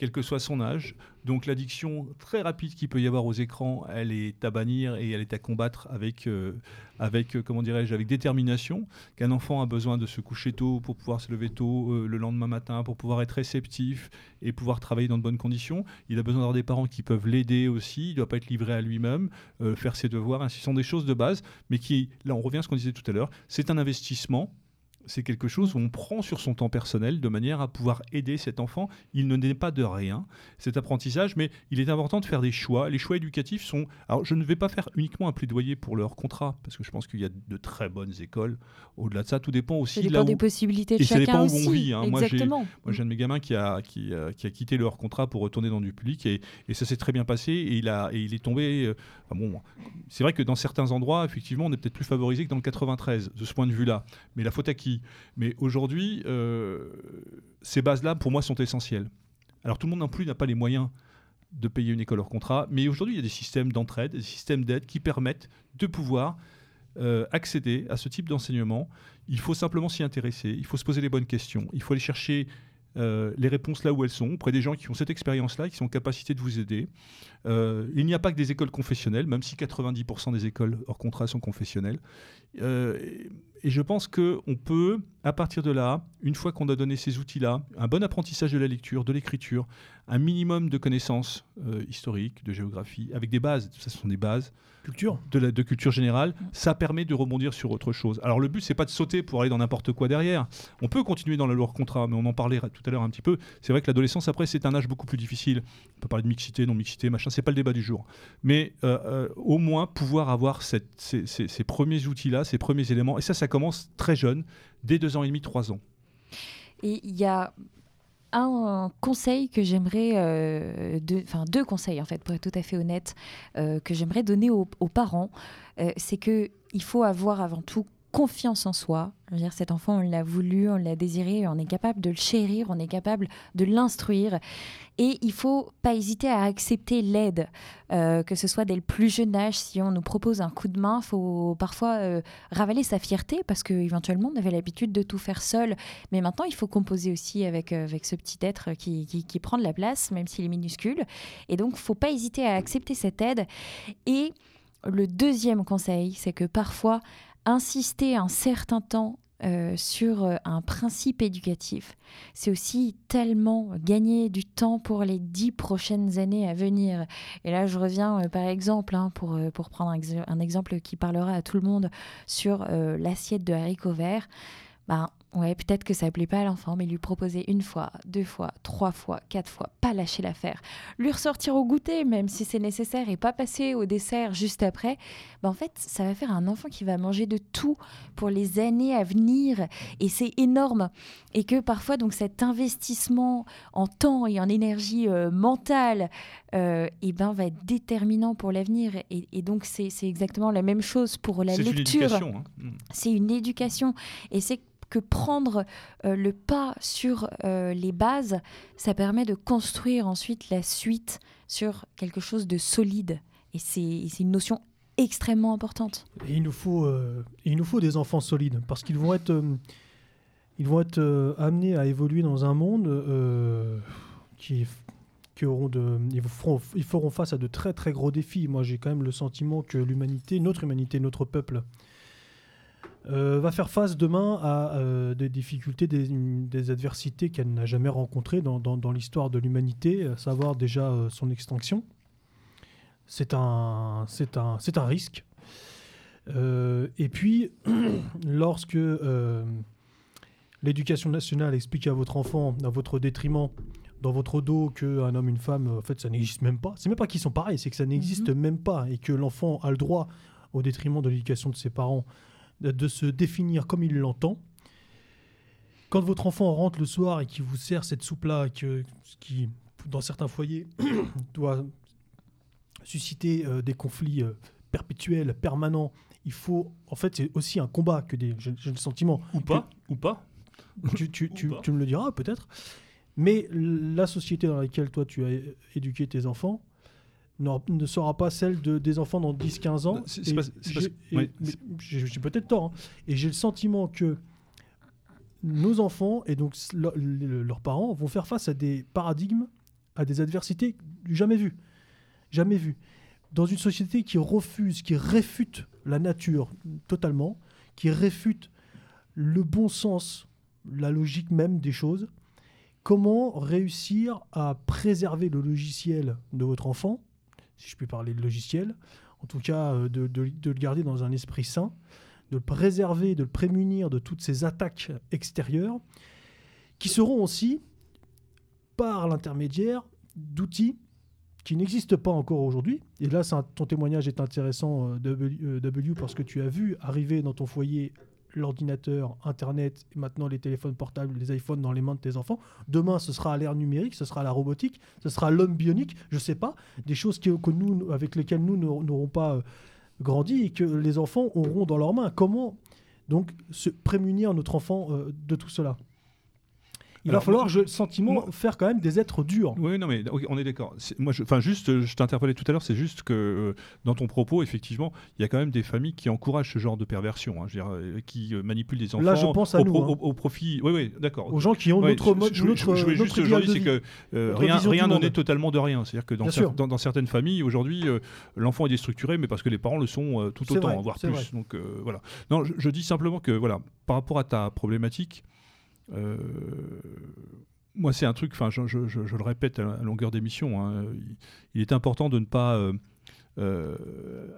quel que soit son âge. Donc l'addiction très rapide qu'il peut y avoir aux écrans, elle est à bannir et elle est à combattre avec, euh, avec euh, comment dirais-je, avec détermination. Qu'un enfant a besoin de se coucher tôt pour pouvoir se lever tôt euh, le lendemain matin, pour pouvoir être réceptif et pouvoir travailler dans de bonnes conditions. Il a besoin d'avoir des parents qui peuvent l'aider aussi. Il ne doit pas être livré à lui-même, faire ses devoirs. Ce sont des choses de base, mais qui, là, on revient à ce qu'on disait tout à l'heure, c'est un investissement c'est quelque chose où on prend sur son temps personnel de manière à pouvoir aider cet enfant. Il ne n'est pas de rien, cet apprentissage, mais il est important de faire des choix. Les choix éducatifs sont... Alors, je ne vais pas faire uniquement un plaidoyer pour leur contrat, parce que je pense qu'il y a de très bonnes écoles. Au-delà de ça, tout dépend aussi... Ça dépend des possibilités de et chacun ça dépend aussi. où on vit. Hein. Exactement. Moi, j'ai un de mes gamins qui a, qui, euh, qui, a quitté leur contrat pour retourner dans du public, et, et ça s'est très bien passé, et il, a, et il est tombé... Euh, bon, c'est vrai que dans certains endroits, effectivement, on est peut-être plus favorisé que dans le 93, de ce point de vue-là. Mais la faute à qui? Mais aujourd'hui, euh, ces bases-là, pour moi, sont essentielles. Alors tout le monde non plus n'a pas les moyens de payer une école hors contrat, mais aujourd'hui, il y a des systèmes d'entraide, des systèmes d'aide qui permettent de pouvoir euh, accéder à ce type d'enseignement. Il faut simplement s'y intéresser, il faut se poser les bonnes questions, il faut aller chercher euh, les réponses là où elles sont, auprès des gens qui ont cette expérience-là, qui sont en capacité de vous aider. Il n'y a pas que des écoles confessionnelles, même si 90% des écoles hors contrat sont confessionnelles. Et je pense qu'on peut, à partir de là, une fois qu'on a donné ces outils-là, un bon apprentissage de la lecture, de l'écriture, un minimum de connaissances historiques, de géographie, avec des bases, ça ce sont des bases, culture. De, la, de culture générale, ça permet de rebondir sur autre chose. Alors le but, c'est pas de sauter pour aller dans n'importe quoi derrière. On peut continuer dans la loi contrat, mais on en parlait tout à l'heure un petit peu. C'est vrai que l'adolescence, après, c'est un âge beaucoup plus difficile. On peut parler de mixité, non-mixité, machin, c'est pas le débat du jour. Mais euh, euh, au moins pouvoir avoir cette, ces, premiers outils-là, ces premiers éléments, et ça, ça, commence très jeune, dès deux ans et demi, trois ans. Et il y a un conseil que j'aimerais, enfin deux conseils en fait, pour être tout à fait honnête, que j'aimerais donner aux, parents, c'est que il faut avoir avant tout confiance en soi. Dire, cet enfant, on l'a voulu, on l'a désiré, on est capable de le chérir, on est capable de l'instruire. Et il faut pas hésiter à accepter l'aide, euh, que ce soit dès le plus jeune âge. Si on nous propose un coup de main, faut parfois euh, ravaler sa fierté parce qu'éventuellement, on avait l'habitude de tout faire seul. Mais maintenant, il faut composer aussi avec, euh, avec ce petit être qui, qui, qui, prend de la place, même s'il est minuscule. Et donc, faut pas hésiter à accepter cette aide. Et le deuxième conseil, c'est que parfois, insister un certain temps euh, sur euh, un principe éducatif, c'est aussi tellement gagner du temps pour les dix prochaines années à venir. Et là, je reviens euh, par exemple, hein, pour, pour prendre un, exemple qui parlera à tout le monde sur l'assiette de haricots verts. Ben, Ouais, peut-être que ça plaît pas à l'enfant, mais lui proposer une fois, deux fois, trois fois, quatre fois, pas lâcher l'affaire, lui ressortir au goûter, même si c'est nécessaire, et pas passer au dessert juste après, ben en fait, ça va faire un enfant qui va manger de tout pour les années à venir, et c'est énorme. Et que parfois, donc, cet investissement en temps et en énergie euh, mentale, euh, et ben, va être déterminant pour l'avenir. Et, donc, c'est exactement la même chose pour la lecture. Hein. Mm. C'est une éducation. Et c'est que prendre euh, le pas sur euh, les bases, ça permet de construire ensuite la suite sur quelque chose de solide. Et c'est une notion extrêmement importante. Il nous faut, euh, il nous faut des enfants solides parce qu'ils vont être, ils vont être amenés à évoluer dans un monde qui, qui auront de, ils, feront, ils feront face à de très très gros défis. Moi, j'ai quand même le sentiment que l'humanité, notre humanité, notre peuple, euh, va faire face demain à euh, des difficultés, des, adversités qu'elle n'a jamais rencontrées dans, l'histoire de l'humanité, à savoir déjà euh, son extinction. C'est un, c'est un, c'est un risque. et puis, lorsque l'éducation nationale explique à votre enfant, à votre détriment, dans votre dos qu'un homme, une femme, en fait, ça n'existe même pas. C'est même pas qu'ils sont pareils, c'est que ça n'existe mhm. même pas et que l'enfant a le droit, au détriment de l'éducation de ses parents, de se définir comme il l'entend. Quand votre enfant rentre le soir et qu'il vous sert cette soupe-là, qui, dans certains foyers, doit susciter euh, des conflits euh, perpétuels, permanents, il faut. En fait, c'est aussi un combat que des. J'ai le sentiment. Ou pas. Ou pas. Tu, tu, tu, tu me le diras peut-être. Mais la société dans laquelle toi tu as éduqué tes enfants, ne sera pas celle de, des enfants dans 10-15 ans. J'ai peut-être tort. Hein. Et j'ai le sentiment que nos enfants et donc leurs parents vont faire face à des paradigmes, à des adversités jamais vues. Jamais vues. Dans une société qui refuse, qui réfute la nature totalement, qui réfute le bon sens, la logique même des choses, comment réussir à préserver le logiciel de votre enfant si je puis parler de logiciel, en tout cas euh, de, le garder dans un esprit sain, de le préserver, de le prémunir de toutes ces attaques extérieures, qui seront aussi, par l'intermédiaire d'outils qui n'existent pas encore aujourd'hui. Et là, ton témoignage est intéressant, W, euh, euh, parce que tu as vu arriver dans ton foyer l'ordinateur, Internet, et maintenant les téléphones portables, les iPhones dans les mains de tes enfants. Demain, ce sera l'ère numérique, ce sera la robotique, ce sera l'homme bionique, je sais pas, des choses que, nous, avec lesquelles nous n'aurons pas euh, grandi et que les enfants auront dans leurs mains. Comment donc se prémunir notre enfant euh, de tout cela? Il va falloir, je, sentiment, faire quand même des êtres durs. Oui, non, mais on est d'accord. Moi, enfin, juste, je t'interpellais tout à l'heure, c'est juste que euh, dans ton propos, effectivement, il y a quand même des familles qui encouragent ce genre de perversion, hein, je veux dire, euh, qui euh, manipulent des enfants. Là, je pense à au, nous, hein. au, profit. Oui, oui, d'accord. Aux gens qui ont notre mode, je, notre, je, juste aujourd'hui, c'est que rien, rien n'en est totalement de rien. C'est-à-dire que dans, dans, certaines familles, aujourd'hui, l'enfant est déstructuré, mais parce que les parents le sont tout autant, voire plus. Donc voilà. Non, je, dis simplement que voilà, par rapport à ta problématique. Euh, moi, c'est un truc, je, le répète à, longueur d'émission, hein, il, est important de ne pas euh, euh,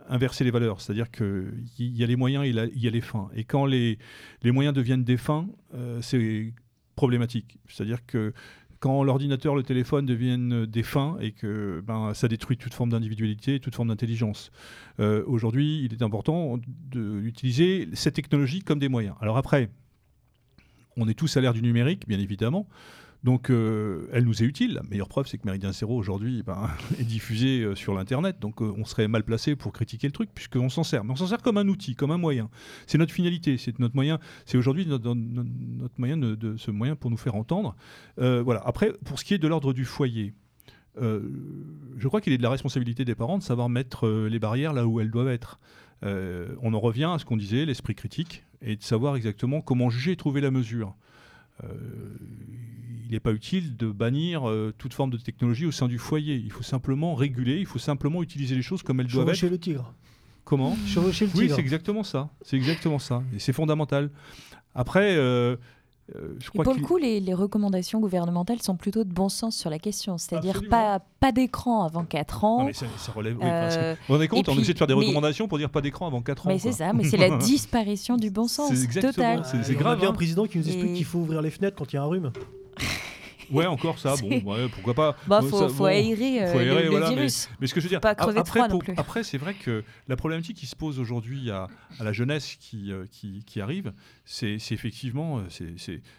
inverser les valeurs. C'est-à-dire qu'il y a les moyens, il, il y a les fins. Et quand les, les moyens deviennent des fins, c'est problématique. C'est-à-dire que quand l'ordinateur, le téléphone deviennent des fins et que ben, ça détruit toute forme d'individualité, toute forme d'intelligence. Aujourd'hui, il est important d'utiliser cette technologie comme des moyens. Alors après, on est tous à l'ère du numérique, bien évidemment. Donc, euh, elle nous est utile. La meilleure preuve, c'est que Méridien Zéro, aujourd'hui, ben, est diffusé euh, sur l'Internet. Donc, euh, on serait mal placé pour critiquer le truc, puisqu'on s'en sert. Mais on s'en sert comme un outil, comme un moyen. C'est notre finalité, c'est notre moyen. C'est aujourd'hui notre, moyen de, ce moyen pour nous faire entendre. voilà. Après, pour ce qui est de l'ordre du foyer, je crois qu'il est de la responsabilité des parents de savoir mettre les barrières là où elles doivent être. On en revient à ce qu'on disait, l'esprit critique, et de savoir exactement comment juger et trouver la mesure. Euh, il n'est pas utile de bannir euh, toute forme de technologie au sein du foyer. Il faut simplement réguler, il faut simplement utiliser les choses comme elles doivent être. chez le tigre. Comment? Chevaucher le tigre. Oui, c'est exactement ça. C'est exactement ça. Et c'est fondamental. Après, euh, euh, pour le coup, les, recommandations gouvernementales sont plutôt de bon sens sur la question, c'est-à-dire pas, pas d'écran avant 4 ans. ça, relève, euh, on est compte, on essaie de faire des recommandations pour dire pas d'écran avant 4 ans. Mais c'est ça, mais c'est la disparition du bon sens total. C'est grave. Il y a un président qui nous explique qu'il faut ouvrir les fenêtres quand il y a un rhume. Ouais, encore ça, bon, pourquoi pas. Bah, faut, faut, aérer, euh, le, virus. Mais, ce que je veux dire, pas crever après, après c'est vrai que la problématique qui se pose aujourd'hui à, la jeunesse qui, euh, qui, qui, arrive, c'est effectivement euh,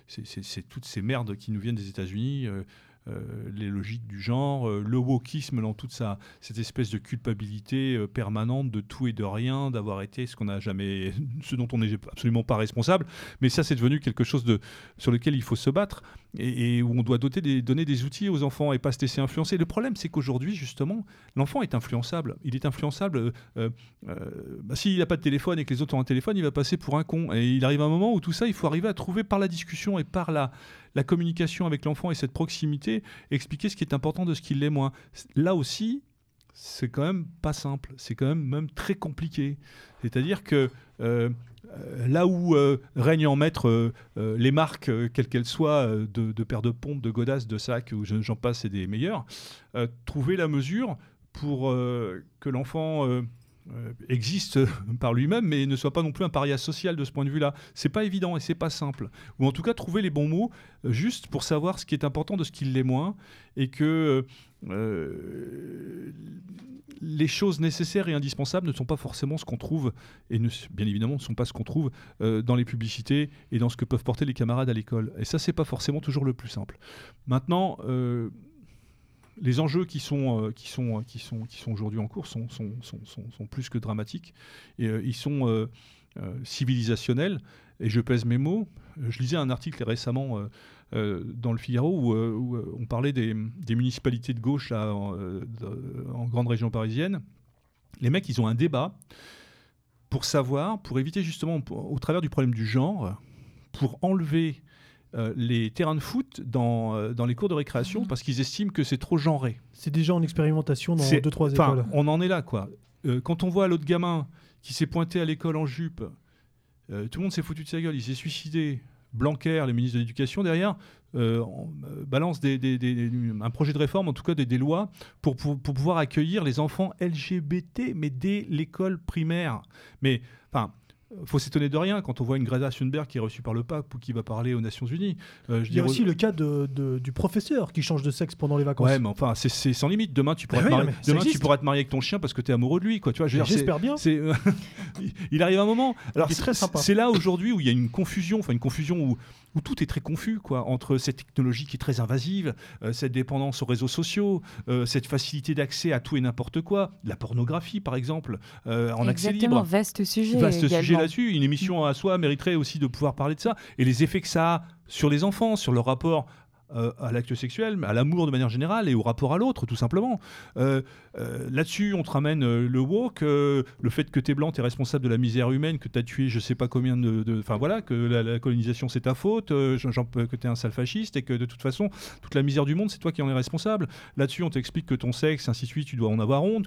c'est toutes ces merdes qui nous viennent des États-Unis. Euh, les logiques du genre, euh, le wokisme dans toute sa, cette espèce de culpabilité euh, permanente de tout et de rien, d'avoir été ce qu'on n'a jamais, ce dont on n'est absolument pas responsable. Mais ça, c'est devenu quelque chose de, sur lequel il faut se battre et, où on doit donner des outils aux enfants et pas se laisser influencer. Le problème, c'est qu'aujourd'hui, justement, l'enfant est influençable. Il est influençable. Bah, s'il n'a pas de téléphone et que les autres ont un téléphone, il va passer pour un con. Et il arrive un moment où tout ça, il faut arriver à trouver par la discussion et par la, la communication avec l'enfant et cette proximité, expliquer ce qui est important de ce qui l'est moins. Là aussi, c'est quand même pas simple, c'est quand même même très compliqué. C'est-à-dire que euh, là où euh, règne en maître euh, les marques, quelles qu'elles soient, de, paires de pompes, de godasses, de sacs, ou j'en passe, et des meilleurs, trouver la mesure pour que l'enfant euh, existe par lui-même, mais ne soit pas non plus un paria social de ce point de vue-là. C'est pas évident et c'est pas simple. Ou en tout cas trouver les bons mots euh, juste pour savoir ce qui est important de ce qui l'est moins, et que euh, les choses nécessaires et indispensables ne sont pas forcément ce qu'on trouve, et bien évidemment ne sont pas ce qu'on trouve dans les publicités et dans ce que peuvent porter les camarades à l'école. Et ça, c'est pas forcément toujours le plus simple. Maintenant, les enjeux qui sont, euh, qui sont, qui sont, qui sont aujourd'hui en cours sont, sont, sont, plus que dramatiques. Et euh, ils sont euh, civilisationnels. Et je pèse mes mots. Je lisais un article récemment dans le Figaro où, on parlait des, municipalités de gauche en, grande région parisienne. Les mecs, ils ont un débat pour savoir, pour éviter justement, au travers du problème du genre, pour enlever euh, les terrains de foot dans, euh, dans les cours de récréation mhm. parce qu'ils estiment que c'est trop genré. C'est déjà en expérimentation dans deux trois écoles. On en est là quoi. Euh, quand on voit l'autre gamin qui s'est pointé à l'école en jupe, tout le monde s'est foutu de sa gueule, il s'est suicidé. Blanquer, le ministre de l'Éducation, derrière, balance des, un projet de réforme, en tout cas des, lois, pour, pour, pour, pouvoir accueillir les enfants LGBT, mais dès l'école primaire. Mais, enfin, faut s'étonner de rien quand on voit une Greta Thunberg qui est reçue par le pape ou qui va parler aux Nations Unies. Euh, il y a aussi le cas de, du professeur qui change de sexe pendant les vacances. Ouais, mais enfin, c'est sans limite. Demain, tu pourras, te, marier, demain, tu pourras te marier avec ton chien parce que tu es amoureux de lui. Quoi. Tu vois, J'espère bien. il arrive un moment. Alors, c'est là aujourd'hui où il y a une confusion, enfin une confusion où où tout est très confus, quoi, entre cette technologie qui est très invasive, euh, cette dépendance aux réseaux sociaux, euh, cette facilité d'accès à tout et n'importe quoi, la pornographie par exemple, euh, en accès libre. Vaste sujet. Vaste sujet là-dessus. Une émission à soi mériterait aussi de pouvoir parler de ça et les effets que ça a sur les enfants, sur leur rapport euh, à l'acte sexuel, à l'amour de manière générale et au rapport à l'autre, tout simplement. Euh, euh, là-dessus, on te ramène le woke, le fait que tu es blanc, tu es responsable de la misère humaine, que tu as tué je sais pas combien de. Enfin voilà, que la, colonisation c'est ta faute, que tu es un sale fasciste et que de toute façon, toute la misère du monde, c'est toi qui en es responsable. Là-dessus, on t'explique que ton sexe, ainsi de suite, tu dois en avoir honte.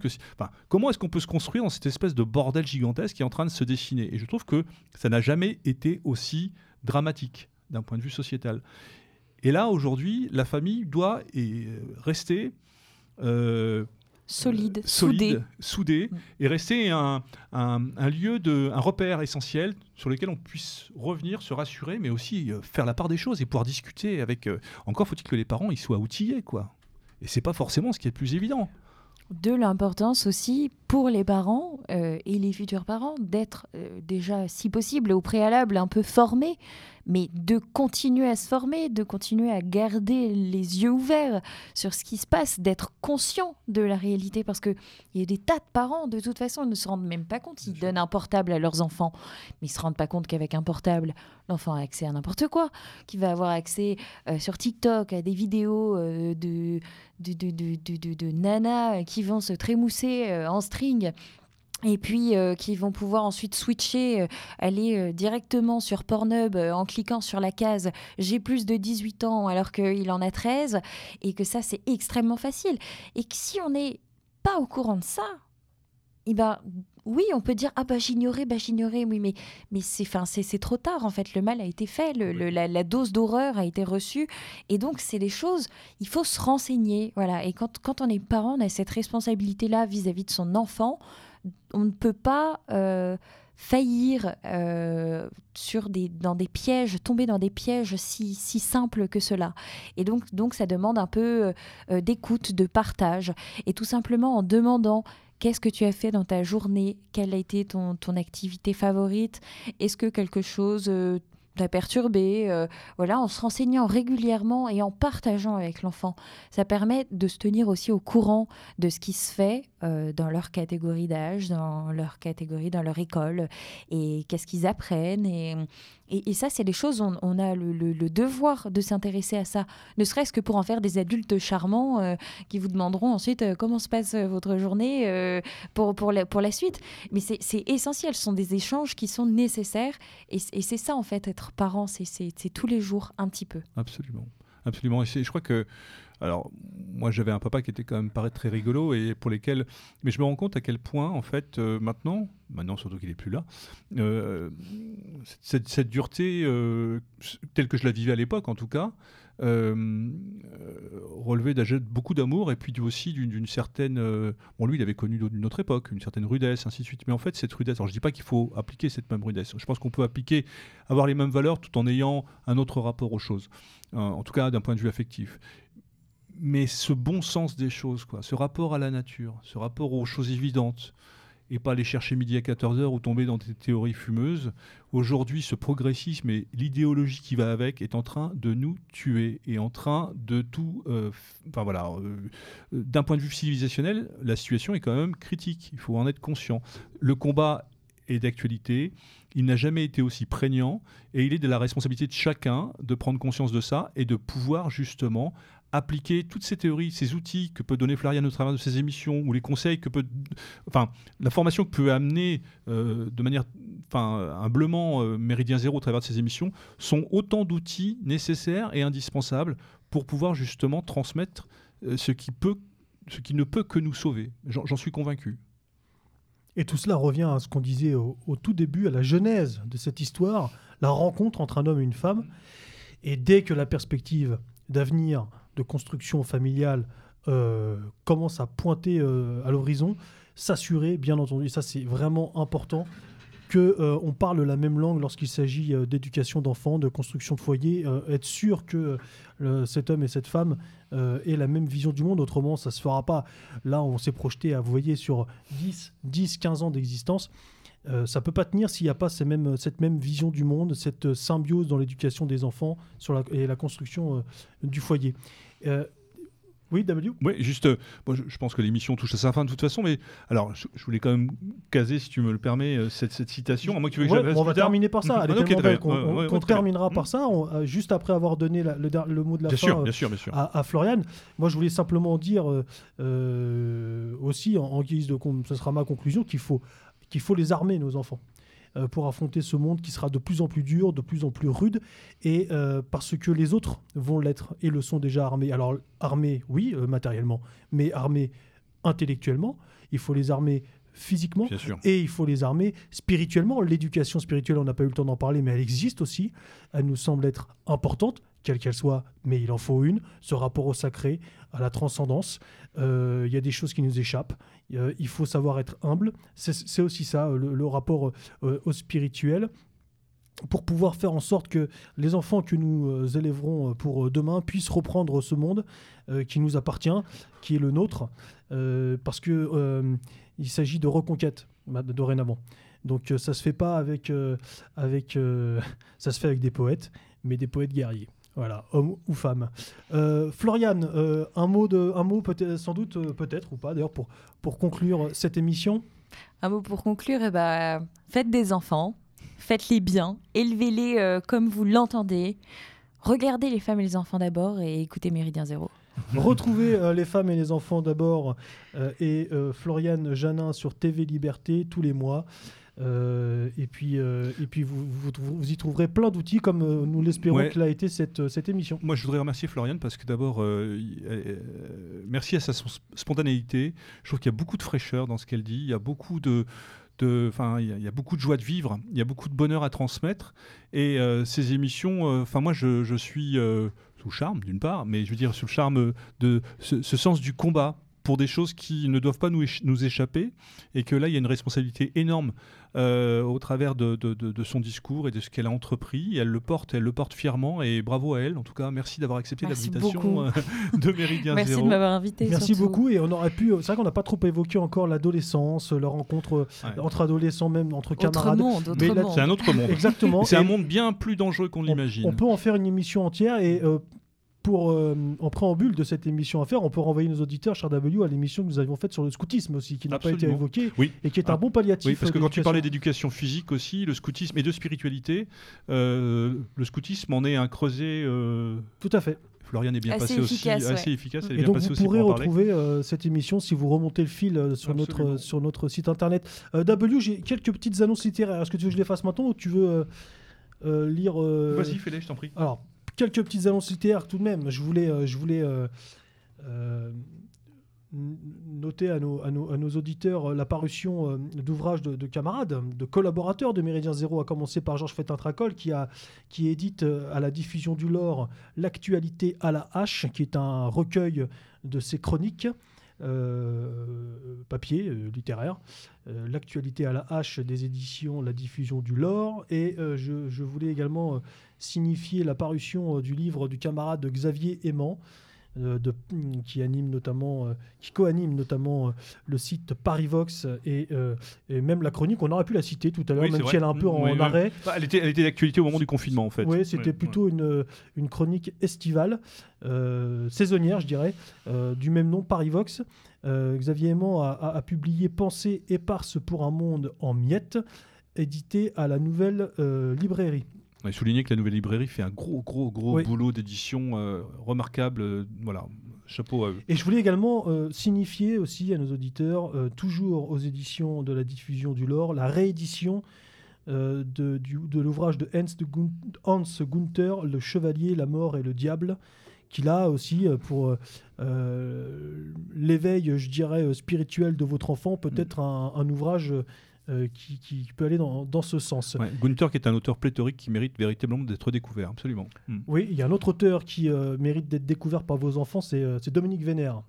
Comment est-ce qu'on peut se construire dans cette espèce de bordel gigantesque qui est en train de se dessiner? Et je trouve que ça n'a jamais été aussi dramatique d'un point de vue sociétal. Et là, aujourd'hui, la famille doit rester euh, solide, solide, soudé, soudé et rester un, un, un, lieu de, un repère essentiel sur lequel on puisse revenir, se rassurer, mais aussi euh, faire la part des choses et pouvoir discuter avec. Euh, encore faut-il que les parents ils soient outillés, quoi. Et c'est pas forcément ce qui est le plus évident de l'importance aussi pour les parents euh, et les futurs parents d'être euh, déjà, si possible, au préalable un peu formés, mais de continuer à se former, de continuer à garder les yeux ouverts sur ce qui se passe, d'être conscient de la réalité, parce qu'il y a des tas de parents, de toute façon, ils ne se rendent même pas compte, ils donnent un portable à leurs enfants, mais ils ne se rendent pas compte qu'avec un portable, l'enfant a accès à n'importe quoi, qu'il va avoir accès euh, sur TikTok à des vidéos de de, de, de, nanas qui vont se trémousser euh, en string et puis euh, qui vont pouvoir ensuite switcher, euh, aller directement sur Pornhub en cliquant sur la case j'ai plus de 18 ans alors qu'il en a 13 et que ça c'est extrêmement facile et que si on n'est pas au courant de ça, eh ben oui, on peut dire ah bah j'ignorais, bah j'ignorais, oui, mais mais c'est fin c'est trop tard en fait. Le mal a été fait, le, la, dose d'horreur a été reçue, et donc c'est des choses. Il faut se renseigner, voilà. Et quand quand on est parent, on a cette responsabilité là vis-à-vis de son enfant. On ne peut pas euh, faillir euh, sur des, dans des pièges, tomber dans des pièges si, si simples que cela. Et donc, donc ça demande un peu euh, d'écoute, de partage, et tout simplement en demandant Qu'est-ce que tu as fait dans ta journée? Quelle a été ton, ton activité favorite? Est-ce que quelque chose t'a perturbé euh, Voilà, en se renseignant régulièrement et en partageant avec l'enfant, ça permet de se tenir aussi au courant de ce qui se fait euh, dans leur catégorie d'âge, dans leur catégorie, dans leur école, et qu'est-ce qu'ils apprennent. Et, et, ça, c'est des choses, on, a le, devoir de s'intéresser à ça, ne serait-ce que pour en faire des adultes charmants euh, qui vous demanderont ensuite euh, comment se passe votre journée pour, pour, la, pour la suite. Mais c'est essentiel, ce sont des échanges qui sont nécessaires, et, et c'est ça, en fait, être parent, c'est tous les jours un petit peu. Absolument. Absolument. Et je crois que alors, moi, j'avais un papa qui était quand même paraît très rigolo et pour lesquels. Mais je me rends compte à quel point, en fait, euh, maintenant, maintenant surtout qu'il n'est plus là, euh, cette, dureté, euh, telle que je la vivais à l'époque en tout cas, relevait beaucoup d'amour et puis aussi d'une certaine. bon, lui, il avait connu d'une autre époque, une certaine rudesse, ainsi de suite. Mais en fait, cette rudesse, alors je ne dis pas qu'il faut appliquer cette même rudesse. Je pense qu'on peut appliquer, avoir les mêmes valeurs tout en ayant un autre rapport aux choses. en tout cas, d'un point de vue affectif mais ce bon sens des choses, quoi, ce rapport à la nature, ce rapport aux choses évidentes, et pas aller chercher midi à 14h ou tomber dans des théories fumeuses. Aujourd'hui, ce progressisme et l'idéologie qui va avec est en train de nous tuer et en train de tout. Euh, voilà, euh, d'un point de vue civilisationnel, la situation est quand même critique. Il faut en être conscient. Le combat est d'actualité. Il n'a jamais été aussi prégnant et il est de la responsabilité de chacun de prendre conscience de ça et de pouvoir justement appliquer toutes ces théories, ces outils que peut donner Florian au travers de ses émissions, ou les conseils que peut, enfin, la formation que peut amener euh, de manière, enfin, humblement euh, Méridien Zéro au travers de ses émissions, sont autant d'outils nécessaires et indispensables pour pouvoir justement transmettre euh, ce qui peut, ce qui ne peut que nous sauver. J'en suis convaincu. Et tout cela revient à ce qu'on disait au, tout début, à la genèse de cette histoire, la rencontre entre un homme et une femme. Et dès que la perspective d'avenir de construction familiale euh, commence à pointer euh, à l'horizon, s'assurer, bien entendu, ça c'est vraiment important, que euh, on parle la même langue lorsqu'il s'agit d'éducation d'enfants, de construction de foyer, être sûr que cet homme et cette femme aient la même vision du monde, autrement ça se fera pas. Là, on s'est projeté à, vous voyez, sur 10, 10 15 ans d'existence. ça peut pas tenir s'il n'y a pas cette même vision du monde, cette symbiose dans l'éducation des enfants et la construction du foyer. Euh, oui, W Oui, juste, euh, je, pense que l'émission touche à sa fin de toute façon, mais alors, je, voulais quand même caser, si tu me le permets, euh, cette, citation. À moi, tu veux que on va terminer par ça. on, terminera par ça, juste après avoir donné le, mot de la fin À, Florian. Moi, je voulais simplement dire aussi, en, guise de... Ce sera ma conclusion, qu'il faut, qu'il faut les armer, nos enfants. Euh, pour affronter ce monde qui sera de plus en plus dur, de plus en plus rude, et euh, parce que les autres vont l'être et le sont déjà armés. Alors armés, oui, euh, matériellement, mais armés intellectuellement. Il faut les armer physiquement et il faut les armer spirituellement. L'éducation spirituelle, on n'a pas eu le temps d'en parler, mais elle existe aussi. Elle nous semble être importante quelle qu'elle soit, mais il en faut une, ce rapport au sacré, à la transcendance. Euh, il y a des choses qui nous échappent. Euh, il faut savoir être humble. C'est aussi ça, le, rapport au spirituel pour pouvoir faire en sorte que les enfants que nous élèverons pour demain puissent reprendre ce monde qui nous appartient, qui est le nôtre, parce que il s'agit de reconquête dorénavant. Donc ça se fait pas avec ça se fait avec des poètes, mais des poètes guerriers. Voilà, homme ou femme. Euh, Florian, euh, un mot, de, un mot peut sans doute, euh, peut-être ou pas, d'ailleurs, pour, pour conclure cette émission Un mot pour conclure, eh ben, faites des enfants, faites-les bien, élevez-les comme vous l'entendez, regardez les femmes et les enfants d'abord et écoutez Méridien Zéro. Retrouvez les femmes et les enfants d'abord et Florian Janin sur TV Liberté tous les mois. Euh, et puis, euh, et puis vous, vous, y trouverez plein d'outils comme euh, nous l'espérons qu'il a été cette, cette émission. Moi, je voudrais remercier Florian parce que d'abord, merci à sa spontanéité. Je trouve qu'il y a beaucoup de fraîcheur dans ce qu'elle dit. Il y a beaucoup de. Enfin, il, y a beaucoup de joie de vivre, il y a beaucoup de bonheur à transmettre, et ces émissions, enfin moi je, je suis sous charme d'une part, mais je veux dire sous le charme de ce, ce sens du combat, pour des choses qui ne doivent pas nous, nous échapper et que là, il y a une responsabilité énorme euh, au travers de, de, son discours et de ce qu'elle a entrepris. elle le porte, elle le porte fièrement et bravo à elle. En tout cas, merci d'avoir accepté l'invitation euh, de Méridien Merci Zéro. de m'avoir invité. Merci beaucoup et on aurait pu. C'est vrai qu'on n'a pas trop évoqué encore l'adolescence, la rencontre entre adolescents, même entre camarades. C'est un autre monde. Exactement. C'est un monde bien plus dangereux qu'on l'imagine. On peut en faire une émission entière et euh, pour, euh, en préambule de cette émission à faire, on peut renvoyer nos auditeurs, cher W, à l'émission que nous avions faite sur le scoutisme aussi, qui n'a pas été évoquée et qui est un ah. bon palliatif. Oui, parce que quand tu parlais d'éducation physique aussi, le scoutisme et de spiritualité, euh, le scoutisme en est un creuset. Euh, Tout à fait. Florian est bien passé aussi, assez efficace. et donc vous pourrez retrouver cette émission si vous remontez le fil sur, notre, sur notre site internet. w, j'ai quelques petites annonces littéraires. Est-ce que tu veux que je les fasse maintenant ou tu veux lire Vas-y, fais-les, je t'en prie. Alors, quelques petites annonces littéraires tout de même. Je voulais, euh, je voulais euh, euh, noter à nos, auditeurs la parution d'ouvrages de, camarades, de collaborateurs de Méridien Zéro, à commencer par Georges Fétin-Tracol, qui, qui édite à la diffusion du lore L'actualité à la hache, qui est un recueil de ses chroniques. papier, littéraire, l'actualité à la hache des éditions La diffusion du lore. Et je, voulais également signifier la parution euh, du livre du camarade Xavier Aimant. Euh, de, qui anime notamment, euh, qui co-anime notamment le site Parivox et, et, même la chronique. On aurait pu la citer tout à l'heure, même si elle est un peu en, arrêt. Bah, elle était, elle était d'actualité au moment du confinement, en fait. Oui, c'était plutôt Une, une chronique estivale, saisonnière, je dirais, du même nom, Parivox. Xavier Aimant a, a, publié Pensée éparse pour un monde en miettes, édité à la nouvelle librairie. On a souligné que la nouvelle librairie fait un gros, gros, gros boulot d'édition euh, remarquable. Euh, voilà, chapeau à eux. Et je voulais également euh, signifier aussi à nos auditeurs, toujours aux éditions de la diffusion du lore, la réédition de, de l'ouvrage de Hans, de Hans Gunther, Le Chevalier, la Mort et le Diable, qui là aussi, pour l'éveil, je dirais, spirituel de votre enfant, peut mm. un ouvrage euh, qui, peut aller dans, dans ce sens. Gunther, qui est un auteur pléthorique qui mérite véritablement d'être découvert, absolument. Hmm. Oui, il y a un autre auteur qui euh, mérite d'être découvert par vos enfants, c'est euh, Dominique Vénère.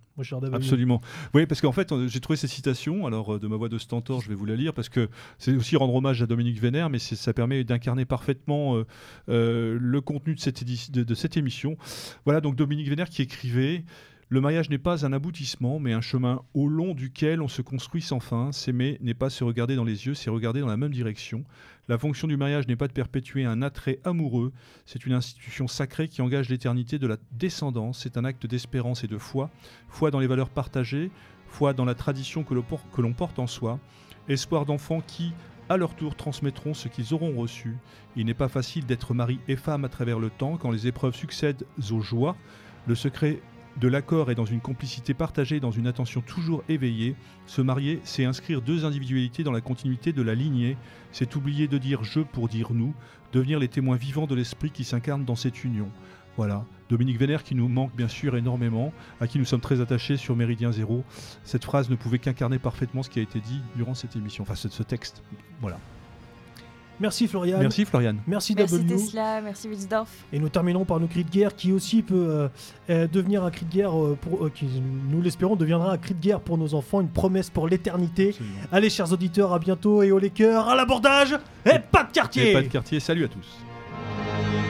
Absolument. Oui, parce qu'en fait, j'ai trouvé cette citation, alors de ma voix de stentor, je vais vous la lire, parce que c'est aussi rendre hommage à Dominique Vénère, mais ça permet d'incarner parfaitement le contenu de cette, de, de cette émission. Voilà, donc Dominique Vénère qui écrivait le mariage n'est pas un aboutissement, mais un chemin au long duquel on se construit sans fin. S'aimer n'est pas se regarder dans les yeux, c'est regarder dans la même direction. La fonction du mariage n'est pas de perpétuer un attrait amoureux, c'est une institution sacrée qui engage l'éternité de la descendance. C'est un acte d'espérance et de foi, foi dans les valeurs partagées, foi dans la tradition que l'on porte en soi, espoir d'enfants qui, à leur tour, transmettront ce qu'ils auront reçu. Il n'est pas facile d'être mari et femme à travers le temps quand les épreuves succèdent aux joies. Le secret de l'accord et dans une complicité partagée, dans une attention toujours éveillée. Se marier, c'est inscrire deux individualités dans la continuité de la lignée, c'est oublier de dire je pour dire nous, devenir les témoins vivants de l'esprit qui s'incarne dans cette union. Voilà, Dominique Vénère qui nous manque bien sûr énormément, à qui nous sommes très attachés sur Méridien Zéro. Cette phrase ne pouvait qu'incarner parfaitement ce qui a été dit durant cette émission, enfin ce, ce texte. Voilà. Merci Florian. Merci Florian. Merci, Merci W. Tesla, merci Wilsdorf. Et nous terminons par nos cris de guerre qui aussi peut euh, euh, devenir un cri de guerre euh, pour euh, qui nous l'espérons deviendra un cri de guerre pour nos enfants, une promesse pour l'éternité. Allez chers auditeurs, à bientôt et au les cœurs, à l'abordage et pas de quartier. Et pas de quartier, salut à tous.